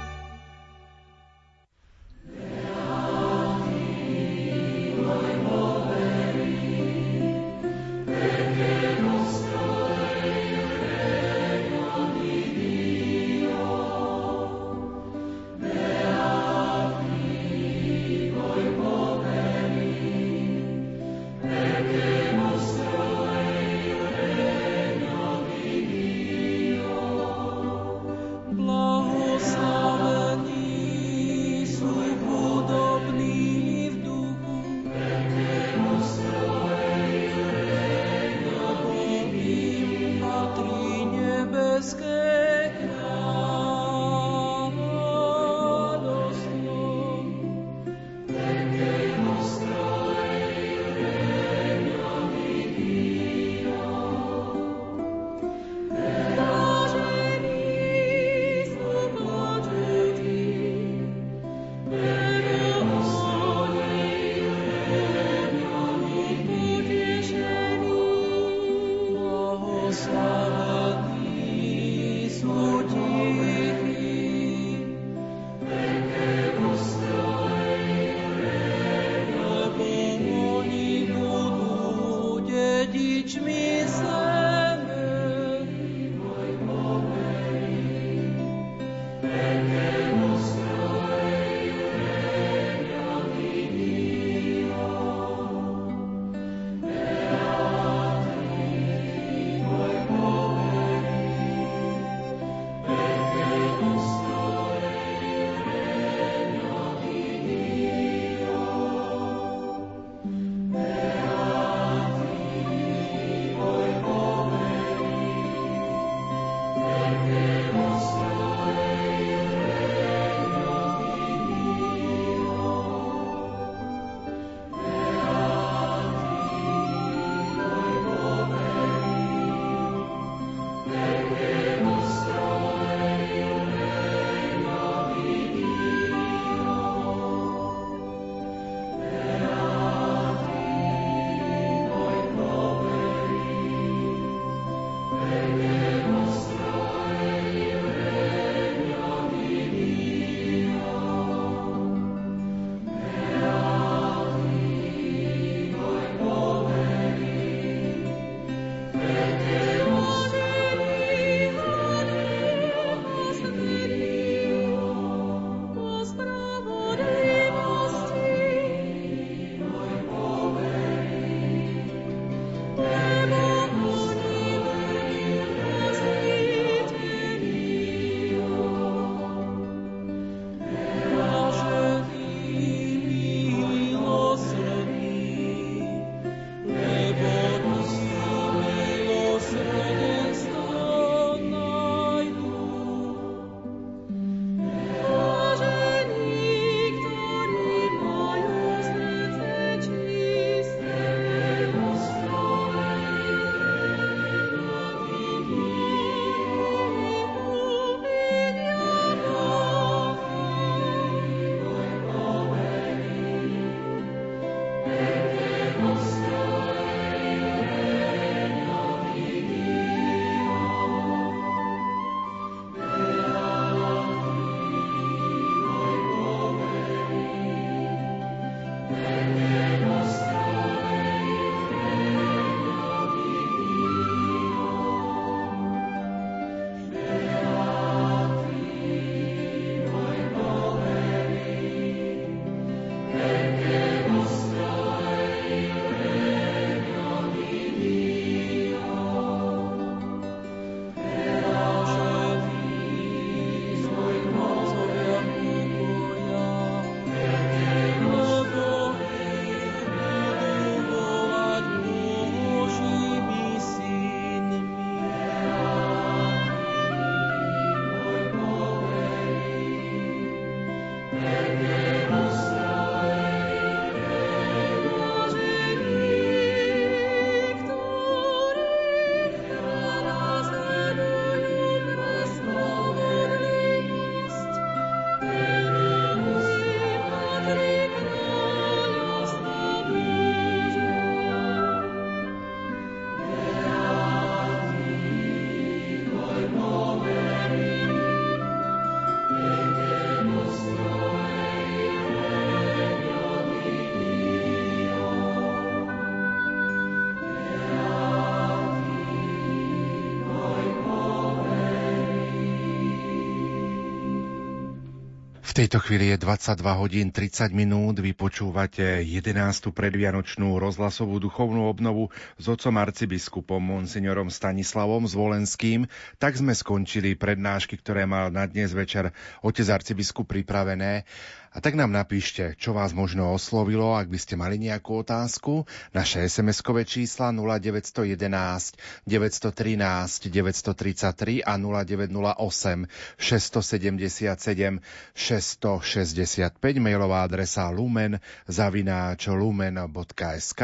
Tejto chvíli je 22 hodín 30 minút, vy počúvate 11. predvianočnú rozhlasovú duchovnú obnovu s otcom arcibiskupom monsignorom Stanislavom Zvolenským. Tak sme skončili prednášky, ktoré mal na dnes večer otec arcibiskup pripravené. A tak nám napíšte, čo vás možno oslovilo, ak by ste mali nejakú otázku. Naše SMS-kové čísla 0911 913 933 a 0908 677 665 mailová adresa lumen zavináč lumen.sk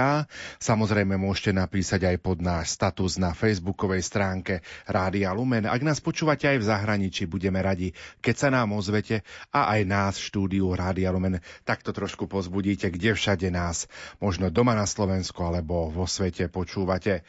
Samozrejme môžete napísať aj pod náš status na facebookovej stránke Rádia Lumen. Ak nás počúvate aj v zahraničí, budeme radi, keď sa nám ozvete a aj nás v štúdiu Rádia Lumen takto trošku pozbudíte, kde všade nás, možno doma na Slovensku alebo vo svete počúvate.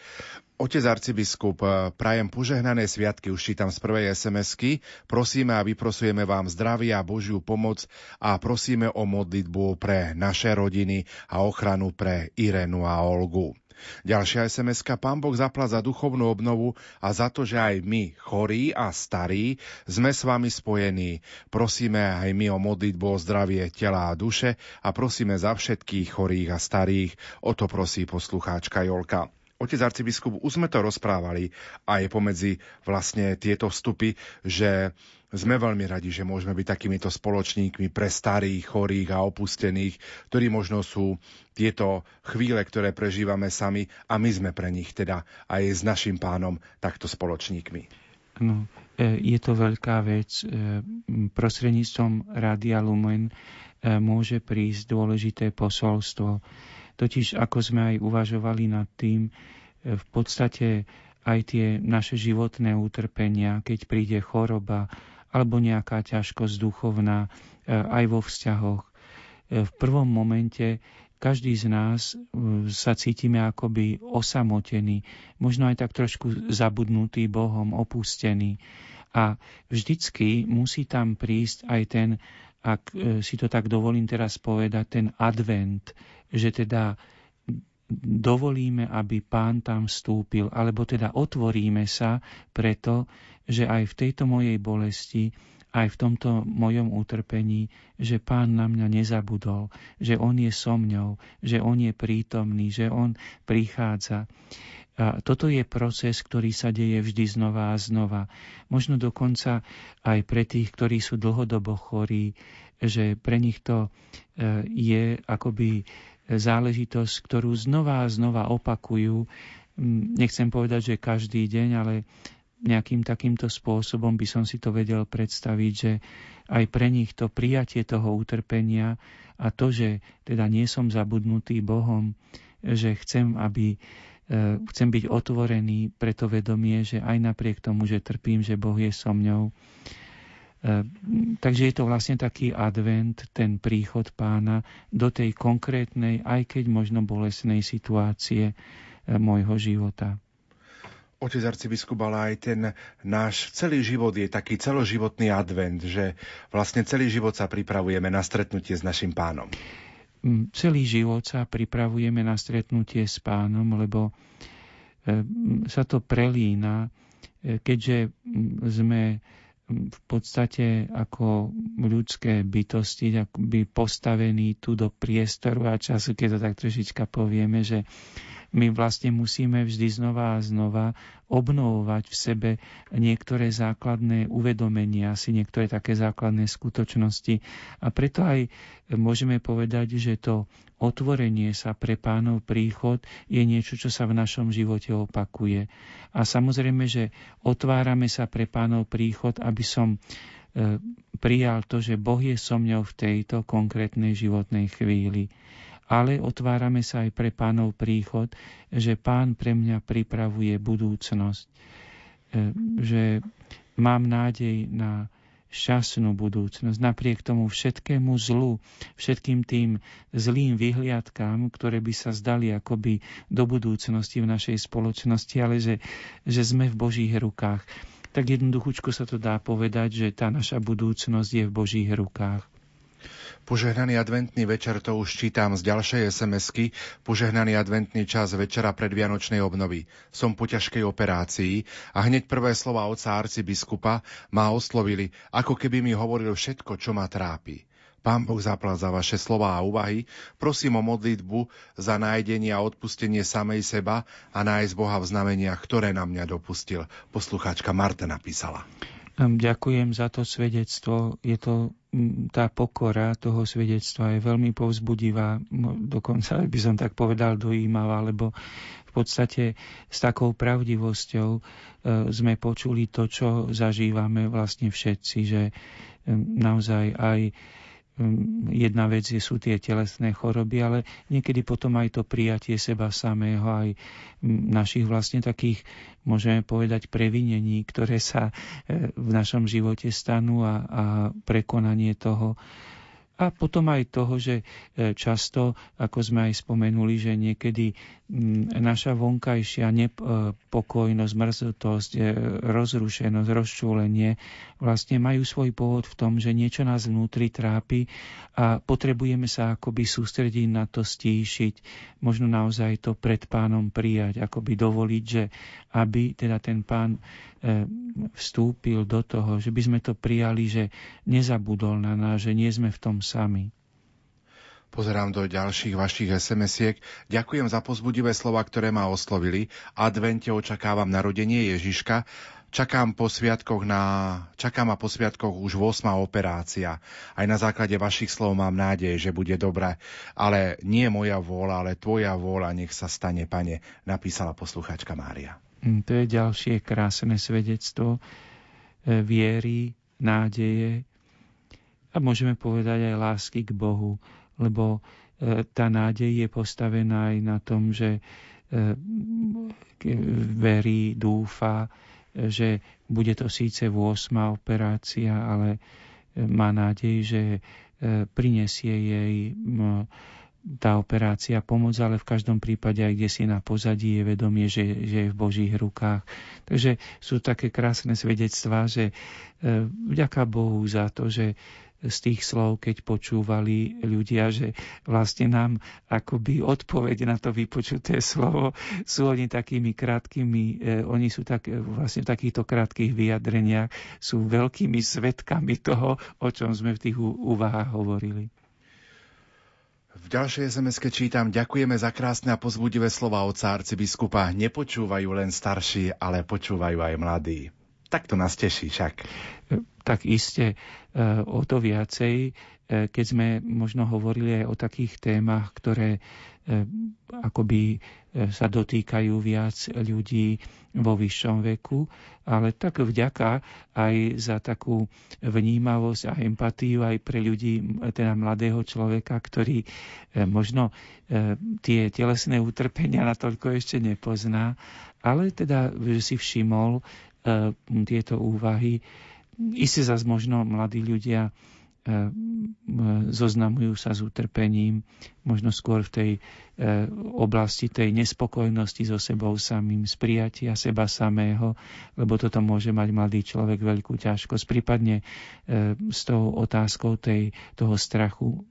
Otec arcibiskup, prajem požehnané sviatky, už čítam z prvej SMS-ky. Prosíme a vyprosujeme vám zdravie a Božiu pomoc a prosíme o modlitbu pre naše rodiny a ochranu pre Irenu a Olgu. Ďalšia sms Pán Boh zapla za duchovnú obnovu a za to, že aj my, chorí a starí, sme s vami spojení. Prosíme aj my o modlitbu o zdravie tela a duše a prosíme za všetkých chorých a starých. O to prosí poslucháčka Jolka. Otec arcibiskup, už sme to rozprávali aj pomedzi vlastne tieto vstupy, že sme veľmi radi, že môžeme byť takýmito spoločníkmi pre starých, chorých a opustených, ktorí možno sú tieto chvíle, ktoré prežívame sami a my sme pre nich teda aj s našim pánom takto spoločníkmi. No, je to veľká vec. E, prostredníctvom Rádia Lumen e, môže prísť dôležité posolstvo. Totiž, ako sme aj uvažovali nad tým, v podstate aj tie naše životné utrpenia, keď príde choroba alebo nejaká ťažkosť duchovná, e, aj vo vzťahoch. E, v prvom momente každý z nás sa cítime akoby osamotení, možno aj tak trošku zabudnutý Bohom, opustený. A vždycky musí tam prísť aj ten, ak si to tak dovolím teraz povedať, ten advent, že teda dovolíme, aby pán tam vstúpil, alebo teda otvoríme sa preto, že aj v tejto mojej bolesti, aj v tomto mojom utrpení, že pán na mňa nezabudol, že on je so mňou, že on je prítomný, že on prichádza. A toto je proces, ktorý sa deje vždy znova a znova. Možno dokonca aj pre tých, ktorí sú dlhodobo chorí, že pre nich to e, je akoby záležitosť, ktorú znova a znova opakujú. Mm, nechcem povedať, že každý deň, ale nejakým takýmto spôsobom by som si to vedel predstaviť, že aj pre nich to prijatie toho utrpenia a to, že teda nie som zabudnutý Bohom, že chcem, aby e, chcem byť otvorený pre to vedomie, že aj napriek tomu, že trpím, že Boh je so mňou, Ehm, takže je to vlastne taký advent, ten príchod pána do tej konkrétnej, aj keď možno bolesnej situácie ehm, môjho života. Otec arcibiskup, ale aj ten náš celý život je taký celoživotný advent, že vlastne celý život sa pripravujeme na stretnutie s našim pánom. Hm, celý život sa pripravujeme na stretnutie s pánom, lebo ehm, sa to prelína, keďže hm, sme v podstate ako ľudské bytosti akoby postavení tu do priestoru a času, keď to tak trošička povieme, že my vlastne musíme vždy znova a znova obnovovať v sebe niektoré základné uvedomenia, si niektoré také základné skutočnosti. A preto aj môžeme povedať, že to otvorenie sa pre pánov príchod je niečo, čo sa v našom živote opakuje. A samozrejme, že otvárame sa pre pánov príchod, aby som e, prijal to, že Boh je so mňou v tejto konkrétnej životnej chvíli ale otvárame sa aj pre pánov príchod, že pán pre mňa pripravuje budúcnosť, e, že mám nádej na šťastnú budúcnosť, napriek tomu všetkému zlu, všetkým tým zlým vyhliadkám, ktoré by sa zdali akoby do budúcnosti v našej spoločnosti, ale že, že sme v Božích rukách. Tak jednoduchúčko sa to dá povedať, že tá naša budúcnosť je v Božích rukách. Požehnaný adventný večer to už čítam z ďalšej SMS-ky. Požehnaný adventný čas večera pred Vianočnej obnovy. Som po ťažkej operácii a hneď prvé slova oca arcibiskupa ma oslovili, ako keby mi hovoril všetko, čo ma trápi. Pán Boh zaplá za vaše slova a úvahy. Prosím o modlitbu za nájdenie a odpustenie samej seba a nájsť Boha v znameniach, ktoré na mňa dopustil. Poslucháčka Marta napísala. Ďakujem za to svedectvo. Je to tá pokora toho svedectva je veľmi povzbudivá, dokonca (laughs) by som tak povedal dojímavá, lebo v podstate s takou pravdivosťou e, sme počuli to, čo zažívame vlastne všetci, že e, naozaj aj Hm, jedna vec sú tie telesné choroby, ale niekedy potom aj to prijatie seba samého, aj hm, našich vlastne takých, môžeme povedať, previnení, ktoré sa e, v našom živote stanú a, a prekonanie toho, a potom aj toho, že e, často, ako sme aj spomenuli, že niekedy naša vonkajšia nepokojnosť, mrzutosť, e, rozrušenosť, rozčúlenie vlastne majú svoj pôvod v tom, že niečo nás vnútri trápi a potrebujeme sa akoby sústrediť na to stíšiť, možno naozaj to pred pánom prijať, akoby dovoliť, že aby teda ten pán e, vstúpil do toho, že by sme to prijali, že nezabudol na nás, že nie sme v tom sami. Pozerám do ďalších vašich SMS-iek. Ďakujem za pozbudivé slova, ktoré ma oslovili. Advente očakávam narodenie Ježiška. Čakám, po sviatkoch na, čakám a po sviatkoch už 8. operácia. Aj na základe vašich slov mám nádej, že bude dobré. Ale nie moja vôľa, ale tvoja vôľa, nech sa stane, pane, napísala posluchačka Mária. Mm, to je ďalšie krásne svedectvo e, viery, nádeje a môžeme povedať aj lásky k Bohu lebo e, tá nádej je postavená aj na tom, že verí, dúfa, že bude to síce 8. operácia, ale má nádej, že prinesie jej tá operácia pomoc, ale v každom prípade aj kde si na pozadí je vedomie, že, že je v Božích rukách. Takže sú také krásne svedectvá, že vďaka Bohu za to, že z tých slov, keď počúvali ľudia, že vlastne nám akoby odpoveď na to vypočuté slovo sú oni takými krátkými, eh, oni sú tak, vlastne v takýchto krátkých vyjadreniach sú veľkými svetkami toho, o čom sme v tých úvahách hovorili. V ďalšej sms čítam, ďakujeme za krásne a pozbudivé slova oca arcibiskupa. Nepočúvajú len starší, ale počúvajú aj mladí. Tak to nás teší však. Tak iste e, o to viacej, e, keď sme možno hovorili aj o takých témach, ktoré e, akoby sa dotýkajú viac ľudí vo vyššom veku, ale tak vďaka aj za takú vnímavosť a empatiu aj pre ľudí, teda mladého človeka, ktorý možno tie telesné utrpenia natoľko ešte nepozná, ale teda si všimol, E, tieto úvahy. Isté zase možno mladí ľudia e, zoznamujú sa s utrpením, možno skôr v tej e, oblasti tej nespokojnosti so sebou samým, z prijatia seba samého, lebo toto môže mať mladý človek veľkú ťažkosť, prípadne s tou otázkou tej, toho strachu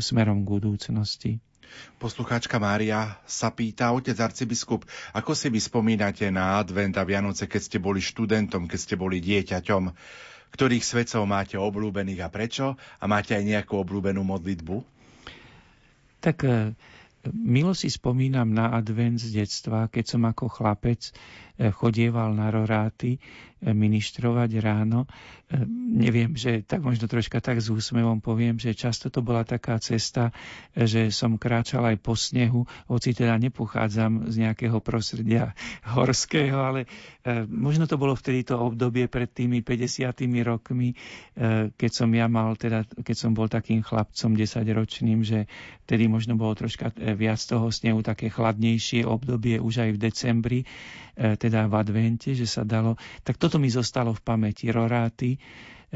smerom k budúcnosti. Poslucháčka Mária sa pýta, otec arcibiskup, ako si vy spomínate na advent a Vianoce, keď ste boli študentom, keď ste boli dieťaťom, ktorých svetcov máte obľúbených a prečo? A máte aj nejakú obľúbenú modlitbu? Tak e, milo si spomínam na advent z detstva, keď som ako chlapec chodieval na roráty ministrovať ráno. E, neviem, že tak možno troška tak s úsmevom poviem, že často to bola taká cesta, že som kráčal aj po snehu, hoci teda nepochádzam z nejakého prostredia (laughs) horského, ale e, možno to bolo vtedy to obdobie pred tými 50 rokmi, e, keď som ja mal, teda, keď som bol takým chlapcom 10-ročným, že vtedy možno bolo troška viac toho snehu, také chladnejšie obdobie už aj v decembri, teda v advente, že sa dalo. Tak toto mi zostalo v pamäti. Roráty eh,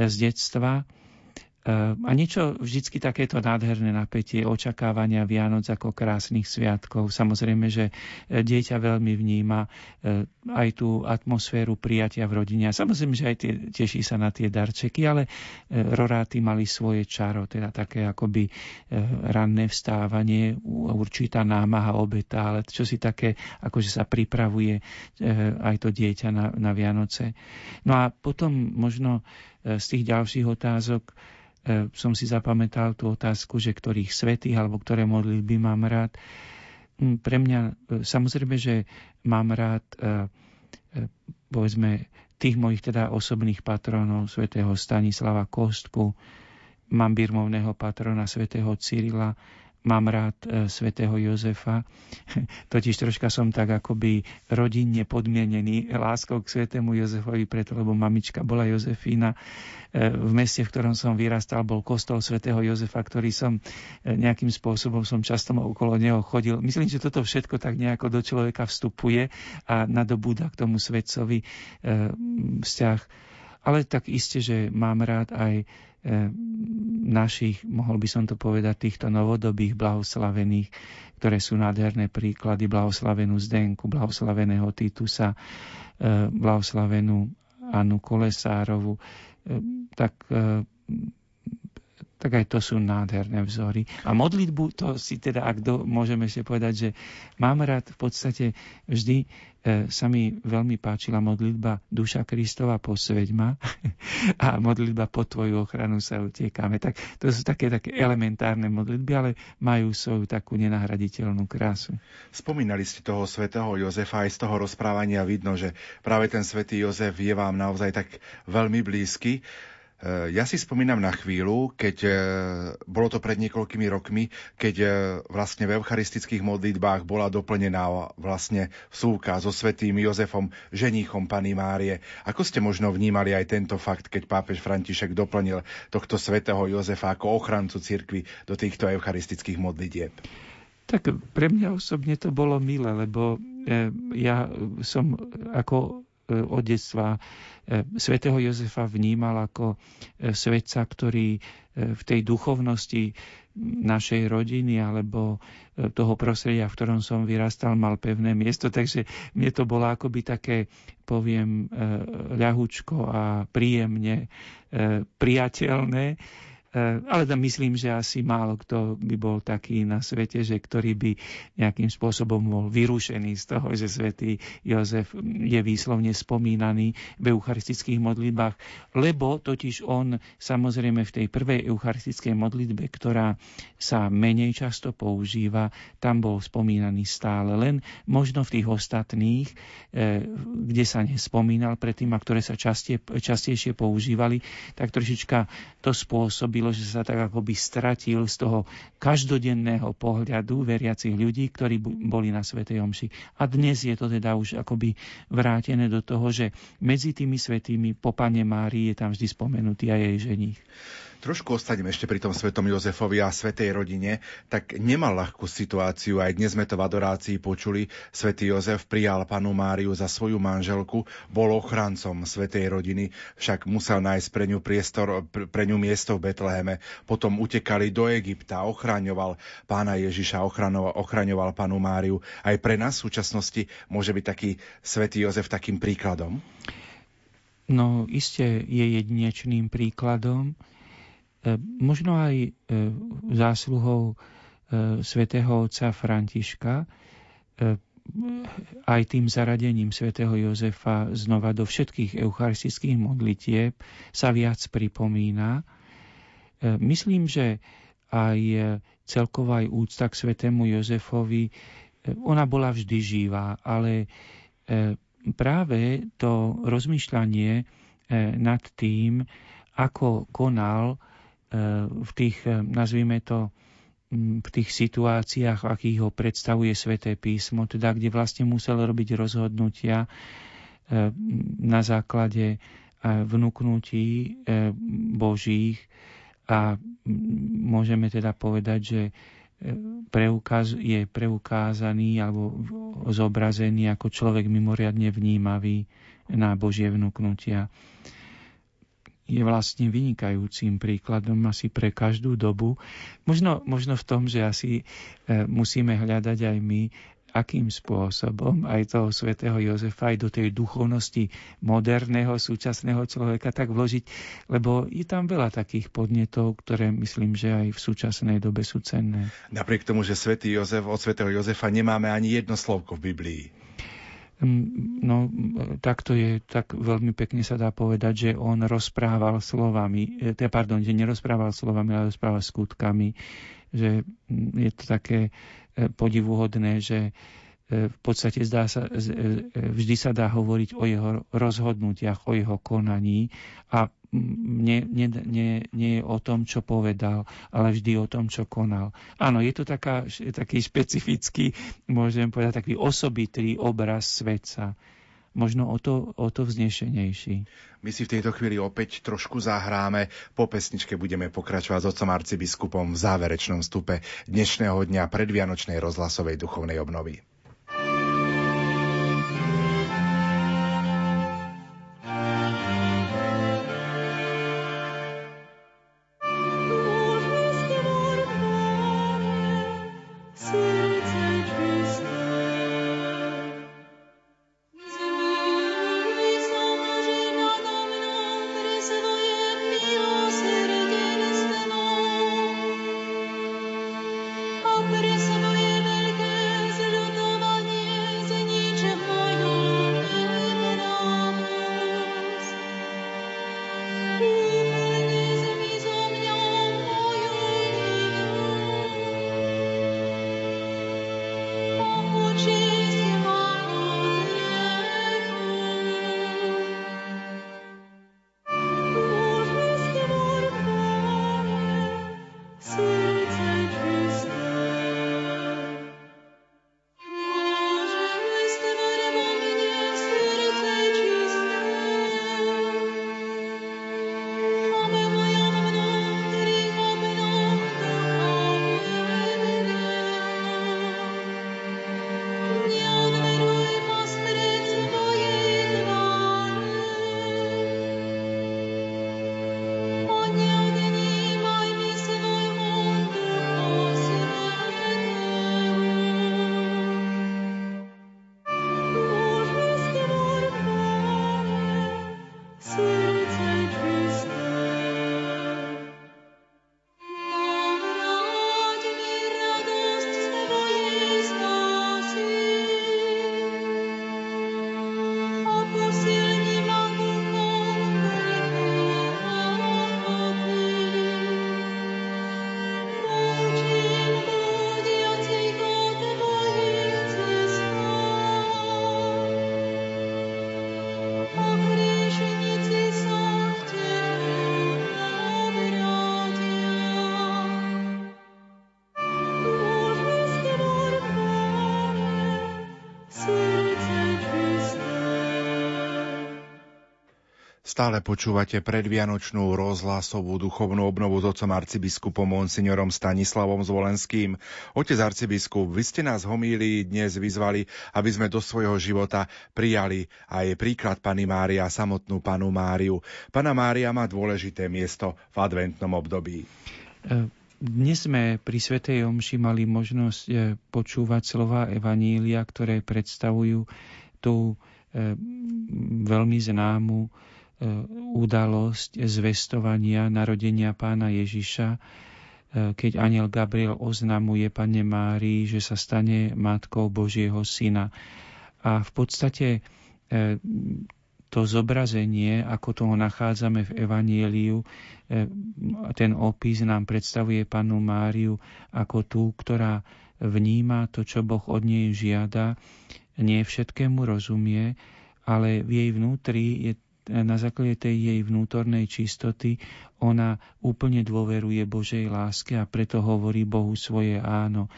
z detstva a niečo vždycky takéto nádherné napätie očakávania Vianoc ako krásnych sviatkov. Samozrejme, že e, dieťa veľmi vníma e, aj tú atmosféru prijatia v rodine. A samozrejme, že aj tie, teší sa na tie darčeky, ale e, roráty mali svoje čaro, teda také akoby ranné vstávanie, určitá námaha obeta, ale čo si také, akože sa pripravuje aj to dieťa na, na Vianoce. No a potom možno z tých ďalších otázok som si zapamätal tú otázku, že ktorých svetých alebo ktoré modlitby mám rád. Mm, pre mňa e, samozrejme, že mám rád e, povedzme tých mojich teda osobných patronov, svätého Stanislava Kostku, mám birmovného patrona svätého Cyrila, mám rád e, svätého Jozefa. (laughs) Totiž troška som tak akoby rodinne podmienený láskou k svätému Jozefovi, preto lebo mamička bola Jozefína. E, v meste, v ktorom som vyrastal, bol kostol svätého Jozefa, ktorý som e, nejakým spôsobom som často okolo neho chodil. Myslím, že toto všetko tak nejako do človeka vstupuje a nadobúda k tomu svetcovi vzťah. Ale tak iste, že mám rád aj našich, mohol by som to povedať, týchto novodobých blahoslavených, ktoré sú nádherné príklady, blahoslavenú Zdenku, blahoslaveného Titusa, e, blahoslavenú Anu Kolesárovu, e, tak tak aj to sú nádherné vzory. A modlitbu, to si teda, ak do, môžeme ešte povedať, že mám rád v podstate vždy e, sa mi veľmi páčila modlitba Duša Kristova posveď ma (laughs) a modlitba po Tvoju ochranu sa utiekame. Tak to sú také, také elementárne modlitby, ale majú svoju takú nenahraditeľnú krásu. Spomínali ste toho svätého Jozefa, aj z toho rozprávania vidno, že práve ten svätý Jozef je vám naozaj tak veľmi blízky. Eh, ja si spomínam na chvíľu, keď eh, bolo to pred niekoľkými rokmi, keď eh, vlastne v eucharistických modlitbách bola doplnená vlastne súka so svetým Jozefom, ženíchom Pany Márie. Ako ste možno vnímali aj tento fakt, keď pápež František doplnil tohto svetého Jozefa ako ochrancu cirkvi do týchto eucharistických modlitieb? Tak pre mňa osobne to bolo milé, lebo ja som ako od detstva e, svätého Jozefa vnímal ako svetca, ktorý v tej duchovnosti našej rodiny alebo toho prostredia, v ktorom som vyrastal, mal pevné miesto. Takže mne to bolo akoby také, poviem, ľahučko a príjemne priateľné ale tam myslím, že asi málo kto by bol taký na svete, že ktorý by nejakým spôsobom bol vyrušený z toho, že svätý Jozef je výslovne spomínaný v eucharistických modlitbách, lebo totiž on samozrejme v tej prvej eucharistickej modlitbe, ktorá sa menej často používa, tam bol spomínaný stále. Len možno v tých ostatných, eh, kde sa nespomínal predtým a ktoré sa častie, častejšie používali, tak trošička to spôsobí spôsobilo, že sa tak akoby stratil z toho každodenného pohľadu veriacich ľudí, ktorí boli na Svetej Omši. A dnes je to teda už akoby vrátené do toho, že medzi tými svetými po Pane Márii je tam vždy spomenutý aj jej ženích trošku ostanem ešte pri tom svetom Jozefovi a svetej rodine, tak nemal ľahkú situáciu. Aj dnes sme to v adorácii počuli. Svetý Jozef prijal panu Máriu za svoju manželku, bol ochrancom svetej rodiny, však musel nájsť pre ňu, priestor, pre ňu miesto v Betleheme. Potom utekali do Egypta, ochraňoval pána Ježiša, ochraňoval, ochraňoval panu Máriu. Aj pre nás v súčasnosti môže byť taký svätý Jozef takým príkladom? No, iste je jedinečným príkladom. E, možno aj e, zásluhou e, svätého otca Františka, aj tým zaradením svätého Jozefa znova do všetkých eucharistických modlitieb sa viac pripomína. Myslím, že aj celková aj úcta k svätému Jozefovi, ona bola vždy živá, ale práve to rozmýšľanie nad tým, ako konal v tých, eh, nazvime to, mm, v tých situáciách, akých ho predstavuje sväté písmo, teda kde vlastne musel robiť rozhodnutia eh, na základe eh, vnúknutí Božích. A môžeme teda povedať, že preukaz, je preukázaný alebo zobrazený ako človek mimoriadne vnímavý na Božie vnúknutia je vlastne vynikajúcim príkladom asi pre každú dobu. Možno, možno v tom, že asi e, musíme hľadať aj my, akým spôsobom aj toho svätého Jozefa aj do tej duchovnosti moderného, súčasného človeka tak vložiť, lebo je tam veľa takých podnetov, ktoré myslím, že aj v súčasnej dobe sú cenné. Napriek tomu, že svätý Jozef, od svätého Jozefa nemáme ani jedno slovko v Biblii. No, tak to je, tak veľmi pekne sa dá povedať, že on rozprával slovami, e, pardon, že nerozprával slovami, ale rozprával skutkami, že je to také e, podivuhodné, že e, v podstate zdá sa, vždy sa dá hovoriť o jeho rozhodnutiach, o jeho konaní a nie, nie, nie, nie je o tom, čo povedal, ale vždy o tom, čo konal. Áno, je to taká, taký špecifický, môžem povedať, taký osobitý obraz svetca. Možno o to, o to vznešenejší. My si v tejto chvíli opäť trošku zahráme. Po pesničke budeme pokračovať s otcom arcibiskupom v záverečnom stupe dnešného dňa predvianočnej rozhlasovej duchovnej obnovy. Stále počúvate predvianočnú rozhlasovú duchovnú obnovu s otcom arcibiskupom monsignorom Stanislavom Zvolenským. Otec arcibiskup, vy ste nás homíli dnes vyzvali, aby sme do svojho života prijali aj príklad Pany Mária, samotnú Panu Máriu. Pana Mária má dôležité miesto v adventnom období. E, dnes sme pri Svetej Omši mali možnosť e, počúvať slova Evanília, ktoré predstavujú tú e, veľmi známu udalosť zvestovania narodenia pána Ježiša, e, keď aniel Gabriel oznamuje pane Márii, že sa stane matkou Božieho syna. A v podstate e, to zobrazenie, ako toho nachádzame v Evanieliu, ten opis nám predstavuje panu Máriu ako tú, ktorá vníma to, čo Boh od nej žiada, nie všetkému rozumie, ale v jej vnútri je na základe tej jej vnútornej čistoty ona úplne dôveruje Božej láske a preto hovorí Bohu svoje áno.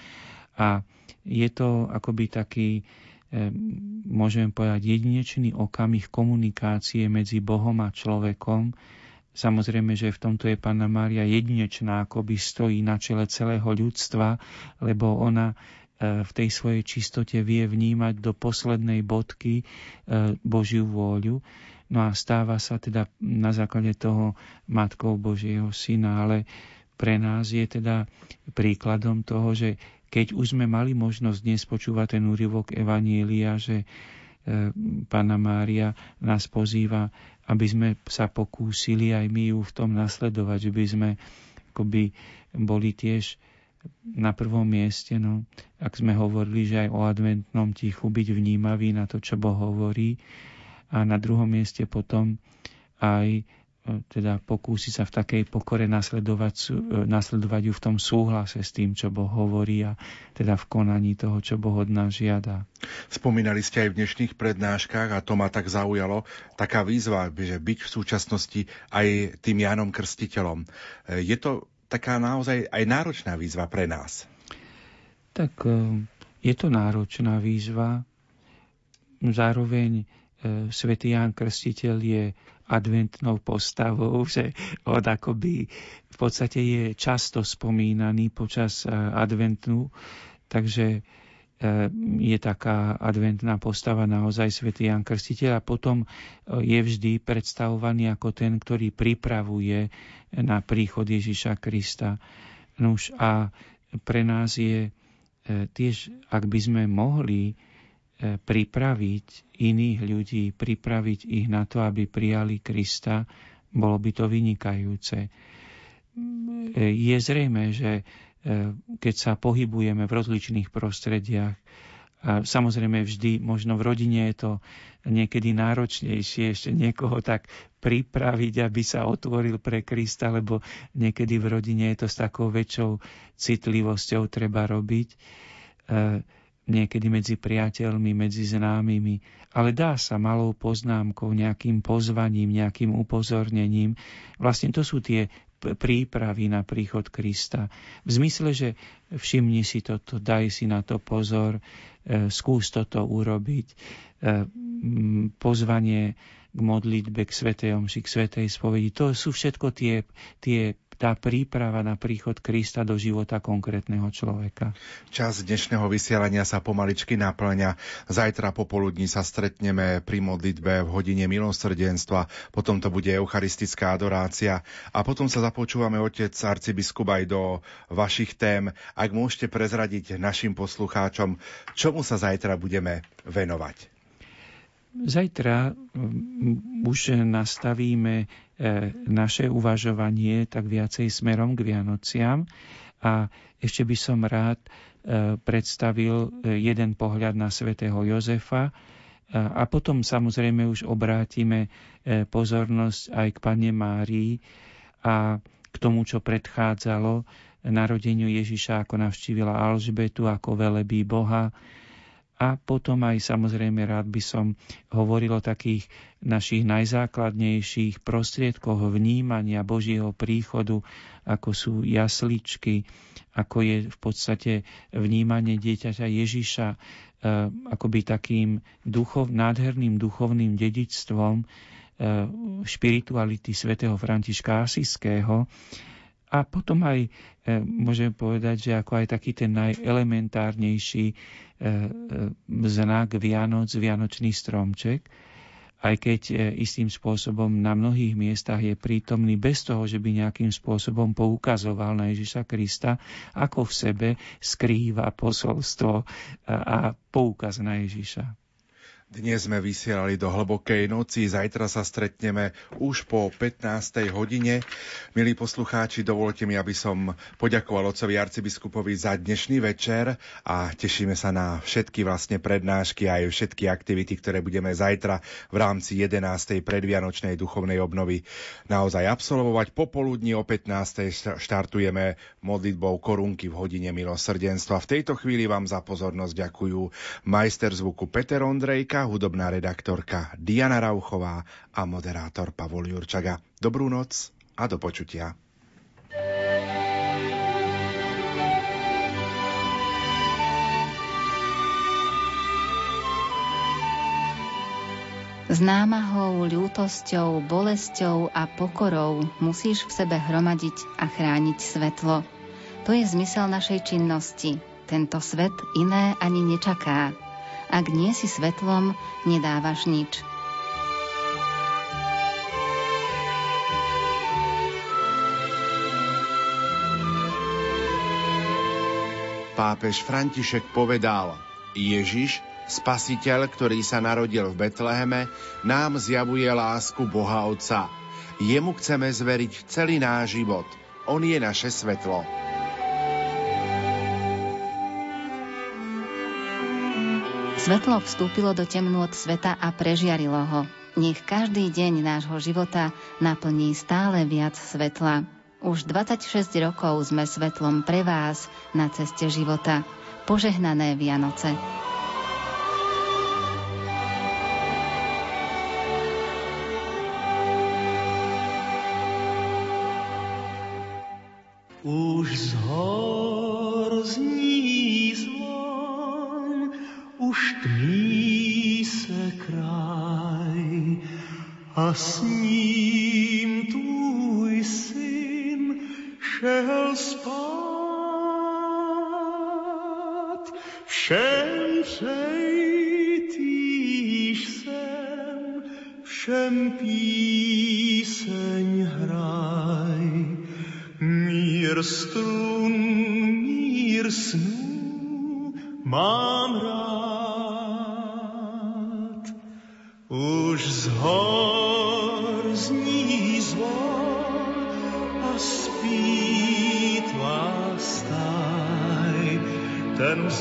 A je to akoby taký, eh, môžeme povedať, jedinečný okamih komunikácie medzi Bohom a človekom. Samozrejme, že v tomto je Panna Mária jedinečná, akoby stojí na čele celého ľudstva, lebo ona eh, v tej svojej čistote vie vnímať do poslednej bodky eh, Božiu vôľu No a stáva sa teda na základe toho Matkou Božieho Syna, ale pre nás je teda príkladom toho, že keď už sme mali možnosť dnes počúvať ten úryvok Evanília, že e, Pána Mária nás pozýva, aby sme sa pokúsili aj my ju v tom nasledovať, že by sme akoby boli tiež na prvom mieste, no, ak sme hovorili, že aj o adventnom tichu byť vnímavý na to, čo Boh hovorí, a na druhom mieste potom aj e, teda pokúsi sa v takej pokore nasledovať, e, nasledovať ju v tom súhlase s tým, čo Boh hovorí a teda v konaní toho, čo Boh od nás žiada. Spomínali ste aj v dnešných prednáškach a to ma tak zaujalo, taká výzva, že byť v súčasnosti aj tým Jánom Krstiteľom. E, je to taká naozaj aj náročná výzva pre nás? Tak je to náročná výzva, zároveň svätý Ján Krstiteľ je adventnou postavou, (laughs) že on akoby v podstate je často spomínaný počas e, adventu, takže e, je taká adventná postava naozaj svätý Ján Krstiteľ a potom je vždy predstavovaný ako ten, ktorý pripravuje na príchod Ježiša Krista. Nuž a pre nás je tiež, ak by sme mohli pripraviť iných ľudí, pripraviť ich na to, aby prijali Krista, bolo by to vynikajúce. Je zrejme, že e, keď sa pohybujeme v rozličných prostrediach, a samozrejme vždy, možno v rodine je to niekedy náročnejšie ešte niekoho tak pripraviť, aby sa otvoril pre Krista, lebo niekedy v rodine je to s takou väčšou citlivosťou treba robiť. Niekedy medzi priateľmi, medzi známymi, ale dá sa malou poznámkou, nejakým pozvaním, nejakým upozornením. Vlastne to sú tie prípravy na príchod Krista. V zmysle, že všimni si toto, daj si na to pozor, e, skús toto urobiť. E, pozvanie k modlitbe, k Svetej Omši, k Svetej spovedi. To sú všetko tie, tie tá príprava na príchod Krista do života konkrétneho človeka. Čas dnešného vysielania sa pomaličky naplňa. Zajtra popoludní sa stretneme pri modlitbe v hodine milosrdenstva, potom to bude eucharistická adorácia a potom sa započúvame otec arcibiskup aj do vašich tém. Ak môžete prezradiť našim poslucháčom, čomu sa zajtra budeme venovať. Zajtra mm, už nastavíme e, naše uvažovanie tak viacej smerom k Vianociam. A ešte by som rád e, predstavil e, jeden pohľad na svätého Jozefa. A potom samozrejme už obrátime pozornosť aj k Pane Márii a k tomu, čo predchádzalo narodeniu Ježiša, ako navštívila Alžbetu, ako velebí Boha, a potom aj samozrejme rád by som hovoril o takých našich najzákladnejších prostriedkoch vnímania Božieho príchodu, ako sú jasličky, ako je v podstate vnímanie dieťaťa Ježiša eh, akoby takým duchov, nádherným duchovným dedičstvom, eh, špirituality svätého Františka Asiského. A potom aj e, môžem povedať, že ako aj taký ten najelementárnejší e, znak Vianoc, Vianočný stromček, aj keď istým spôsobom na mnohých miestach je prítomný bez toho, že by nejakým spôsobom poukazoval na Ježiša Krista, ako v sebe skrýva posolstvo a poukaz na Ježiša. Dnes sme vysielali do hlbokej noci, zajtra sa stretneme už po 15. hodine. Milí poslucháči, dovolte mi, aby som poďakoval otcovi arcibiskupovi za dnešný večer a tešíme sa na všetky vlastne prednášky a aj všetky aktivity, ktoré budeme zajtra v rámci 11. predvianočnej duchovnej obnovy naozaj absolvovať. Popoludní o 15. štartujeme modlitbou korunky v hodine milosrdenstva. V tejto chvíli vám za pozornosť ďakujú majster zvuku Peter Ondrejka, hudobná redaktorka Diana Rauchová a moderátor Pavol Jurčaga. Dobrú noc a do počutia. S námahou, ľútosťou, bolesťou a pokorou musíš v sebe hromadiť a chrániť svetlo. To je zmysel našej činnosti. Tento svet iné ani nečaká. Ak nie si svetlom, nedávaš nič. Pápež František povedal, Ježiš, spasiteľ, ktorý sa narodil v Betleheme, nám zjavuje lásku Boha Otca. Jemu chceme zveriť celý náš život. On je naše svetlo. Svetlo vstúpilo do temnôt sveta a prežiarilo ho. Nech každý deň nášho života naplní stále viac svetla. Už 26 rokov sme svetlom pre vás na ceste života. Požehnané Vianoce. A s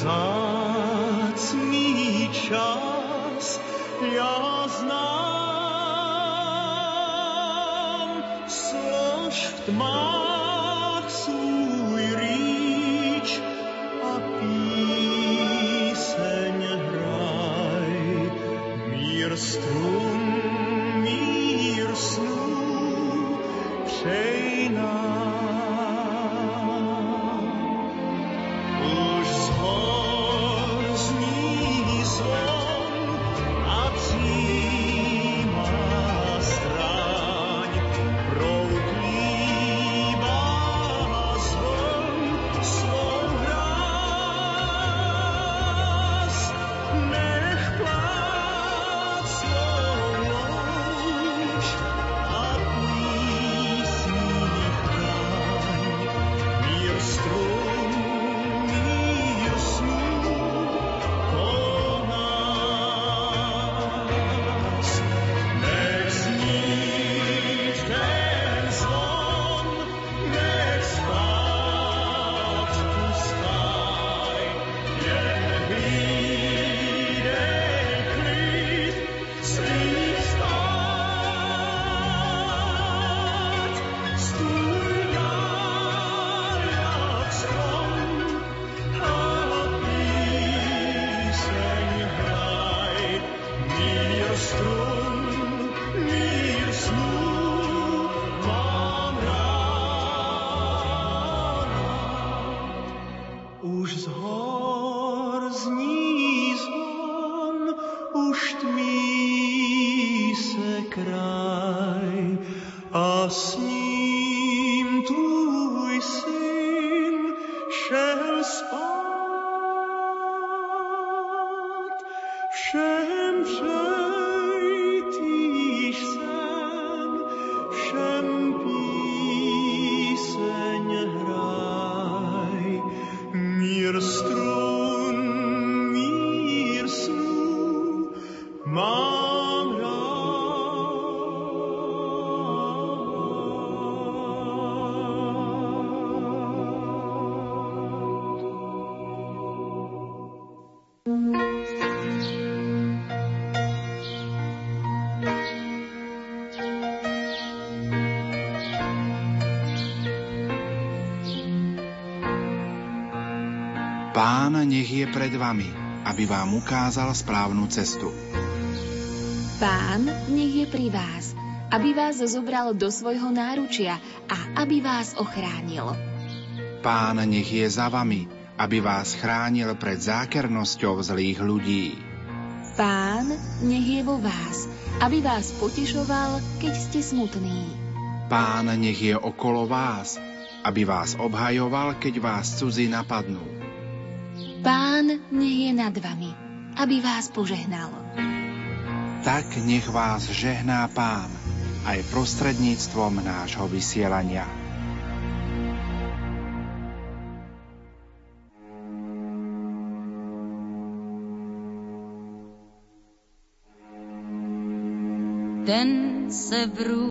Ten je pred vami, aby vám ukázal správnu cestu. Pán nech je pri vás, aby vás zobral do svojho náručia a aby vás ochránil. Pán nech je za vami, aby vás chránil pred zákernosťou zlých ľudí. Pán nech je vo vás, aby vás potešoval, keď ste smutní. Pán nech je okolo vás, aby vás obhajoval, keď vás cudzí napadnú. Aby vás požehnal. Tak nech vás žehná Pán aj prostredníctvom nášho vysielania. Ten se v